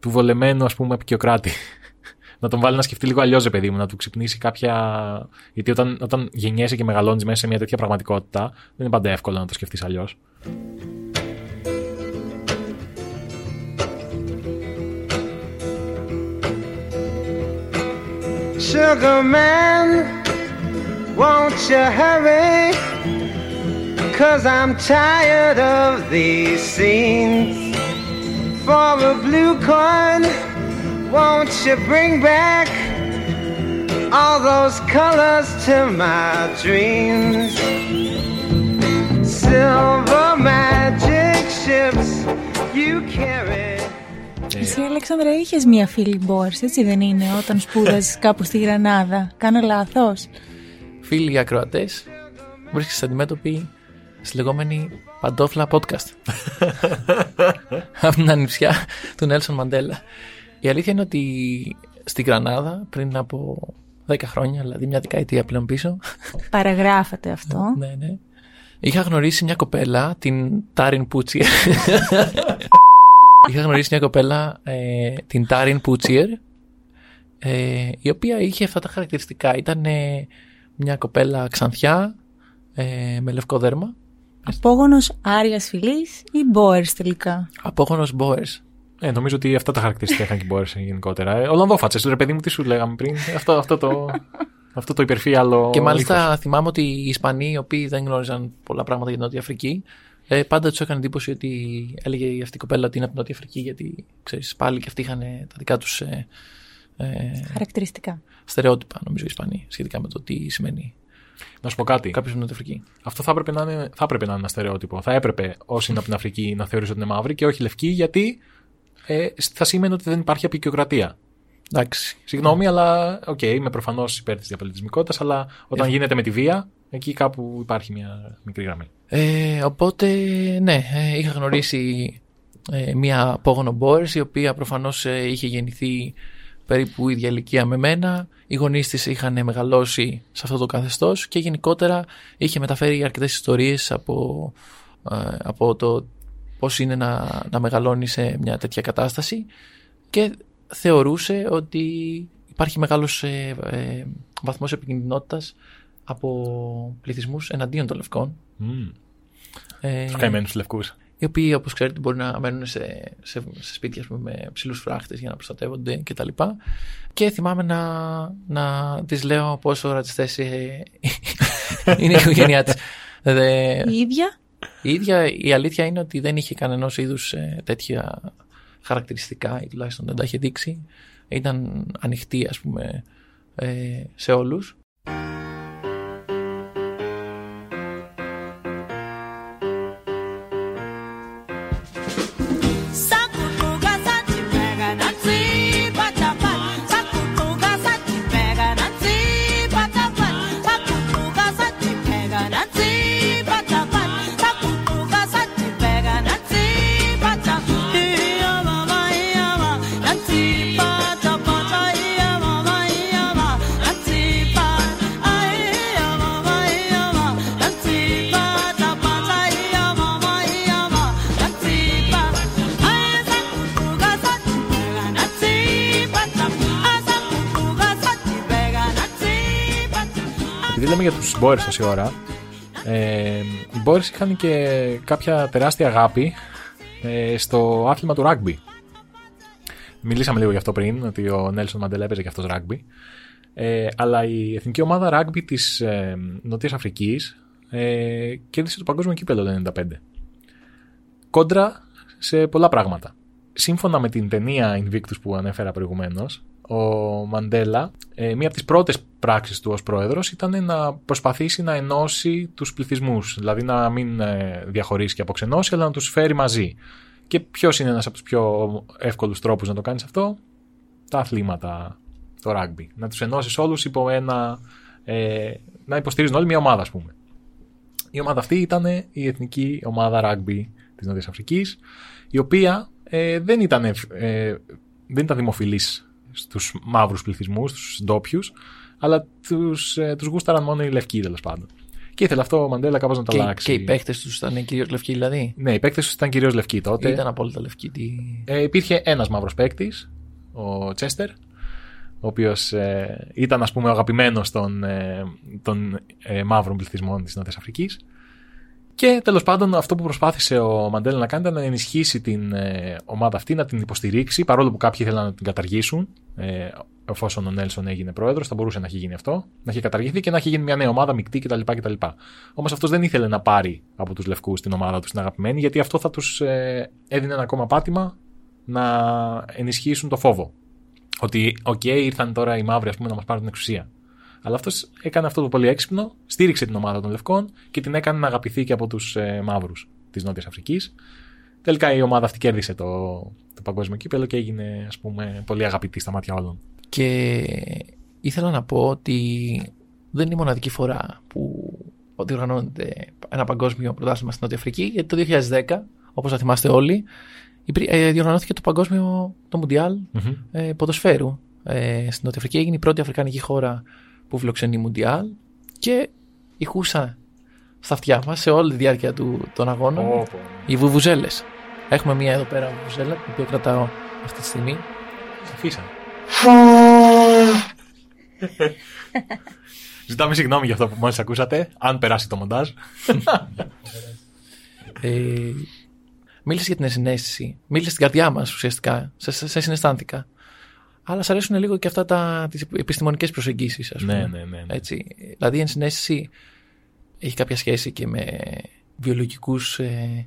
Του βολεμένου, ας πούμε, απεικιοκράτη. να τον βάλει να σκεφτεί λίγο αλλιώς, παιδί μου, να του ξυπνήσει κάποια. Γιατί όταν, όταν γεννιέσαι και μεγαλώνεις μέσα σε μια τέτοια πραγματικότητα, δεν είναι πάντα εύκολο να το σκεφτείς αλλιώς. Sugar man, won't you hurry? Cause I'm tired of these scenes. For a blue coin, won't you bring back all those colors to my dreams? Silver magic ships you carry. Εσύ, Αλέξανδρα, είχες μία φίλη Boers, έτσι δεν είναι, όταν σπούδαζες κάπου στη Γρανάδα; Κάνω λάθος. Φίλοι ακροατές, βρίσκεστε αντιμέτωποι στη λεγόμενη Παντόφλα Podcast. από την ανιψιά του Νέλσον Μαντέλα. Η αλήθεια είναι ότι στην Γρανάδα πριν από 10 χρόνια, δηλαδή μια δεκαετία πλέον πίσω, Παραγράφατε αυτό. ναι, ναι, είχα γνωρίσει μια κοπέλα, την Τάριν Πούτσιερ. Είχα γνωρίσει μια κοπέλα, ε, την Τάριν Πούτσιερ, ε, η οποία είχε αυτά τα χαρακτηριστικά. Ήταν ε, μια κοπέλα ξανθιά, ε, με λευκό δέρμα, Απόγονος Άριας Φιλής ή Boers τελικά; απόγονος Boers. Ε, νομίζω ότι αυτά τα χαρακτηριστικά είχαν και μπόρεσε γενικότερα. Ε, Ολλανδόφατσε, ρε παιδί μου, τι σου λέγαμε πριν. αυτό, αυτό το, αυτό το υπερφύαλο. Και μάλιστα ύφος. θυμάμαι ότι οι Ισπανοί, οι οποίοι δεν γνώριζαν πολλά πράγματα για την Νότια Αφρική, ε, πάντα τους έκανε εντύπωση ότι έλεγε αυτή η κοπέλα ότι είναι από την Νότια Αφρική, γιατί ξέρεις, πάλι και αυτοί είχαν ε, τα δικά τους ε, ε, Χαρακτηριστικά. στερεότυπα, νομίζω, οι Ισπανοί, σχετικά με το τι σημαίνει Να σου πω κάτι. κάποιος από την Νότια Αφρική. Αυτό θα έπρεπε, να είναι, θα έπρεπε να είναι ένα στερεότυπο. Θα έπρεπε όσοι είναι από την Αφρική να θεωρήσουν ότι είναι μαύροι και όχι λευκοί, γιατί ε, θα σήμαινε ότι δεν υπάρχει αποικιοκρατία. Εντάξει. Συγγνώμη, αλλά οκ, είμαι προφανώς υπέρ της διαπολιτισμικότητας, αλλά όταν Ε. γίνεται με τη βία, εκεί κάπου υπάρχει μια μικρή γραμμή. Ε, οπότε, ναι, ε, είχα γνωρίσει ε, μία απόγονο Boers, η οποία προφανώς ε, είχε γεννηθεί περίπου ίδια ηλικία με μένα. Οι γονείς της είχαν μεγαλώσει σε αυτό το καθεστώς και γενικότερα είχε μεταφέρει αρκετές ιστορίες από, ε, από το πώς είναι να, να μεγαλώνει σε μια τέτοια κατάσταση και θεωρούσε ότι υπάρχει μεγάλος ε, ε, βαθμός επικινδυνότητας από πληθυσμούς εναντίον των λευκών Mm. ε, Τους καημένους λευκούς. οι οποίοι, όπως ξέρετε, μπορεί να μένουν σε, σε, σε σπίτια ας πούμε, με ψηλούς φράχτες για να προστατεύονται κτλ. Και, και θυμάμαι να, να της λέω πόσο ρατσιστές ε, είναι η οικογένειά της. Ε, Η ίδια; η ίδια η αλήθεια είναι ότι δεν είχε κανένας είδους ε, τέτοια χαρακτηριστικά ή τουλάχιστον δεν τα είχε δείξει. Ήταν ανοιχτή ας πούμε ε, σε όλους. Επειδή λέμε για τους Boers τόση ώρα, ε, οι Boers είχαν και κάποια τεράστια αγάπη ε, στο άθλημα του rugby. Μιλήσαμε λίγο γι' αυτό πριν, ότι ο Νέλσον Μαντέλα έπαιζε και αυτός rugby. Ε, αλλά η εθνική ομάδα rugby της ε, Νότιας Αφρικής ε, κέρδισε το παγκόσμιο κύπελο το 1995. Κόντρα σε πολλά πράγματα. Σύμφωνα με την ταινία Invictus που ανέφερα προηγουμένως, ο Μαντέλα, ε, μία από τις πρώτες πράξεις του ως πρόεδρος ήταν να προσπαθήσει να ενώσει τους πληθυσμούς, δηλαδή να μην ε, διαχωρίσει και αποξενώσει, αλλά να τους φέρει μαζί. Και ποιος είναι ένας από τους πιο εύκολους τρόπους να το κάνεις αυτό, τα αθλήματα, το rugby. Να τους ενώσεις όλους υπό ένα, ε, να υποστηρίζουν όλοι μια ομάδα ας πούμε. Η ομάδα αυτή ήταν η εθνική ομάδα rugby της Νότιας Αφρικής, η οποία ε, δεν, ήταν, ε, δεν ήταν δημοφιλής στους μαύρους πληθυσμούς, στους ντόπιους, αλλά τους, ε, τους γούσταραν μόνο οι λευκοί τέλος πάντων. Και ήθελε αυτό ο Μαντέλα κάπως να το Και, αλλάξει. και οι παίκτες τους ήταν κυρίως λευκοί, δηλαδή; Ναι, οι παίκτες τους ήταν κυρίως λευκοί τότε. Ήταν απόλυτα λευκοί. Τι... Ε, υπήρχε ένας μαύρος παίκτης, ο Τσέστερ, ο οποίος ε, ήταν ας πούμε ο αγαπημένος των, ε, των ε, μαύρων πληθυσμών της Νότιας Αφρικής. Και τέλος πάντων αυτό που προσπάθησε ο Μαντέλα να κάνει ήταν να ενισχύσει την ε, ομάδα αυτή, να την υποστηρίξει, παρόλο που κάποιοι ήθελαν να την καταργήσουν. Ε, εφόσον ο Νέλσον έγινε πρόεδρος, θα μπορούσε να έχει γίνει αυτό, να έχει καταργηθεί και να έχει γίνει μια νέα ομάδα μεικτή κτλ. κτλ. Όμως αυτός δεν ήθελε να πάρει από τους λευκούς την ομάδα τους την αγαπημένη, γιατί αυτό θα τους ε, έδινε ένα ακόμα πάτημα να ενισχύσουν το φόβο. Ότι, οκ, ήρθαν τώρα οι μαύροι ας πούμε, να μας πάρουν την εξουσία. Αλλά αυτός έκανε αυτό το πολύ έξυπνο, στήριξε την ομάδα των Λευκών και την έκανε να αγαπηθεί και από τους ε, μαύρους της Νότιας Αφρικής. Τελικά η ομάδα αυτή κέρδισε το, το παγκόσμιο κύπελο και έγινε ας πούμε, πολύ αγαπητή στα μάτια όλων. Και ήθελα να πω ότι δεν είναι η μοναδική φορά που διοργανώνεται ένα παγκόσμιο πρωτάθλημα στην Νότια Αφρική. Γιατί το 2010, όπως θα θυμάστε όλοι, υπήρ- ε, διοργανώθηκε το παγκόσμιο το Μουντιάλ ε, ποδοσφαίρου. Ε, στην Νότια Αφρική έγινε η πρώτη αφρικανική χώρα που φιλοξενεί Μουντιάλ και ηχούσα στα αυτιά μας σε όλη τη διάρκεια του, των αγώνων οι βουβουζέλες. Έχουμε μία εδώ πέρα βουβουζέλα, την οποία κρατάω αυτή τη στιγμή. Αφήσαμε. Ζητάμε συγγνώμη για αυτό που μόλις ακούσατε, αν περάσει το μοντάζ. Ε, μίλησες για την ενσυναίσθηση. Μίλησες στην καρδιά μας ουσιαστικά. Σε, σε, σε συναισθάνθηκα. Αλλά σ' αρέσουν λίγο και αυτά τα, τις επιστημονικές προσεγγίσεις, ας πούμε. Ναι, ναι, ναι, ναι. Έτσι. Δηλαδή η ενσυναίσθηση έχει κάποια σχέση και με βιολογικούς, ε, βιολο-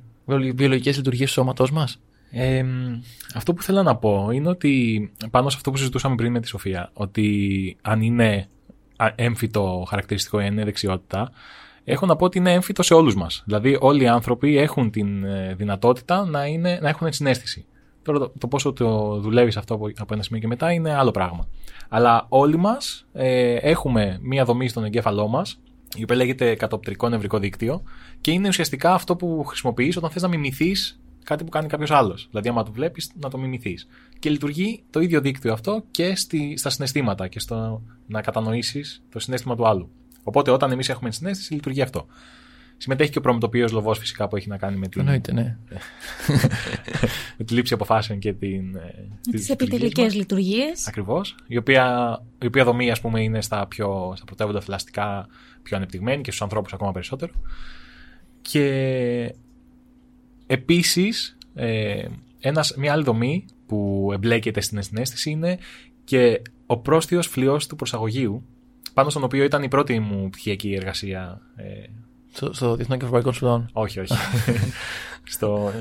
βιολογικές λειτουργίες του σώματός μας. Ε, μ, αυτό που θέλω να πω είναι ότι πάνω σε αυτό που συζητούσαμε πριν με τη Σοφία, ότι αν είναι α, έμφυτο χαρακτηριστικό ή αν είναι δεξιότητα, έχω να πω ότι είναι έμφυτο σε όλους μας. Δηλαδή όλοι οι άνθρωποι έχουν την ε, δυνατότητα να, είναι, να έχουν συνέστηση. Τώρα το, το πόσο το δουλεύεις αυτό από, από ένα σημείο και μετά είναι άλλο πράγμα. Αλλά όλοι μας ε, έχουμε μία δομή στον εγκέφαλό μας η οποία λέγεται κατοπτρικό νευρικό δίκτυο και είναι ουσιαστικά αυτό που χρησιμοποιείς όταν θες να μιμηθείς κάτι που κάνει κάποιος άλλος. Δηλαδή, άμα το βλέπεις, να το μιμηθείς. Και λειτουργεί το ίδιο δίκτυο αυτό και στη, στα συναισθήματα και στο να κατανοήσεις το συνέστημα του άλλου. Οπότε, όταν εμείς έχουμε συνέστηση, λειτουργεί αυτό. Συμμετέχει και ο προμετωπίος λοβός φυσικά που έχει να κάνει με, την, Εννοείται, ναι. με τη λήψη αποφάσεων και την. ε, Τις επιτελικές λειτουργίες. Ακριβώς. Η οποία, η οποία δομή, ας πούμε, είναι στα, πιο, στα πρωτεύοντα θηλαστικά πιο ανεπτυγμένη και στους ανθρώπους ακόμα περισσότερο. Και επίσης, ε, ένας, μια άλλη δομή που εμπλέκεται στην συνέστηση είναι και ο πρόσθιος φλοιός του προσαγωγίου, πάνω στον οποίο ήταν η πρώτη μου πτυχιακή εργασία. Ε, Στο, στο Διεθνών και Ευρωπαϊκό Σπουδών. όχι, όχι. Στο,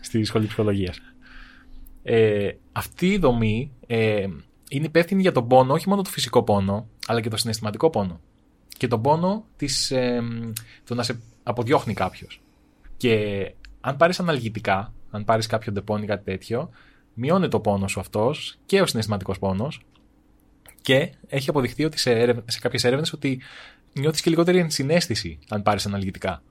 στη σχολή ψυχολογίας. Ε, αυτή η δομή ε, είναι υπεύθυνη για τον πόνο, όχι μόνο το φυσικό πόνο, αλλά και το συναισθηματικό πόνο. Και τον πόνο της, ε, το να σε αποδιώχνει κάποιος. Και αν πάρεις αναλγητικά, αν πάρεις κάποιο Ντεπόν ή κάτι τέτοιο, μειώνει ο πόνος σου αυτός και ο συναισθηματικός πόνος και έχει αποδειχθεί ότι σε, έρευ- σε κάποιες έρευνες ότι νιώθεις και λιγότερη ενσυναίσθηση αν πάρεις αναλγητικά.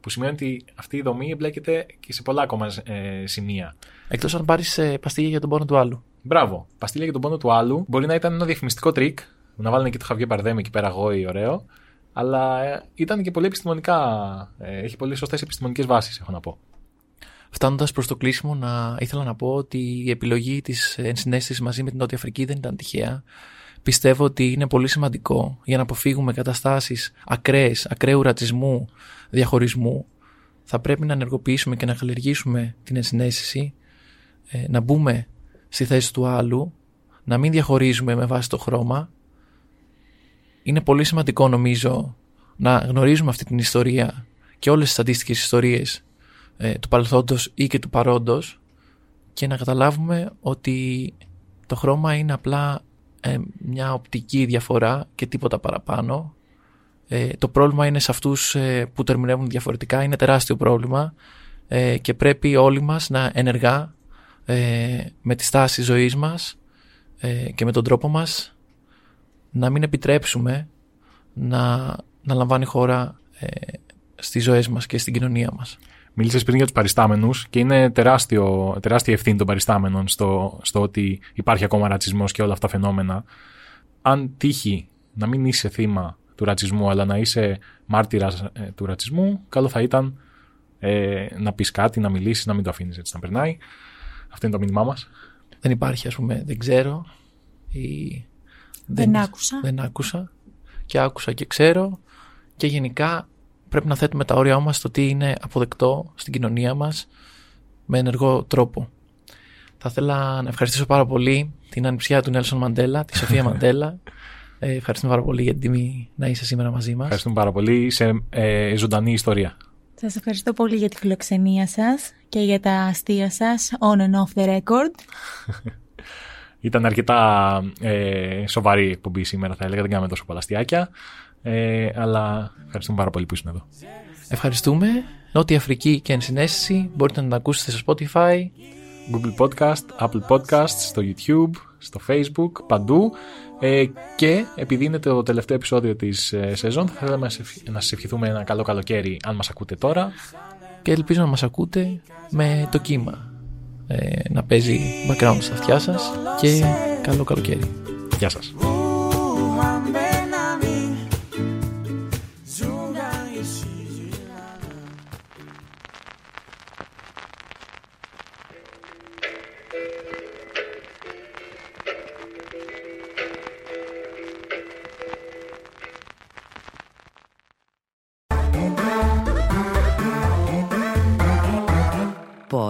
Που σημαίνει ότι αυτή η δομή εμπλέκεται και σε πολλά ακόμα ε, σημεία. Εκτός αν πάρεις ε, παστίλια για τον πόνο του άλλου. Μπράβο. Παστίλια για τον πόνο του άλλου μπορεί να ήταν ένα διαφημιστικό τρικ. Να βάλουν εκεί το Χαβιέ Μπαρδέμ εκεί πέρα γόη, ωραίο. Αλλά ε, ήταν και πολύ επιστημονικά. Ε, έχει πολύ σωστές επιστημονικές βάσεις, έχω να πω. Φτάνοντας προς το κλείσιμο, να, ήθελα να πω ότι η επιλογή της ενσυναίσθησης μαζί με την Νότια Αφρική δεν ήταν τυχαία. Πιστεύω ότι είναι πολύ σημαντικό για να αποφύγουμε καταστάσεις ακραίες, ακραίου ρατσισμού, διαχωρισμού. Θα πρέπει να ενεργοποιήσουμε και να καλλιεργήσουμε την ενσυναίσθηση, ε, να μπούμε στη θέση του άλλου, να μην διαχωρίζουμε με βάση το χρώμα. Είναι πολύ σημαντικό νομίζω να γνωρίζουμε αυτή την ιστορία και όλες τις αντίστοιχες ιστορίες ε, του παρελθόντος ή και του παρόντος και να καταλάβουμε ότι το χρώμα είναι απλά ε, μια οπτική διαφορά και τίποτα παραπάνω. Ε, το πρόβλημα είναι σε αυτούς ε, που το ερμηνεύουν διαφορετικά, είναι τεράστιο πρόβλημα ε, και πρέπει όλοι μας να ενεργά ε, με τη στάση ζωής μας ε, και με τον τρόπο μας να μην επιτρέψουμε να, να λαμβάνει χώρα ε, στις ζωές μας και στην κοινωνία μας. Μίλησες πριν για τους παριστάμενους και είναι τεράστιο, τεράστια ευθύνη των παριστάμενων στο, στο ότι υπάρχει ακόμα ρατσισμός και όλα αυτά φαινόμενα. Αν τύχει να μην είσαι θύμα του ρατσισμού, αλλά να είσαι μάρτυρας του ρατσισμού, καλό θα ήταν ε, να πεις κάτι, να μιλήσεις, να μην το αφήνεις έτσι να περνάει. Αυτό είναι το μήνυμά μας. Δεν υπάρχει, ας πούμε, δεν ξέρω ή Δεν άκουσα. Δεν άκουσα και άκουσα και ξέρω και γενικά πρέπει να θέτουμε τα όρια μας στο τι είναι αποδεκτό στην κοινωνία μας με ενεργό τρόπο. Θα ήθελα να ευχαριστήσω πάρα πολύ την ανιψιά του Νέλσον Μαντέλα, τη Σοφία Μαντέλα. Ε, ευχαριστούμε πάρα πολύ για την τιμή να είσαι σήμερα μαζί μας. Ευχαριστούμε πάρα πολύ. Είσαι ε, ζωντανή ιστορία. Σας ευχαριστώ πολύ για τη φιλοξενία σας και για τα αστεία σας on and off the record. Ήταν αρκετά ε, σοβαρή εκπομπή σήμερα, θα έλεγα. Δεν κάναμε τόσο πολλά αστιάκια. Ε, αλλά ευχαριστούμε πάρα πολύ που ήσουν εδώ. Ευχαριστούμε. Νότια Αφρική και ενσυναίσθηση μπορείτε να την ακούσετε στο Spotify. Google Podcast, Apple Podcasts, στο YouTube, στο Facebook, παντού. Ε, και επειδή είναι το τελευταίο επεισόδιο της ε, σεζόν, θα θέλαμε να σε ευχ- να σας ευχηθούμε ένα καλό καλοκαίρι, αν μας ακούτε τώρα. και ελπίζω να μας ακούτε με το κύμα ε, να παίζει background στα αυτιά σας και καλό καλοκαίρι. Γεια σας.